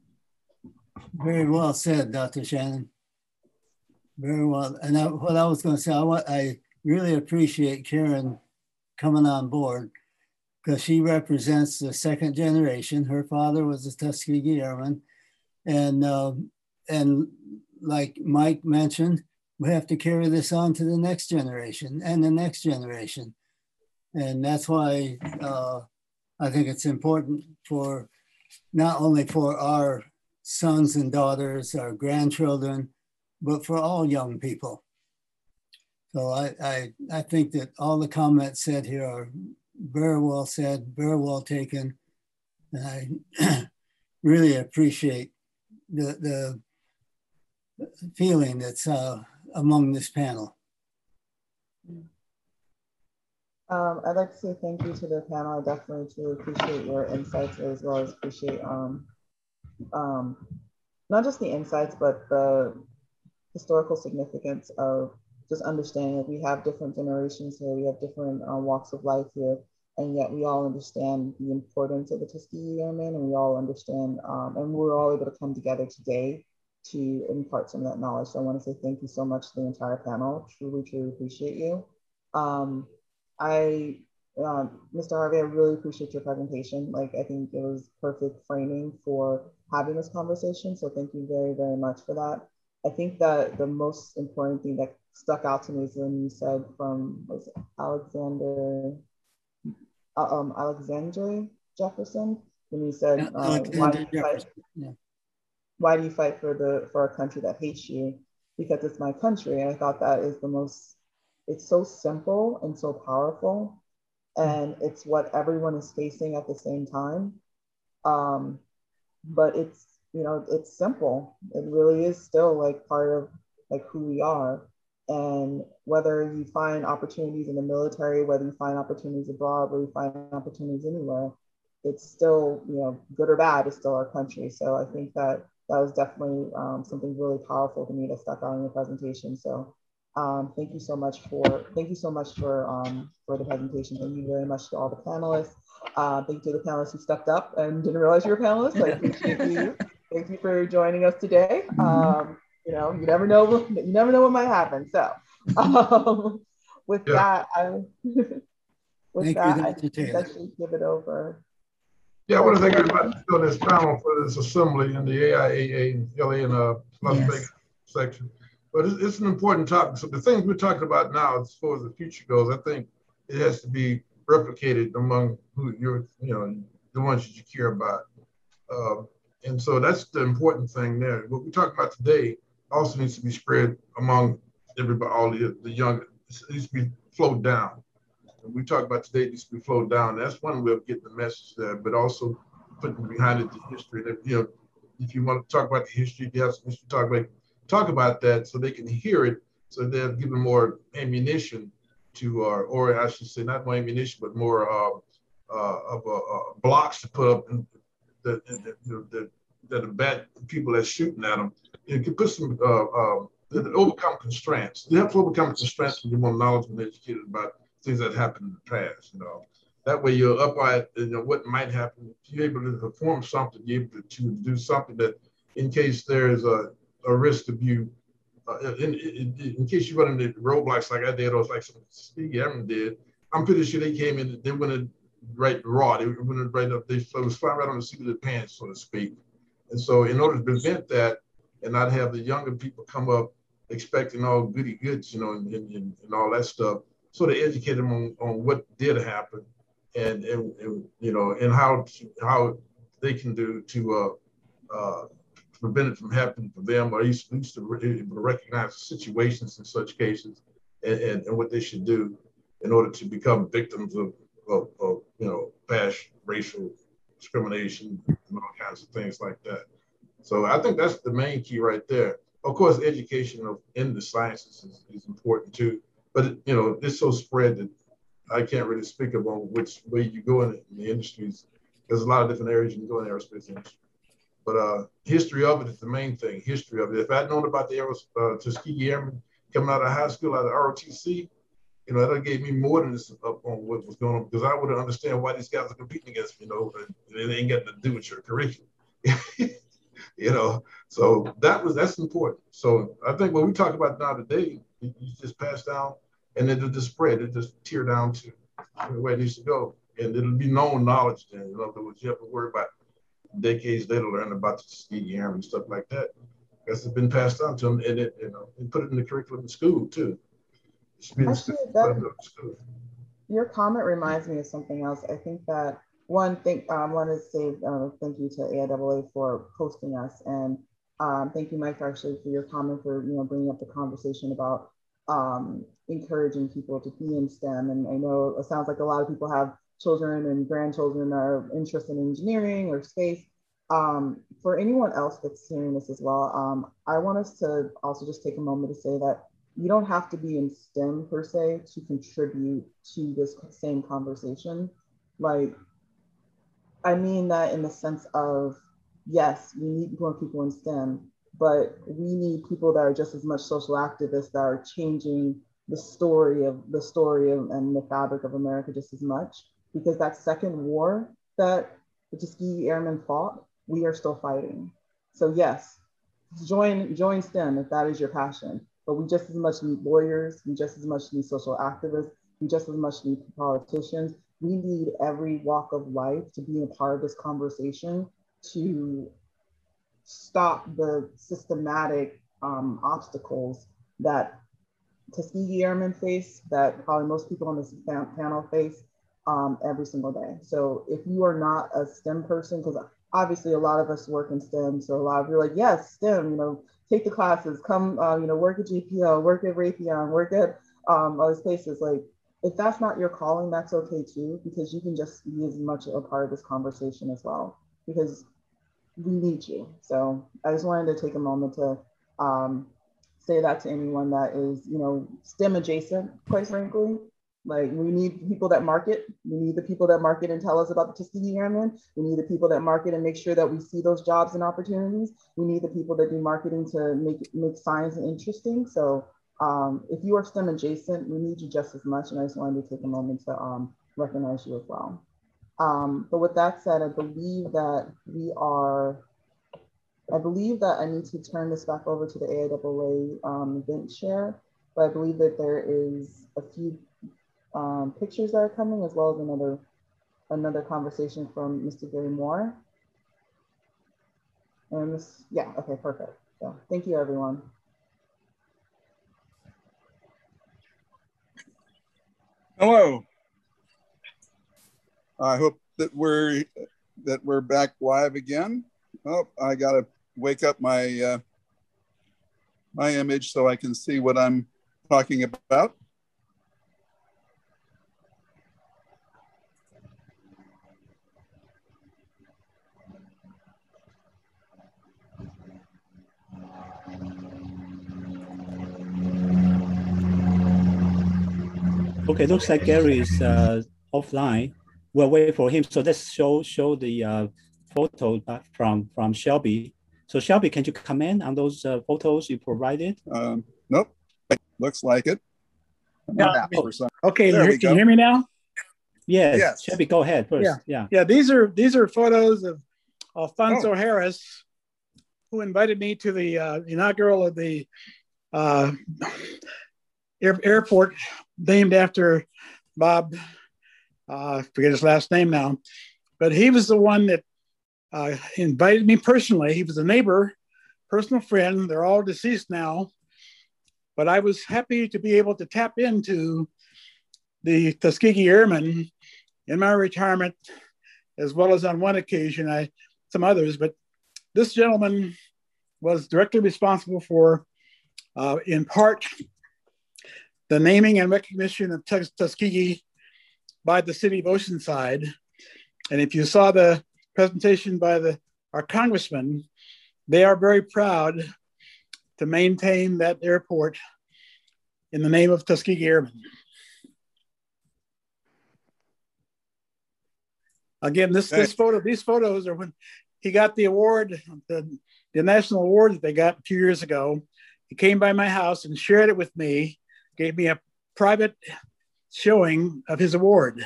Very well said, Dr. Shannon. Very well. And I, what I was going to say, I, want I really appreciate Karen coming on board because she represents the second generation. Her father was a Tuskegee Airman. And, uh, and like Mike mentioned, we have to carry this on to the next generation and the next generation. And that's why uh, I think it's important for not only for our sons and daughters, our grandchildren, but for all young people so I, I, I think that all the comments said here are very well said, very well taken. And I really appreciate the, the feeling that's uh, among this panel. Um, I'd like to say thank you to the panel. I definitely truly appreciate your insights as well as appreciate um, um, not just the insights, but the historical significance of just understanding that we have different generations here, we have different uh, walks of life here, and yet we all understand the importance of the Tuskegee Airmen, and we all understand, um, and we're all able to come together today to impart some of that knowledge. So I want to say thank you so much to the entire panel. Truly, truly appreciate you. Um, I, um, Mr. Harvey, I really appreciate your presentation. Like, I think it was perfect framing for having this conversation. So thank you very, very much for that. I think that the most important thing that stuck out to me is when you said from was Alexander, uh, um, Alexander Jefferson, when you said, uh, why, do you fight, yeah. why do you fight for the for a country that hates you? Because it's my country. And I thought that is the most, it's so simple and so powerful. And it's what everyone is facing at the same time. Um, but it's you know it's simple it really is still like part of like who we are and whether you find opportunities in the military whether you find opportunities abroad whether you find opportunities anywhere it's still you know good or bad it's still our country so i think that that was definitely um, something really powerful to me that stuck out in your presentation so um, thank you so much for thank you so much for um, for the presentation. Thank you very much to all the panelists. Uh, thank you to the panelists who stepped up and didn't realize you were panelists. I appreciate you. Thank you for joining us today. Um, you know, you never know you never know what might happen. So um, with yeah. that, I with thank that, you, I think I should give it over. Yeah, I want to thank everybody for this panel for this assembly in the AIAA LA and uh, Las yes. Vegas section. But it's, it's, an important topic. So the things we're talking about now, as far as the future goes, I think it has to be replicated among who you're, you know, the ones that you care about. Um, and so that's the important thing there. What we talk about today also needs to be spread among everybody, all the, the young, it needs to be flowed down. And we talk about today, it needs to be flowed down. That's one way of getting the message there, but also putting behind it the history. That, you know, if you want to talk about the history, you have to talk about talk about that so they can hear it, so they're given more ammunition to, uh, or I should say, not more ammunition, but more uh, uh, of uh, blocks to put up in, that that, that, the bad people that's shooting at them. You can put some uh, that overcome constraints. You have to overcome constraints when you're more knowledgeable and educated about things that happened in the past. You know, that way you're up at you know what might happen. You're able to perform something. You're able to, to do something that, in case there's a a risk of you, uh, in, in, in, case you run into roadblocks like I did, or like some Steve Aaron did, I'm pretty sure they came in, they went right raw, they went right up, they it was flying right on the seat of the pants, so to speak. And so, in order to prevent that and not have the younger people come up expecting all goody goods, you know, and, and, and all that stuff, sort of educate them on, on what did happen and, and, and you know, and how to, how they can do to uh, uh, prevent it from happening to them, or at least, at to recognize situations in such cases and, and, and, what they should do in order to become victims of, of, of, you know, past racial discrimination and all kinds of things like that. So I think that's the main key right there. Of course, education of, in the sciences is, is important too, but you know, it's so spread that I can't really speak about which way you go in, in the industries. There's a lot of different areas you can go in the aerospace industry. But uh, history of it is the main thing. History of it. If I'd known about the Aeros, uh, Tuskegee Airmen coming out of high school, out of ROTC, you know, that gave me more than this up uh, on what was going on because I would understand why these guys are competing against me. You know, and it ain't got to do with your curriculum. you know, so that was that's important. So I think what we talk about now today, you, just pass down, and it'll just spread. It just tear down to where it needs to go, and it'll be known knowledge. Then, in other words, you have to worry about decades later learning about the Airmen and stuff like that. It's been passed on to them and it, you know, and put it in the curriculum in school too. Actually, that, your comment reminds me of something else. I think that one thing I um, want to say uh, thank you to AIAA for hosting us, and um, thank you, Mike, actually for your comment for you know bringing up the conversation about um, encouraging people to be in STEM. And I know it sounds like a lot of people have children and grandchildren that are interested in engineering or space. Um, for anyone else that's hearing this as well, um, I want us to also just take a moment to say that you don't have to be in STEM per se to contribute to this same conversation. Like, I mean that in the sense of, yes, we need more people in STEM, but we need people that are just as much social activists that are changing the story of the story of, and the fabric of America just as much. Because that second war that the Tuskegee Airmen fought, we are still fighting. So yes, join join STEM if that is your passion. But we just as much need lawyers, we just as much need social activists, we just as much need politicians. We need every walk of life to be a part of this conversation to stop the systematic um, obstacles that Tuskegee Airmen face, that probably most people on this panel face um, every single day. So if you are not a STEM person, because obviously a lot of us work in STEM, so a lot of you are like, yes, STEM, you know, take the classes, come, uh, you know, work at JPL, work at Raytheon, work at um, other places. Like, if that's not your calling, that's okay too, because you can just be as much a part of this conversation as well, because we need you. So I just wanted to take a moment to um, say that to anyone that is, you know, STEM adjacent, quite frankly. Like we need people that market. We need the people that market and tell us about the Tuskegee Airmen. We need the people that market and make sure that we see those jobs and opportunities. We need the people that do marketing to make make science interesting. So um, if you are STEM adjacent, we need you just as much. And I just wanted to take a moment to um, recognize you as well. Um, but with that said, I believe that we are I believe that I need to turn this back over to the AIAA um, event chair, but I believe that there is a few um, pictures that are coming as well as another another conversation from Mr. Gary Moore. And this, yeah, okay, perfect. So thank you everyone. Hello. I hope that we're that we're back live again. Oh, I gotta wake up my uh, my image so I can see what I'm talking about. Okay, looks like Gary is uh, offline. We'll wait for him. So let's show show the uh, photo from from Shelby. So Shelby, can you comment on those uh, photos you provided? Um, nope, looks like it. Yeah. Okay, can you hear me now? Yes. yes. Shelby, go ahead first. Yeah. yeah. Yeah. These are these are photos of Alfonso oh. Harris, who invited me to the uh, inaugural of the uh, air, airport named after Bob. Uh, forget his last name now, but he was the one that uh, invited me personally. He was a neighbor, personal friend. They're all deceased now. But I was happy to be able to tap into the Tuskegee Airmen in my retirement, as well as on one occasion, I some others. But this gentleman was directly responsible for, uh, in part, the naming and recognition of Tuskegee by the city of Oceanside. And if you saw the presentation by the, our congressman, they are very proud to maintain that airport in the name of Tuskegee Airmen. Again, this, this photo, these photos are when he got the award, the, the national award that they got a few years ago. He came by my house and shared it with me, gave me a private showing of his award.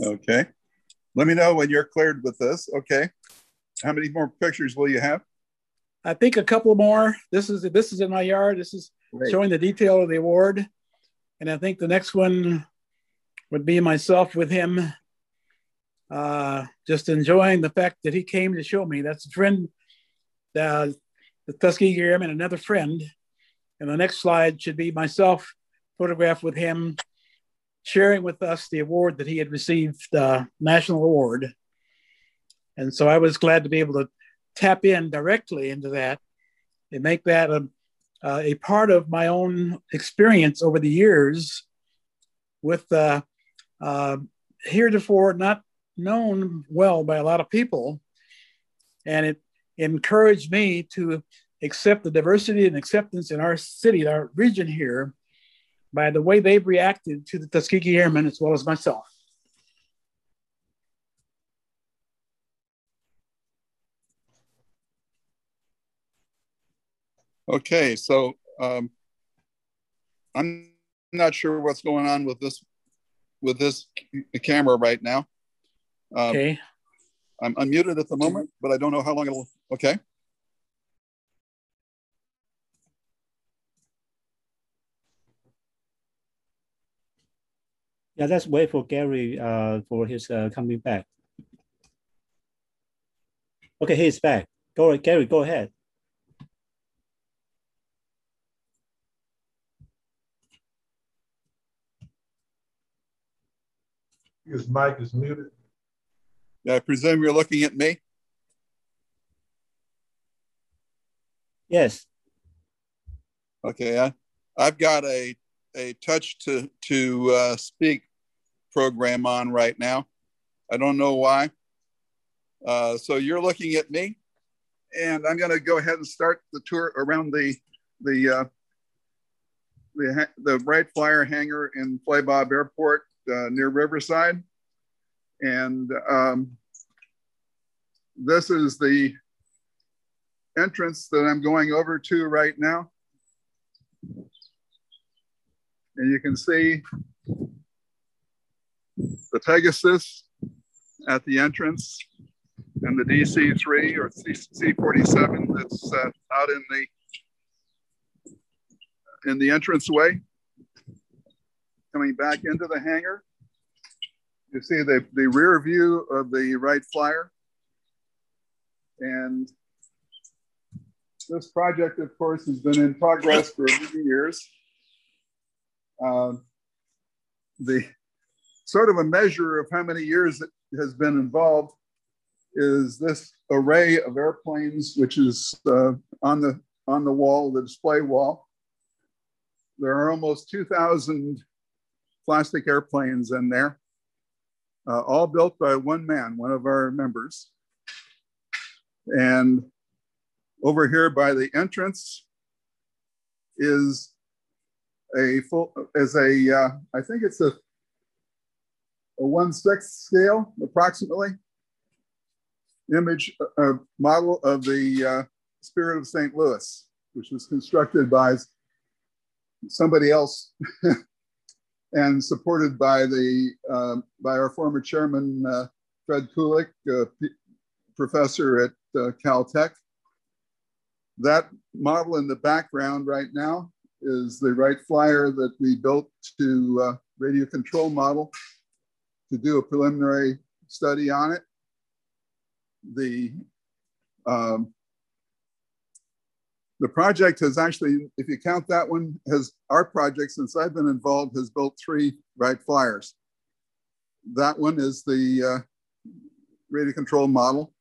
Okay. Let me know when you're cleared with this. Okay. How many more pictures will you have? I think a couple more. This is this is in my yard. This is Great. showing the detail of the award. And I think the next one would be myself with him, uh, just enjoying the fact that he came to show me. That's a friend, uh, the Tuskegee Airman, another friend. And the next slide should be myself photographed with him sharing with us the award that he had received, uh, national award. And so I was glad to be able to tap in directly into that and make that a, uh, a part of my own experience over the years with uh, uh, heretofore not known well by a lot of people. And it encouraged me to accept the diversity and acceptance in our city, our region here, by the way they've reacted to the Tuskegee Airmen as well as myself. Okay, so um, I'm not sure what's going on with this with this camera right now. Um, okay. I'm unmuted at the moment, but I don't know how long it'll. Okay. Yeah, let's wait for Gary uh, for his uh, coming back. Okay, he's back. Go, Gary, go ahead. His mic is muted. I presume you're looking at me? Yes. Okay, I, I've got a, a touch to, to uh, speak program on right now. I don't know why. Uh, so you're looking at me, and I'm going to go ahead and start the tour around the the uh, the the Wright Flyer hangar in Flabob Airport uh, near Riverside. And um, this is the entrance that I'm going over to right now. And you can see the Pegasus at the entrance and the DC-3 or C-47 that's uh, out in the in the entranceway coming back into the hangar. You see the, the rear view of the Wright Flyer. And this project, of course, has been in progress for many years. Uh, the sort of a measure of how many years it has been involved is this array of airplanes, which is uh, on the on the wall, the display wall. There are almost 2,000 plastic airplanes in there, uh, all built by one man, one of our members. And over here by the entrance is a full, is a uh, I think it's a, a one sixth scale approximately image uh, model of the uh, Spirit of St. Louis, which was constructed by somebody else and supported by the uh, by our former chairman uh, Fred Culick, uh, professor at Caltech. That model in the background right now is the Wright Flyer that we built to uh, radio control model to do a preliminary study on it. The um, the project has actually, if you count that one, has our project since I've been involved has built three Wright Flyers. That one is the uh, radio control model.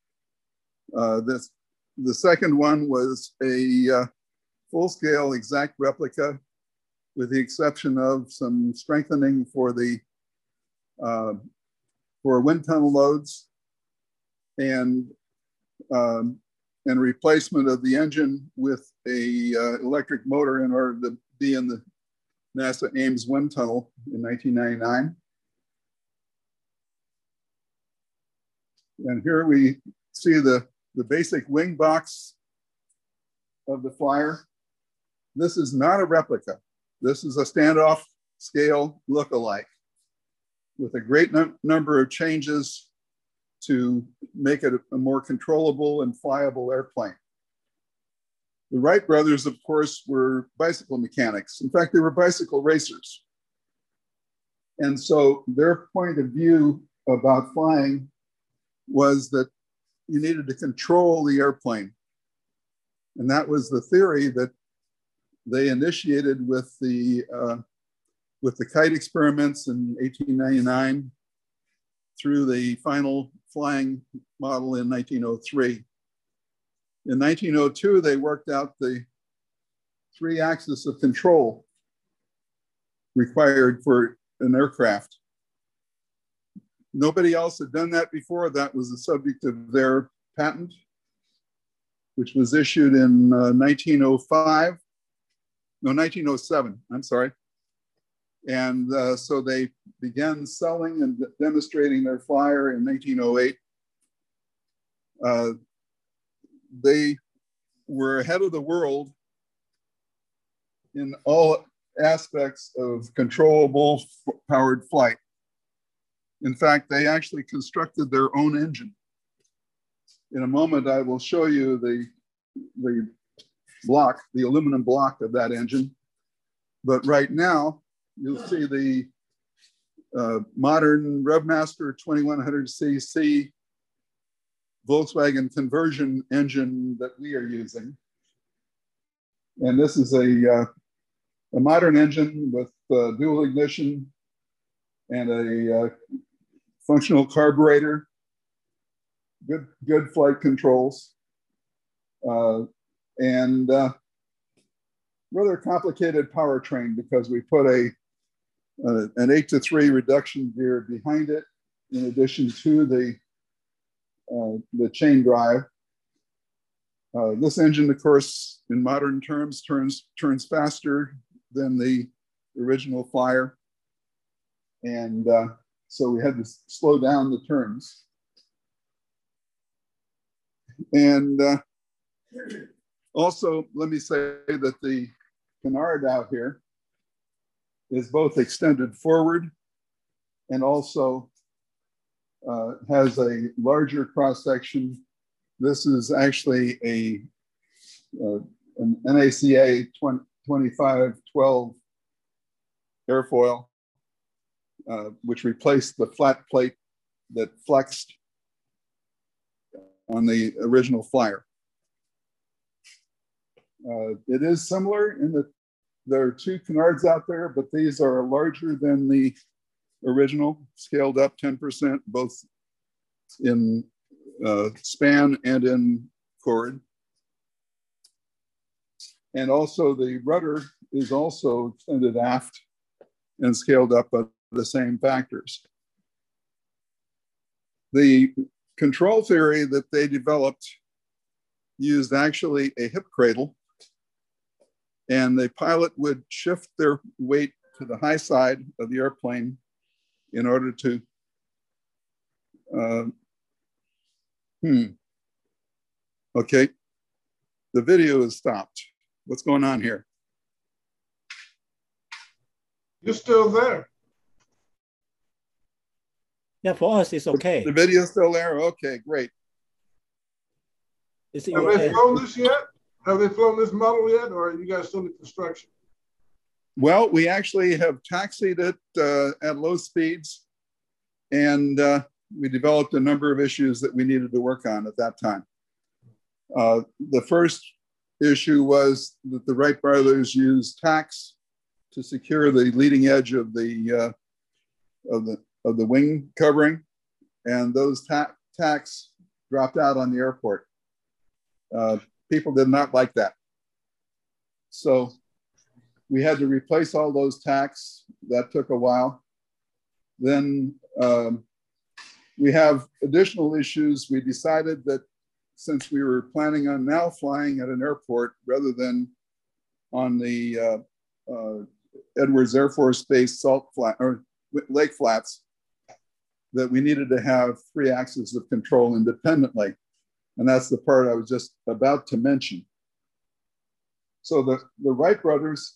Uh, this, the second one was a uh, full-scale exact replica with the exception of some strengthening for the uh, for wind tunnel loads and um, and replacement of the engine with a uh, electric motor in order to be in the NASA Ames wind tunnel in 1999. And here we see the, the basic wing box of the flyer. This is not a replica. This is a standoff scale look-alike with a great number of changes to make it a more controllable and flyable airplane. The Wright brothers, of course, were bicycle mechanics. In fact, they were bicycle racers. And so their point of view about flying was that you needed to control the airplane. And that was the theory that they initiated with the, uh, with the kite experiments in 1899 through the final flying model in 1903. In 1902, they worked out the three axis of control required for an aircraft. Nobody else had done that before. That was the subject of their patent, which was issued in uh, 1905. No, 1907, I'm sorry. And uh, so they began selling and demonstrating their flyer in 1908. Uh, they were ahead of the world in all aspects of controllable powered flight. In fact, they actually constructed their own engine. In a moment, I will show you the, the block, the aluminum block of that engine. But right now, you'll see the uh, modern Revmaster 2100cc Volkswagen conversion engine that we are using. And this is a, uh, a modern engine with uh, dual ignition and a uh, functional carburetor, good, good flight controls, uh, and uh, rather complicated powertrain because we put a uh, an eight to three reduction gear behind it, in addition to the uh, the chain drive. Uh, this engine, of course, in modern terms, turns turns faster than the original Flyer, and uh, so we had to slow down the turns. And uh, also, let me say that the canard out here is both extended forward and also uh, has a larger cross section. This is actually a uh, an NACA 20, 2512 airfoil, uh, which replaced the flat plate that flexed on the original flyer. Uh, it is similar in that there are two canards out there, but these are larger than the original, scaled up 10%, both in uh, span and in chord. And also the rudder is also extended aft and scaled up by the same factors. The control theory that they developed used actually a hip cradle and the pilot would shift their weight to the high side of the airplane in order to uh, hmm. Okay. The video is stopped. What's going on here? You're still there yeah for us it's okay. the, the video's still there? Okay great. Is it have they flown this yet? Have they flown this model yet, or are you guys still in construction? Well, we actually have taxied it uh, at low speeds, and uh, we developed a number of issues that we needed to work on at that time. Uh, the first issue was that the Wright brothers used tacks to secure the leading edge of the uh, of the of the wing covering, and those ta- tacks dropped out on the airport. Uh, people did not like that. So we had to replace all those tacks. That took a while. Then um, we have additional issues. We decided that since we were planning on now flying at an airport rather than on the uh, uh, Edwards Air Force Base salt flat or lake flats, that we needed to have three axes of control independently. And that's the part I was just about to mention. So the, the Wright brothers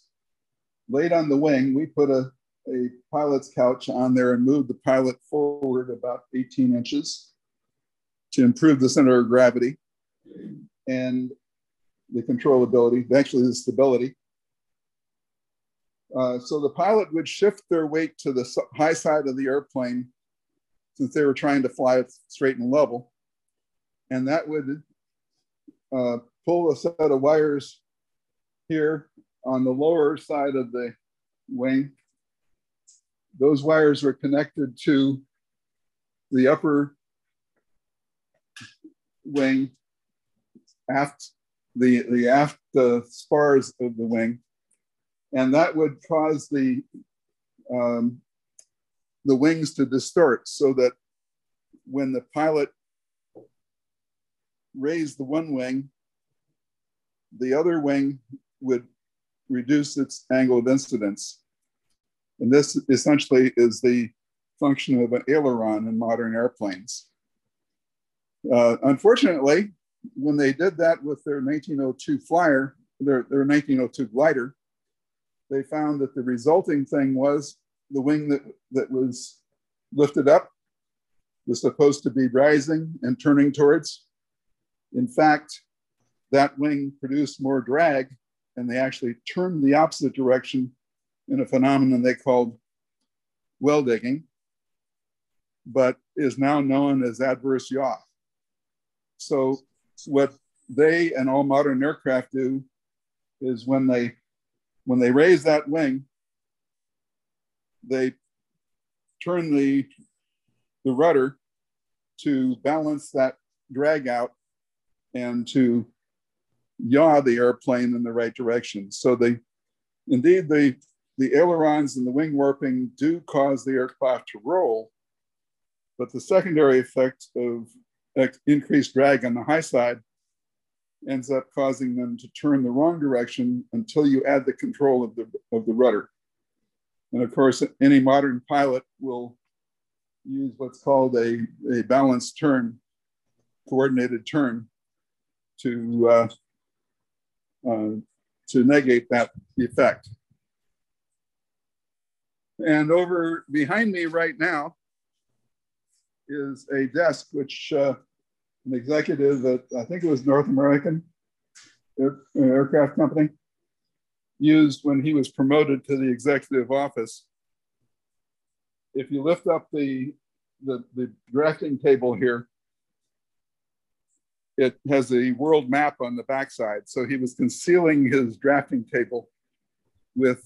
laid on the wing, we put a, a pilot's couch on there and moved the pilot forward about 18 inches to improve the center of gravity and the controllability, actually the stability. Uh, so the pilot would shift their weight to the high side of the airplane since they were trying to fly it straight and level and that would uh, pull a set of wires here on the lower side of the wing. Those wires were connected to the upper wing aft the the aft uh, spars of the wing, and that would cause the um, the wings to distort so that when the pilot raised the one wing, the other wing would reduce its angle of incidence. And this essentially is the function of an aileron in modern airplanes. Uh, unfortunately, when they did that with their 1902 flyer, their, their 1902 glider, they found that the resulting thing was the wing that, that was lifted up was supposed to be rising and turning towards. In fact, that wing produced more drag and they actually turned the opposite direction in a phenomenon they called well digging, but is now known as adverse yaw. So, what they and all modern aircraft do is when they when they raise that wing, they turn the the rudder to balance that drag out and to yaw the airplane in the right direction. So they, indeed, the, the ailerons and the wing warping do cause the aircraft to roll, but the secondary effect of increased drag on the high side ends up causing them to turn the wrong direction until you add the control of the, of the rudder. And of course, any modern pilot will use what's called a, a balanced turn, coordinated turn to uh, uh, to negate that effect. And over behind me right now is a desk which uh, an executive at, I think it was North American Air, Aircraft Company, used when he was promoted to the executive office. If you lift up the, the, the drafting table here, it has a world map on the backside. So he was concealing his drafting table with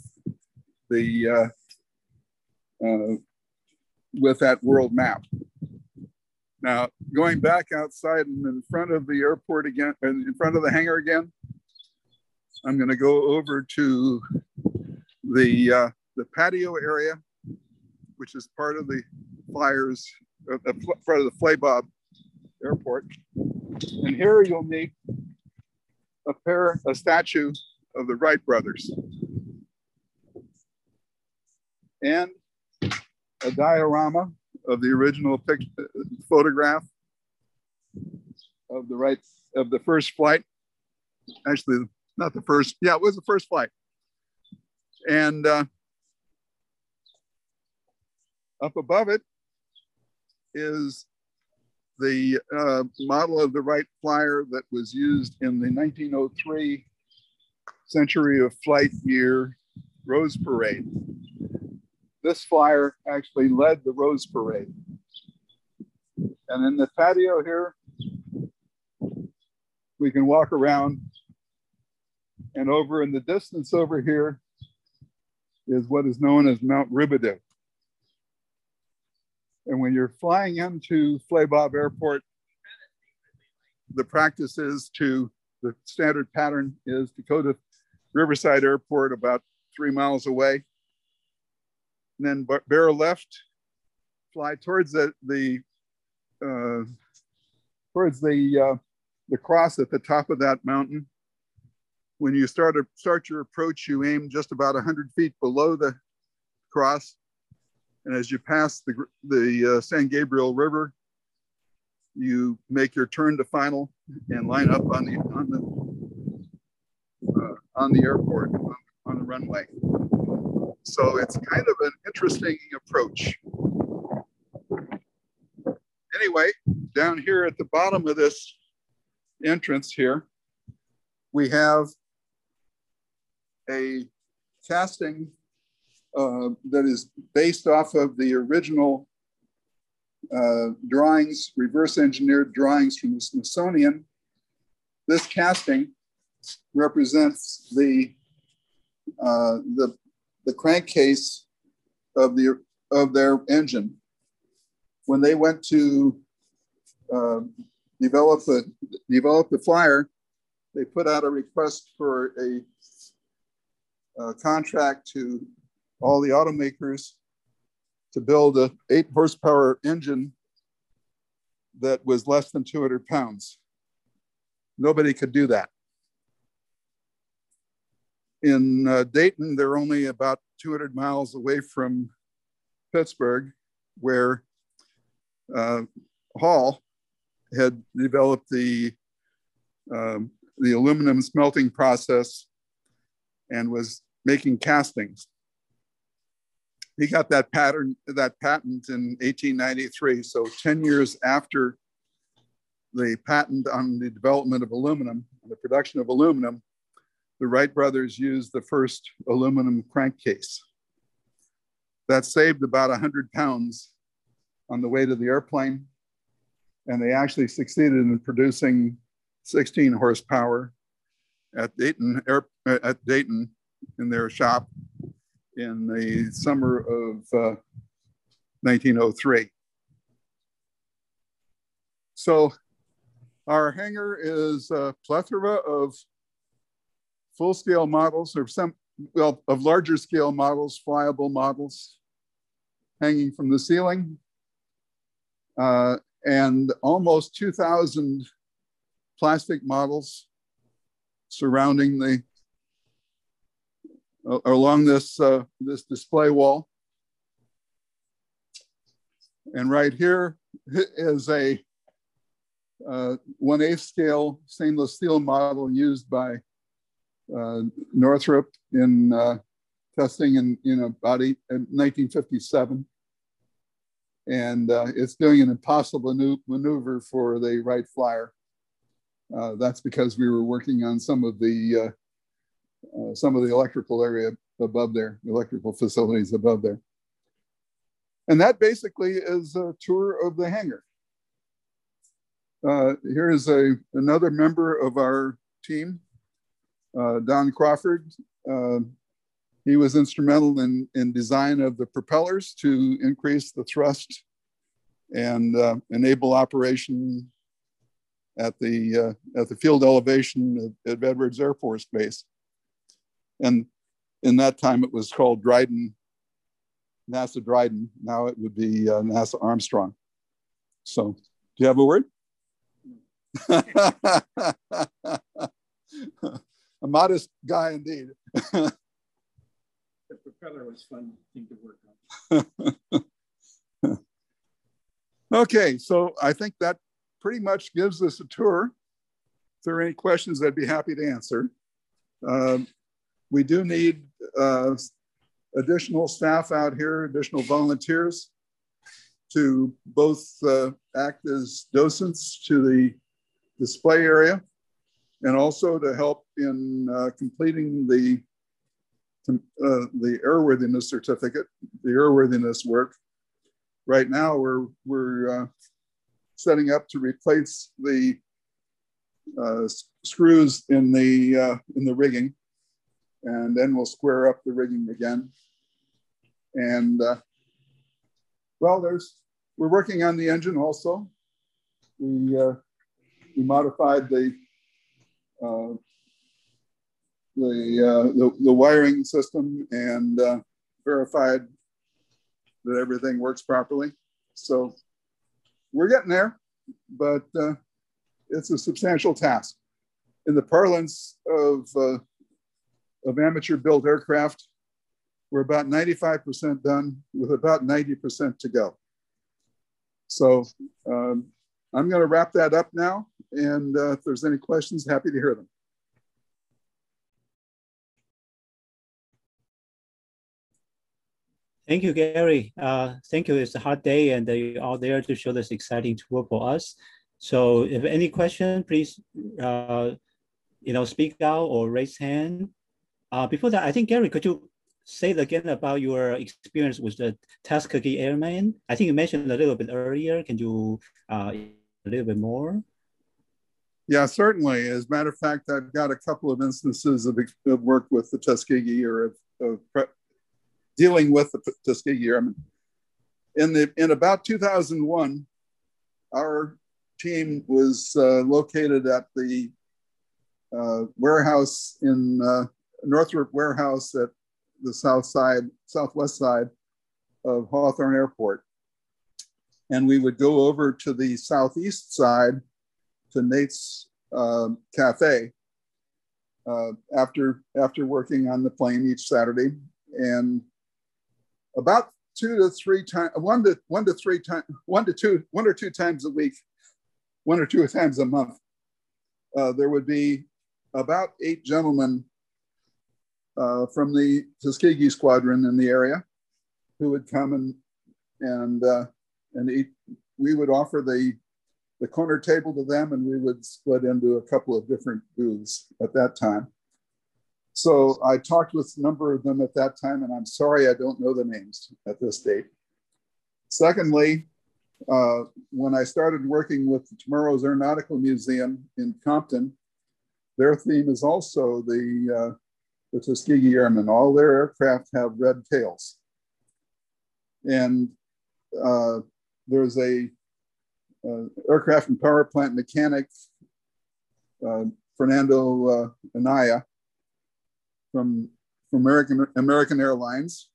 the uh, uh, with that world map. Now, going back outside and in front of the airport again, in front of the hangar again, I'm going to go over to the uh, the patio area, which is part of the flyers, uh, part of the Flabob Airport. And here you'll meet a pair, a statue of the Wright brothers. And a diorama of the original picture, photograph of the right of the first flight. Actually, not the first. Yeah, it was the first flight. And uh, up above it is the uh, model of the Wright Flyer that was used in the 1903 Century of Flight year Rose Parade. This flyer actually led the Rose Parade. And in the patio here, we can walk around. And over in the distance over here is what is known as Mount Rubidoux. And when you're flying into Flabob Airport, the practice is to, the standard pattern is to go to Riverside Airport about three miles away. And then bear left, fly towards the, the uh, towards the, uh, the cross at the top of that mountain. When you start, to, start your approach, you aim just about 100 feet below the cross and as you pass the, the uh, San Gabriel River, you make your turn to final and line up on the on the uh, on the airport on, on the runway. So it's kind of an interesting approach. Anyway, down here at the bottom of this entrance here, we have a casting uh, that is based off of the original uh, drawings, reverse engineered drawings from the Smithsonian. This casting represents the, uh, the, the crankcase of, the, of their engine. When they went to uh, develop, the, develop the flyer, they put out a request for a, a contract to all the automakers to build a eight horsepower engine that was less than 200 pounds. Nobody could do that. In uh, Dayton, they're only about 200 miles away from Pittsburgh, where uh, Hall had developed the um, the aluminum smelting process and was making castings. He got that pattern, that patent in 1893. So 10 years after the patent on the development of aluminum, and the production of aluminum, the Wright brothers used the first aluminum crankcase. That saved about 100 pounds on the way to the airplane. And they actually succeeded in producing 16 horsepower at Dayton, at Dayton in their shop in the summer of uh, 1903. So our hangar is a plethora of full-scale models or some, well, of larger scale models, flyable models hanging from the ceiling, uh, and almost 2,000 plastic models surrounding the uh, along this uh, this display wall. And right here is a uh, one eighth scale stainless steel model used by uh, Northrop in uh, testing in, in about eight, in 1957. And uh, it's doing an impossible maneuver for the Wright Flyer. That's because we were working on some of the uh, uh, some of the electrical area above there, electrical facilities above there. And that basically is a tour of the hangar. Uh, here is a, another member of our team, uh, Don Crawford. Uh, he was instrumental in, in design of the propellers to increase the thrust and enable operation at the uh, at the field elevation at, Edwards Air Force Base, and in that time it was called Dryden, NASA Dryden. Now it would be uh, NASA Armstrong. So, do you have a word? a modest guy indeed. the propeller was fun thing to work on. okay, so I think that pretty much gives us a tour. If there are any questions, I'd be happy to answer. Um, we do need uh, additional staff out here, additional volunteers to both uh, act as docents to the display area and also to help in uh, completing the uh, the airworthiness certificate, the airworthiness work. Right now, we're we're uh, setting up to replace the uh, screws in the in the rigging, and then we'll square up the rigging again. And uh, well, there's we're working on the engine also. We uh, we modified the uh, the, uh, the, the wiring system and verified that everything works properly. So we're getting there, but uh, it's a substantial task. In the parlance of, uh, of amateur built aircraft, we're about 95% done with about 90% to go. So um, I'm going to wrap that up now. And uh, if there's any questions, happy to hear them. Thank you, Gary. Uh, thank you. It's a hot day and you're all there to show this exciting tour for us. So if any question, please, uh, you know, speak out or raise hand. Uh, before that, I think, Gary, could you say again about your experience with the Tuskegee Airmen? I think you mentioned a little bit earlier. Can you uh, a little bit more? Yeah, certainly. As a matter of fact, I've got a couple of instances of, of work with the Tuskegee or of, of dealing with the Tuskegee Airmen. In, the, in about 2001, our team was uh, located at the uh, warehouse in uh, Northrop Warehouse at the south side, southwest side of Hawthorne Airport. And we would go over to the southeast side to Nate's uh, Cafe uh, after, after working on the plane each Saturday. And about two to three times, one to one to three times, one to two, one or two times a week, one or two times a month, uh, there would be about eight gentlemen uh, from the Tuskegee Squadron in the area who would come and and uh, and eat. We would offer the the corner table to them, and we would split into a couple of different booths at that time. So I talked with a number of them at that time, and I'm sorry I don't know the names at this date. Secondly, uh, when I started working with Tomorrow's Aeronautical Museum in Compton, their theme is also the, uh, the Tuskegee Airmen. All their aircraft have red tails. And uh, there's a uh, aircraft and power plant mechanic, uh, Fernando uh, Anaya from, from American, American Airlines.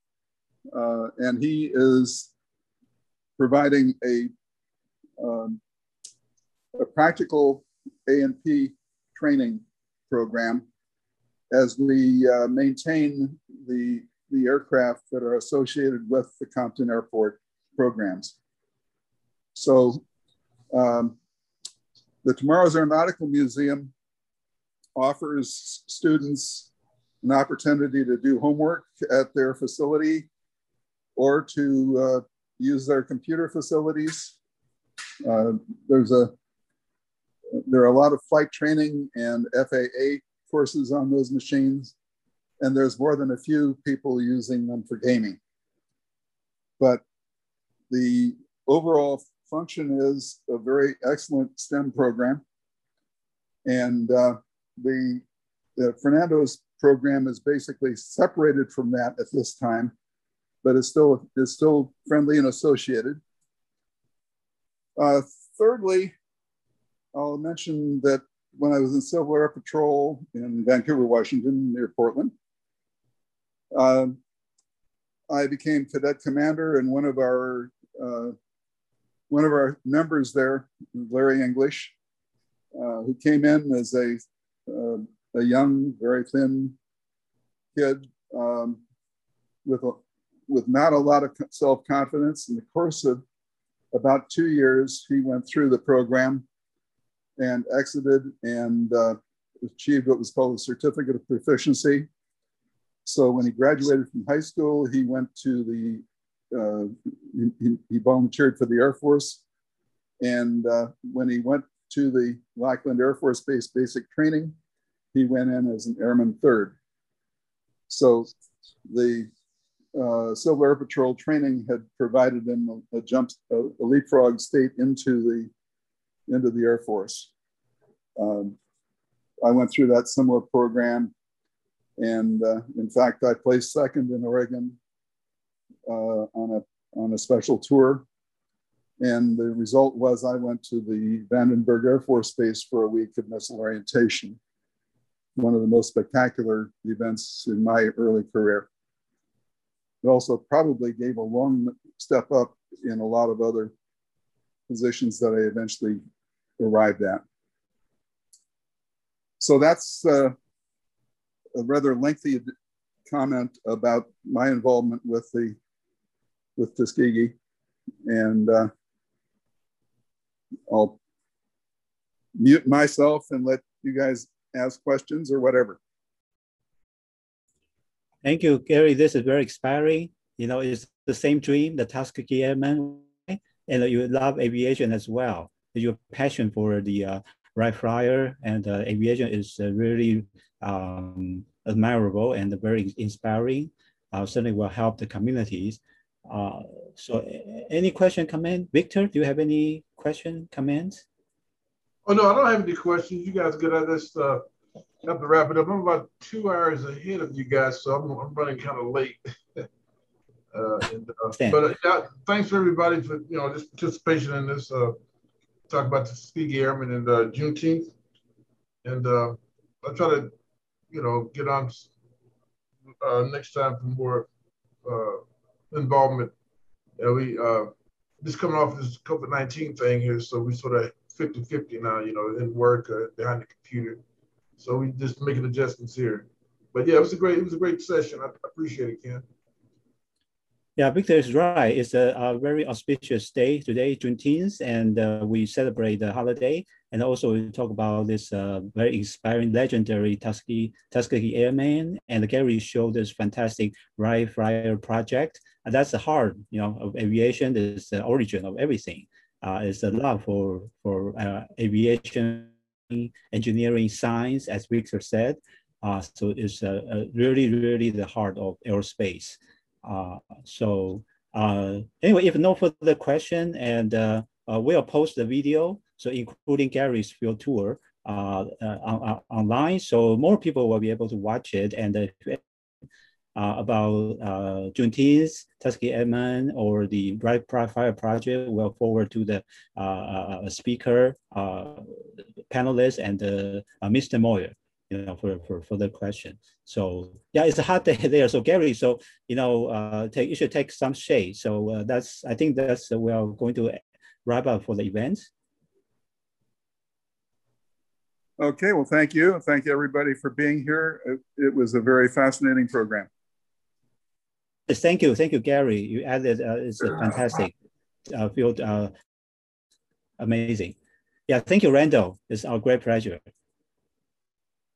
Uh, and he is providing a, um, a practical A&P training program as we uh, maintain the, the aircraft that are associated with the Compton Airport programs. So um, the Tomorrow's Aeronautical Museum offers students an opportunity to do homework at their facility or to uh, use their computer facilities. Uh, there's a there are a lot of flight training and FAA courses on those machines, and there's more than a few people using them for gaming. But the overall function is a very excellent STEM program. And uh, the, the Fernando's program is basically separated from that at this time but it's still is still friendly and associated. Uh, thirdly, I'll mention that when I was in Civil Air Patrol in Vancouver, Washington, near Portland, uh, I became cadet commander, and one of our uh, one of our members there, Larry English, uh, who came in as a uh, a young, very thin kid um, with a with not a lot of self confidence. In the course of about two years, he went through the program and exited and uh, achieved what was called a certificate of proficiency. So when he graduated from high school, he went to the, uh, he, he, volunteered for the Air Force. And uh, when he went to the Lackland Air Force Base basic training, he went in as an Airman Third. So the uh, Civil Air Patrol training had provided him a, a jump, a, a, leapfrog state into the into the Air Force. Um, I went through that similar program, and uh, in fact, I placed second in Oregon uh, on a on a special tour. And the result was I went to the Vandenberg Air Force Base for a week of missile orientation, one of the most spectacular events in my early career. It also probably gave a long step up in a lot of other positions that I eventually arrived at. So that's uh, a rather lengthy comment about my involvement with the with Tuskegee, and uh, I'll mute myself and let you guys ask questions or whatever. Thank you, Gary. This is very inspiring. You know, it's the same dream, the Tuskegee Airmen, and you love aviation as well. Your passion for the uh, Wright Flyer and uh, aviation is uh, really um, admirable and very inspiring. Uh, certainly will help the communities. Uh, so any question, comment? Victor, do you have any question, comments? Oh, no, I don't have any questions. You guys good at this? Uh, have to wrap it up. I'm about two hours ahead of you guys, so I'm, I'm running kind of late. uh, and, uh, but uh, thanks for everybody for you know this participation in this uh, talk about the Tuskegee Airmen and uh, Juneteenth. And uh, I try to, you know, get on uh, next time for more uh, involvement. Yeah, we uh, just coming off this COVID nineteen thing here, so we sort of 50-50 now, you know, in work uh, behind the computer. So we just making adjustments here. But yeah, it was a great, it was a great session. I appreciate it, Ken. Yeah, Victor is right. It's a, a very auspicious day today, Juneteenth, and uh, we celebrate the holiday. And also we talk about this uh, very inspiring, legendary Tuskegee, Tuskegee Airman. And Gary showed this fantastic Wright Flyer project. And that's the heart, you know, of aviation. Is the origin of everything. Uh, it's the love for for uh, aviation, engineering, science, as Victor said. Uh, so it's uh, really, really the heart of aerospace. Uh, so uh, anyway, if no further question, and uh, we'll post the video, so including Gary's field tour on, online, so more people will be able to watch it. And uh, about uh, Juneteenth, Tuskegee or the Wright Flyer Project we'll forward to the uh, speaker, panelists, and Mr. Moyer you know, for, for, for the question. So yeah, it's a hot day there. So Gary, so, you know, uh, take, you should take some shade. So uh, that's, I think that's, uh, we are going to wrap up for the event. Okay, well, thank you. Thank you everybody for being here. It, it was a very fascinating program. Yes, thank you. Thank you, Gary. You added, uh, it's a fantastic uh, field, uh, amazing. Yeah, thank you, Randall. It's our great pleasure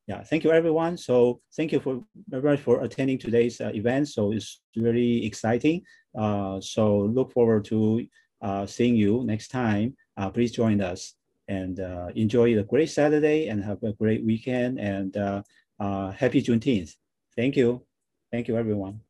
yeah, thank you everyone. So thank you for very much for attending today's uh, event. So it's really exciting. Uh, so look forward to uh, seeing you next time. Uh, please join us and uh, enjoy the great Saturday and have a great weekend and uh, happy Juneteenth. Thank you. Thank you everyone.